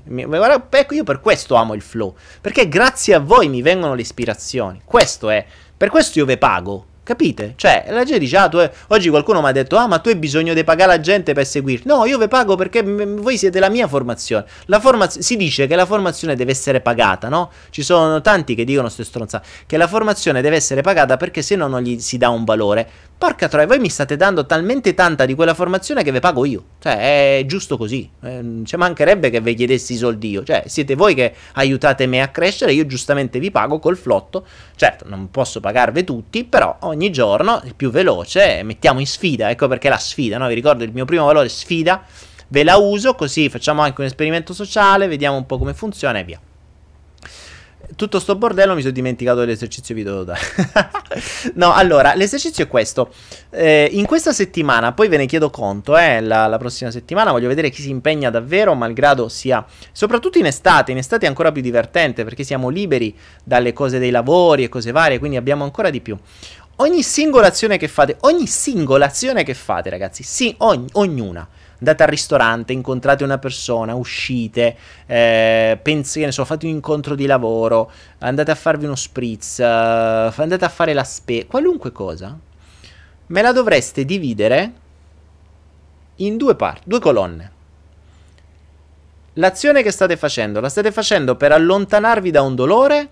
ecco, io per questo amo il flow. Perché grazie a voi mi vengono le ispirazioni. Questo è. Per questo io ve pago. Capite? Cioè, la gente dice, ah, tu oggi qualcuno mi ha detto, ah, ma tu hai bisogno di pagare la gente per seguirti. No, io vi pago perché m- voi siete la mia formazione. La formaz- si dice che la formazione deve essere pagata, no? Ci sono tanti che dicono, ste stronzate, che la formazione deve essere pagata perché se no non gli si dà un valore. Porca troia, voi mi state dando talmente tanta di quella formazione che ve pago io. Cioè, è giusto così. Eh, ci mancherebbe che vi chiedessi i soldi io. Cioè, siete voi che aiutate me a crescere, io giustamente vi pago col flotto. Certo, non posso pagarvi tutti, però ogni giorno il più veloce mettiamo in sfida. Ecco perché la sfida, no? Vi ricordo il mio primo valore sfida. Ve la uso così facciamo anche un esperimento sociale, vediamo un po' come funziona e via tutto sto bordello mi sono dimenticato dell'esercizio video da dare. no, allora, l'esercizio è questo. Eh, in questa settimana, poi ve ne chiedo conto, eh, la, la, prossima settimana voglio vedere chi si impegna davvero, malgrado sia, soprattutto in estate, in estate è ancora più divertente perché siamo liberi dalle cose dei lavori e cose varie, quindi abbiamo ancora di più. Ogni singola azione che fate, ogni singola azione che fate, ragazzi, sì, ogni, ognuna andate al ristorante, incontrate una persona, uscite, eh, ne so, fate un incontro di lavoro, andate a farvi uno spritz, uh, andate a fare la spesa, qualunque cosa, me la dovreste dividere in due parti, due colonne. L'azione che state facendo, la state facendo per allontanarvi da un dolore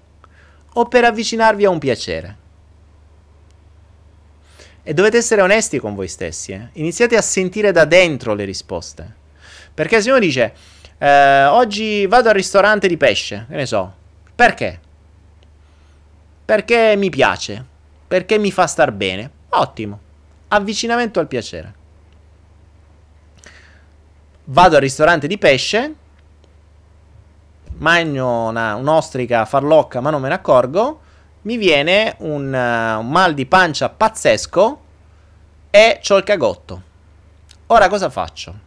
o per avvicinarvi a un piacere? E dovete essere onesti con voi stessi. Eh? Iniziate a sentire da dentro le risposte. Perché se uno dice, eh, oggi vado al ristorante di pesce, che ne so, perché? Perché mi piace, perché mi fa star bene. Ottimo. Avvicinamento al piacere. Vado al ristorante di pesce, mangio una, un'ostrica farlocca ma non me ne accorgo, mi viene un, uh, un mal di pancia pazzesco e ho il cagotto. Ora cosa faccio?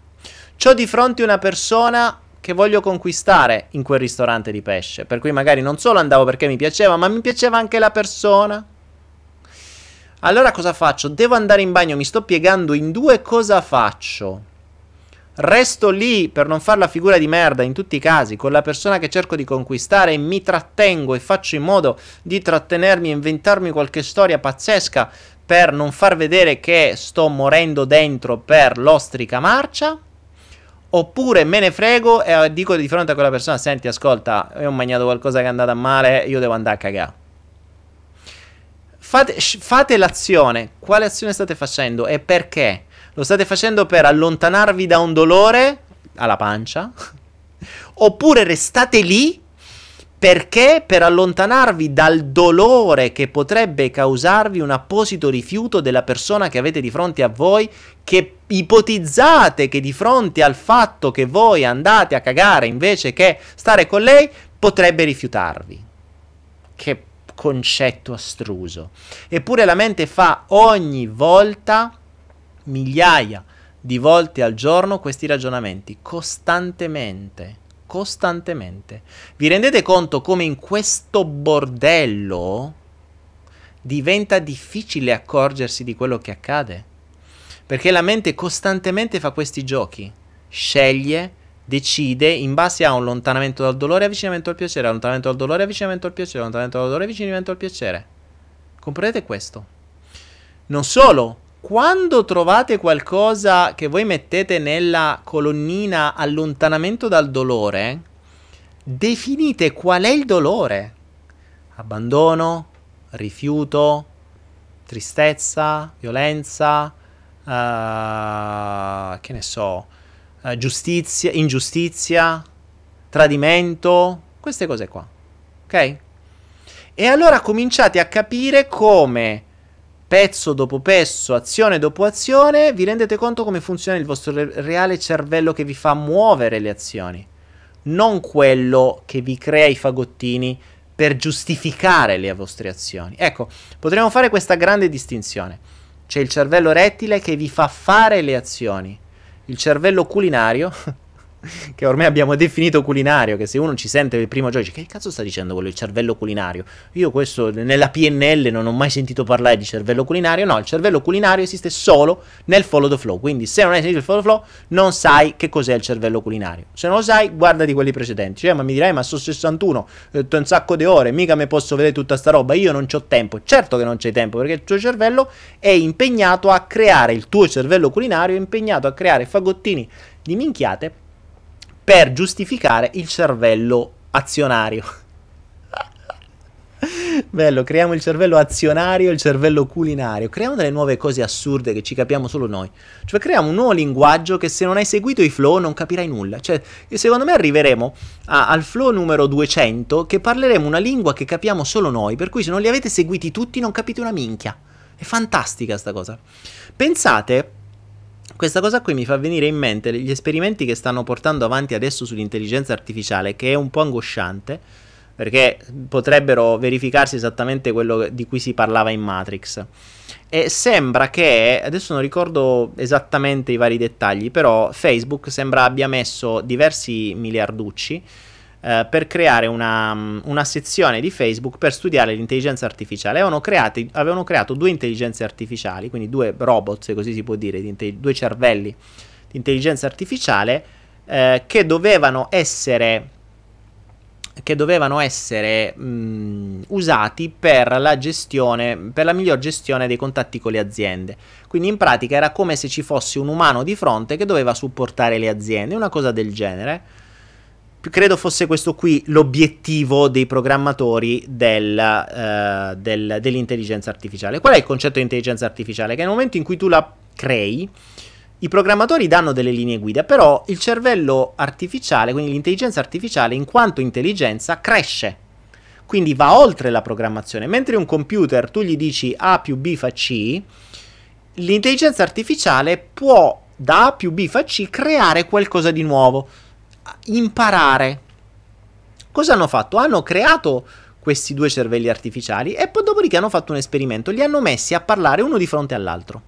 Ho di fronte una persona che voglio conquistare in quel ristorante di pesce, per cui magari non solo andavo perché mi piaceva, ma mi piaceva anche la persona. Allora cosa faccio? Devo andare in bagno, mi sto piegando in due, cosa faccio? Resto lì per non fare la figura di merda in tutti i casi con la persona che cerco di conquistare e mi trattengo e faccio in modo di trattenermi e inventarmi qualche storia pazzesca per non far vedere che sto morendo dentro per l'ostrica marcia. Oppure me ne frego e dico di fronte a quella persona: Senti, ascolta, ho mangiato qualcosa che è andata male, io devo andare a cagare. Fate, fate l'azione. Quale azione state facendo e perché? Lo state facendo per allontanarvi da un dolore alla pancia? Oppure restate lì perché per allontanarvi dal dolore che potrebbe causarvi un apposito rifiuto della persona che avete di fronte a voi, che ipotizzate che di fronte al fatto che voi andate a cagare invece che stare con lei, potrebbe rifiutarvi. Che concetto astruso. Eppure la mente fa ogni volta, migliaia di volte al giorno, questi ragionamenti, costantemente costantemente. Vi rendete conto come in questo bordello diventa difficile accorgersi di quello che accade? Perché la mente costantemente fa questi giochi, sceglie, decide in base a un allontanamento dal dolore, avvicinamento al piacere, allontanamento dal dolore, avvicinamento al piacere, allontanamento dal dolore, avvicinamento al piacere. Comprendete questo? Non solo, quando trovate qualcosa che voi mettete nella colonnina allontanamento dal dolore, definite qual è il dolore. Abbandono, rifiuto, tristezza, violenza, uh, che ne so, uh, giustizia, ingiustizia, tradimento, queste cose qua. Ok? E allora cominciate a capire come pezzo dopo pezzo, azione dopo azione, vi rendete conto come funziona il vostro re- reale cervello che vi fa muovere le azioni, non quello che vi crea i fagottini per giustificare le vostre azioni. Ecco, potremmo fare questa grande distinzione. C'è il cervello rettile che vi fa fare le azioni, il cervello culinario che ormai abbiamo definito culinario, che se uno ci sente il primo giorno dice che cazzo sta dicendo quello, il cervello culinario? Io questo nella PNL non ho mai sentito parlare di cervello culinario, no, il cervello culinario esiste solo nel follow the flow, quindi se non hai sentito il follow the flow non sai che cos'è il cervello culinario. Se non lo sai, guardati quelli precedenti, cioè, ma mi direi ma sono 61, ho un sacco di ore, mica mi posso vedere tutta sta roba, io non ho tempo. Certo che non c'hai tempo, perché il tuo cervello è impegnato a creare, il tuo cervello culinario è impegnato a creare fagottini di minchiate per giustificare il cervello azionario. Bello, creiamo il cervello azionario e il cervello culinario. Creiamo delle nuove cose assurde che ci capiamo solo noi. Cioè, creiamo un nuovo linguaggio che se non hai seguito i flow non capirai nulla. Cioè, secondo me arriveremo a, al flow numero 200 che parleremo una lingua che capiamo solo noi. Per cui se non li avete seguiti tutti non capite una minchia. È fantastica sta cosa. Pensate questa cosa qui mi fa venire in mente gli esperimenti che stanno portando avanti adesso sull'intelligenza artificiale, che è un po' angosciante, perché potrebbero verificarsi esattamente quello di cui si parlava in Matrix. E sembra che, adesso non ricordo esattamente i vari dettagli, però Facebook sembra abbia messo diversi miliarducci eh, per creare una, una, sezione di Facebook per studiare l'intelligenza artificiale. Avevano, creati, avevano, creato due intelligenze artificiali, quindi due robot, se così si può dire, inte- due cervelli di intelligenza artificiale eh, che dovevano essere che dovevano essere mh, usati per la gestione, per la miglior gestione dei contatti con le aziende. Quindi in pratica era come se ci fosse un umano di fronte che doveva supportare le aziende, una cosa del genere credo fosse questo qui l'obiettivo dei programmatori del, uh, del, dell'intelligenza artificiale. Qual è il concetto di intelligenza artificiale? Che nel momento in cui tu la crei, i programmatori danno delle linee guida, però il cervello artificiale, quindi l'intelligenza artificiale, in quanto intelligenza, cresce. Quindi va oltre la programmazione. Mentre un computer tu gli dici A più B fa C, l'intelligenza artificiale può da A più B fa C creare qualcosa di nuovo imparare. Cosa hanno fatto? Hanno creato questi due cervelli artificiali e poi dopodiché hanno fatto un esperimento, li hanno messi a parlare uno di fronte all'altro.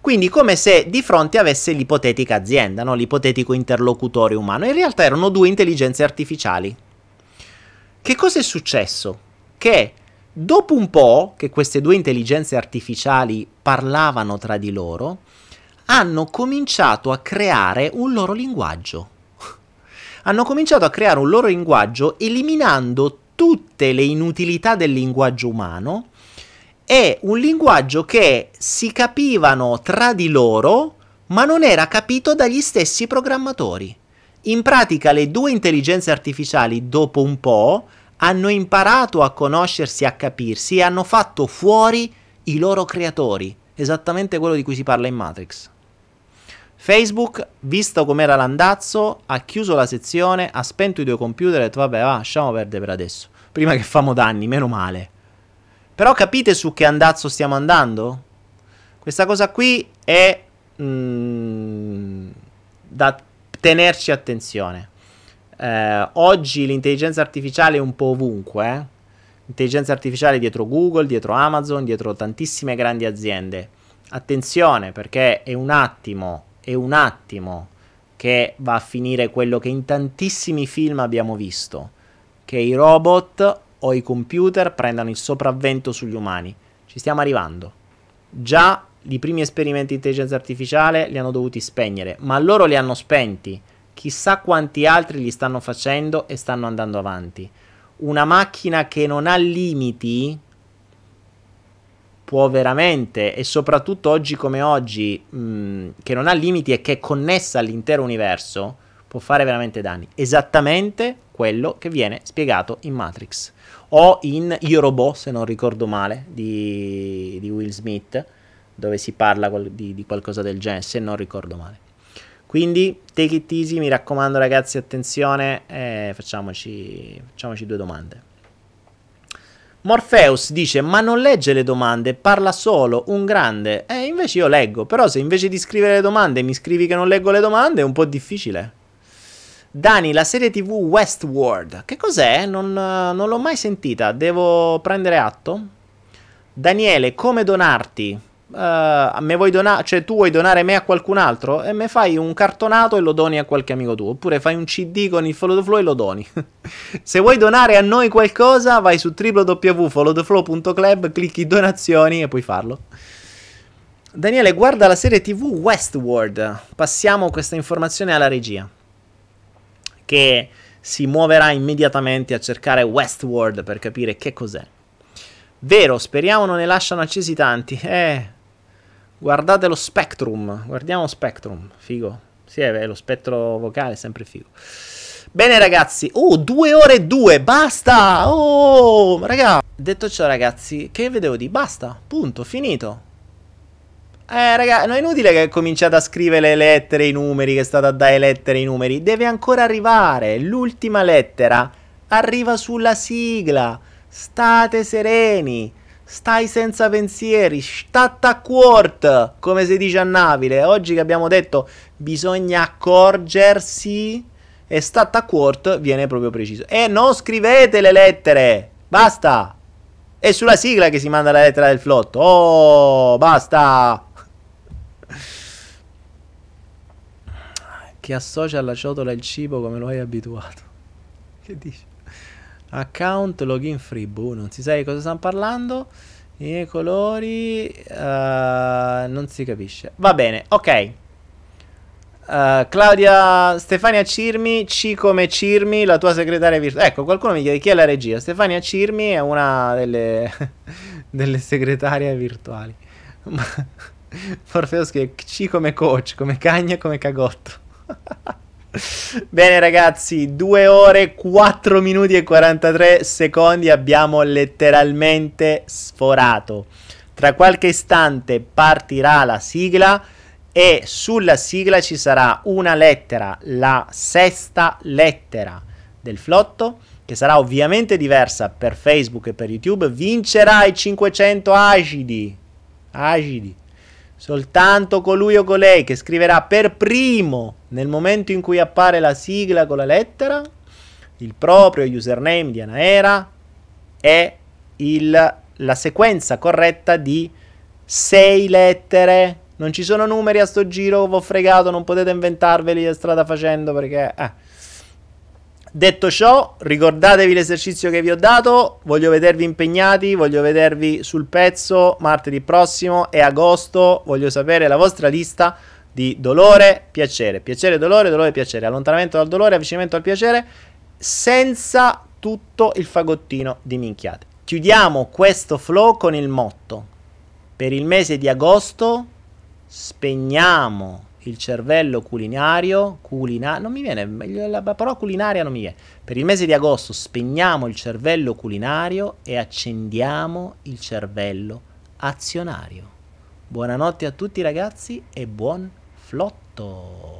Quindi come se di fronte avesse l'ipotetica azienda, no? l'ipotetico interlocutore umano. In realtà erano due intelligenze artificiali. Che cosa è successo? Che dopo un po' che queste due intelligenze artificiali parlavano tra di loro, hanno cominciato a creare un loro linguaggio. Hanno cominciato a creare un loro linguaggio eliminando tutte le inutilità del linguaggio umano e un linguaggio che si capivano tra di loro ma non era capito dagli stessi programmatori. In pratica le due intelligenze artificiali dopo un po' hanno imparato a conoscersi, a capirsi e hanno fatto fuori i loro creatori, esattamente quello di cui si parla in Matrix. Facebook, visto com'era l'andazzo, ha chiuso la sezione, ha spento i due computer e ha detto vabbè va, lasciamo perdere per adesso, prima che famo danni, meno male. Però capite su che andazzo stiamo andando? Questa cosa qui è mm, da tenerci attenzione. Eh, oggi l'intelligenza artificiale è un po' ovunque. Eh? Intelligenza artificiale dietro Google, dietro Amazon, dietro tantissime grandi aziende. Attenzione perché è un attimo, è un attimo che va a finire quello che in tantissimi film abbiamo visto, che i robot o i computer prendano il sopravvento sugli umani. Ci stiamo arrivando. Già i primi esperimenti di intelligenza artificiale li hanno dovuti spegnere, ma loro li hanno spenti. Chissà quanti altri li stanno facendo e stanno andando avanti. Una macchina che non ha limiti può veramente, e soprattutto oggi come oggi, mh, mm, che non ha limiti e che è connessa all'intero universo, può fare veramente danni. Esattamente quello che viene spiegato in Matrix o in Io Robot, se non ricordo male, di, di Will Smith dove si parla di, di qualcosa del genere, se non ricordo male. Quindi, take it easy, mi raccomando ragazzi, attenzione, eh, facciamoci, facciamoci due domande. Morpheus dice: Ma non legge le domande, parla solo, un grande. Eh, invece io leggo. Però, se invece di scrivere le domande mi scrivi che non leggo le domande, è un po' difficile. Dani, la serie TV Westworld. Che cos'è? Non, non l'ho mai sentita. Devo prendere atto. Daniele, come donarti? Uh, me vuoi donare, cioè tu vuoi donare me a qualcun altro e me fai un cartonato e lo doni a qualche amico tuo, oppure fai un CD con il Follow the Flow e lo doni. Se vuoi donare a noi qualcosa, vai su www.followtheflow.club, clicchi donazioni e puoi farlo. Daniele, guarda la serie TV Westworld. Passiamo questa informazione alla regia. Che si muoverà immediatamente a cercare Westworld per capire che cos'è. Vero, speriamo non ne lasciano accesi tanti. Eh, Guardate lo Spectrum, guardiamo Spectrum, figo. Sì, è lo spettro vocale è sempre figo. Bene ragazzi, oh, due ore e due, basta! Oh, raga. Detto ciò ragazzi, che vedevo di? Basta, punto, finito. Eh raga, non è inutile che cominciate a scrivere le lettere, i numeri, che state a dare lettere, i numeri. Deve ancora arrivare, l'ultima lettera arriva sulla sigla. State sereni. Stai senza pensieri, statta quart, come si dice a Navile. Oggi che abbiamo detto bisogna accorgersi e statta quart viene proprio preciso. E non scrivete le lettere, basta. È sulla sigla che si manda la lettera del flotto. Oh, basta. Che associa alla ciotola il cibo come lo hai abituato. Che dici? Account login free, boh, non si sa di cosa stanno parlando. I colori uh, non si capisce. Va bene, ok. Uh, Claudia Stefania Cirmi, C come Cirmi, la tua segretaria virtuale. Ecco, qualcuno mi chiede chi è la regia. Stefania Cirmi è una delle, delle segretarie virtuali. Morfeo scrive C come coach, come cagna, come cagotto. Bene ragazzi, 2 ore 4 minuti e 43 secondi abbiamo letteralmente sforato. Tra qualche istante partirà la sigla e sulla sigla ci sarà una lettera, la sesta lettera del flotto, che sarà ovviamente diversa per Facebook e per YouTube. Vincerà i 500 agidi. Agidi Soltanto colui o colei che scriverà per primo nel momento in cui appare la sigla con la lettera, il proprio username di Anaera e il, la sequenza corretta di sei lettere. Non ci sono numeri a sto giro, vi ho fregato, non potete inventarveli strada facendo perché... Eh. Detto ciò, ricordatevi l'esercizio che vi ho dato, voglio vedervi impegnati, voglio vedervi sul pezzo martedì prossimo e agosto, voglio sapere la vostra lista di dolore, piacere, piacere, dolore, dolore, piacere, allontanamento dal dolore, avvicinamento al piacere, senza tutto il fagottino di minchiate. Chiudiamo questo flow con il motto. Per il mese di agosto spegniamo il cervello culinario, culina- non mi viene, la parola culinaria non mi viene. Per il mese di agosto spegniamo il cervello culinario e accendiamo il cervello azionario. Buonanotte a tutti ragazzi e buon flotto!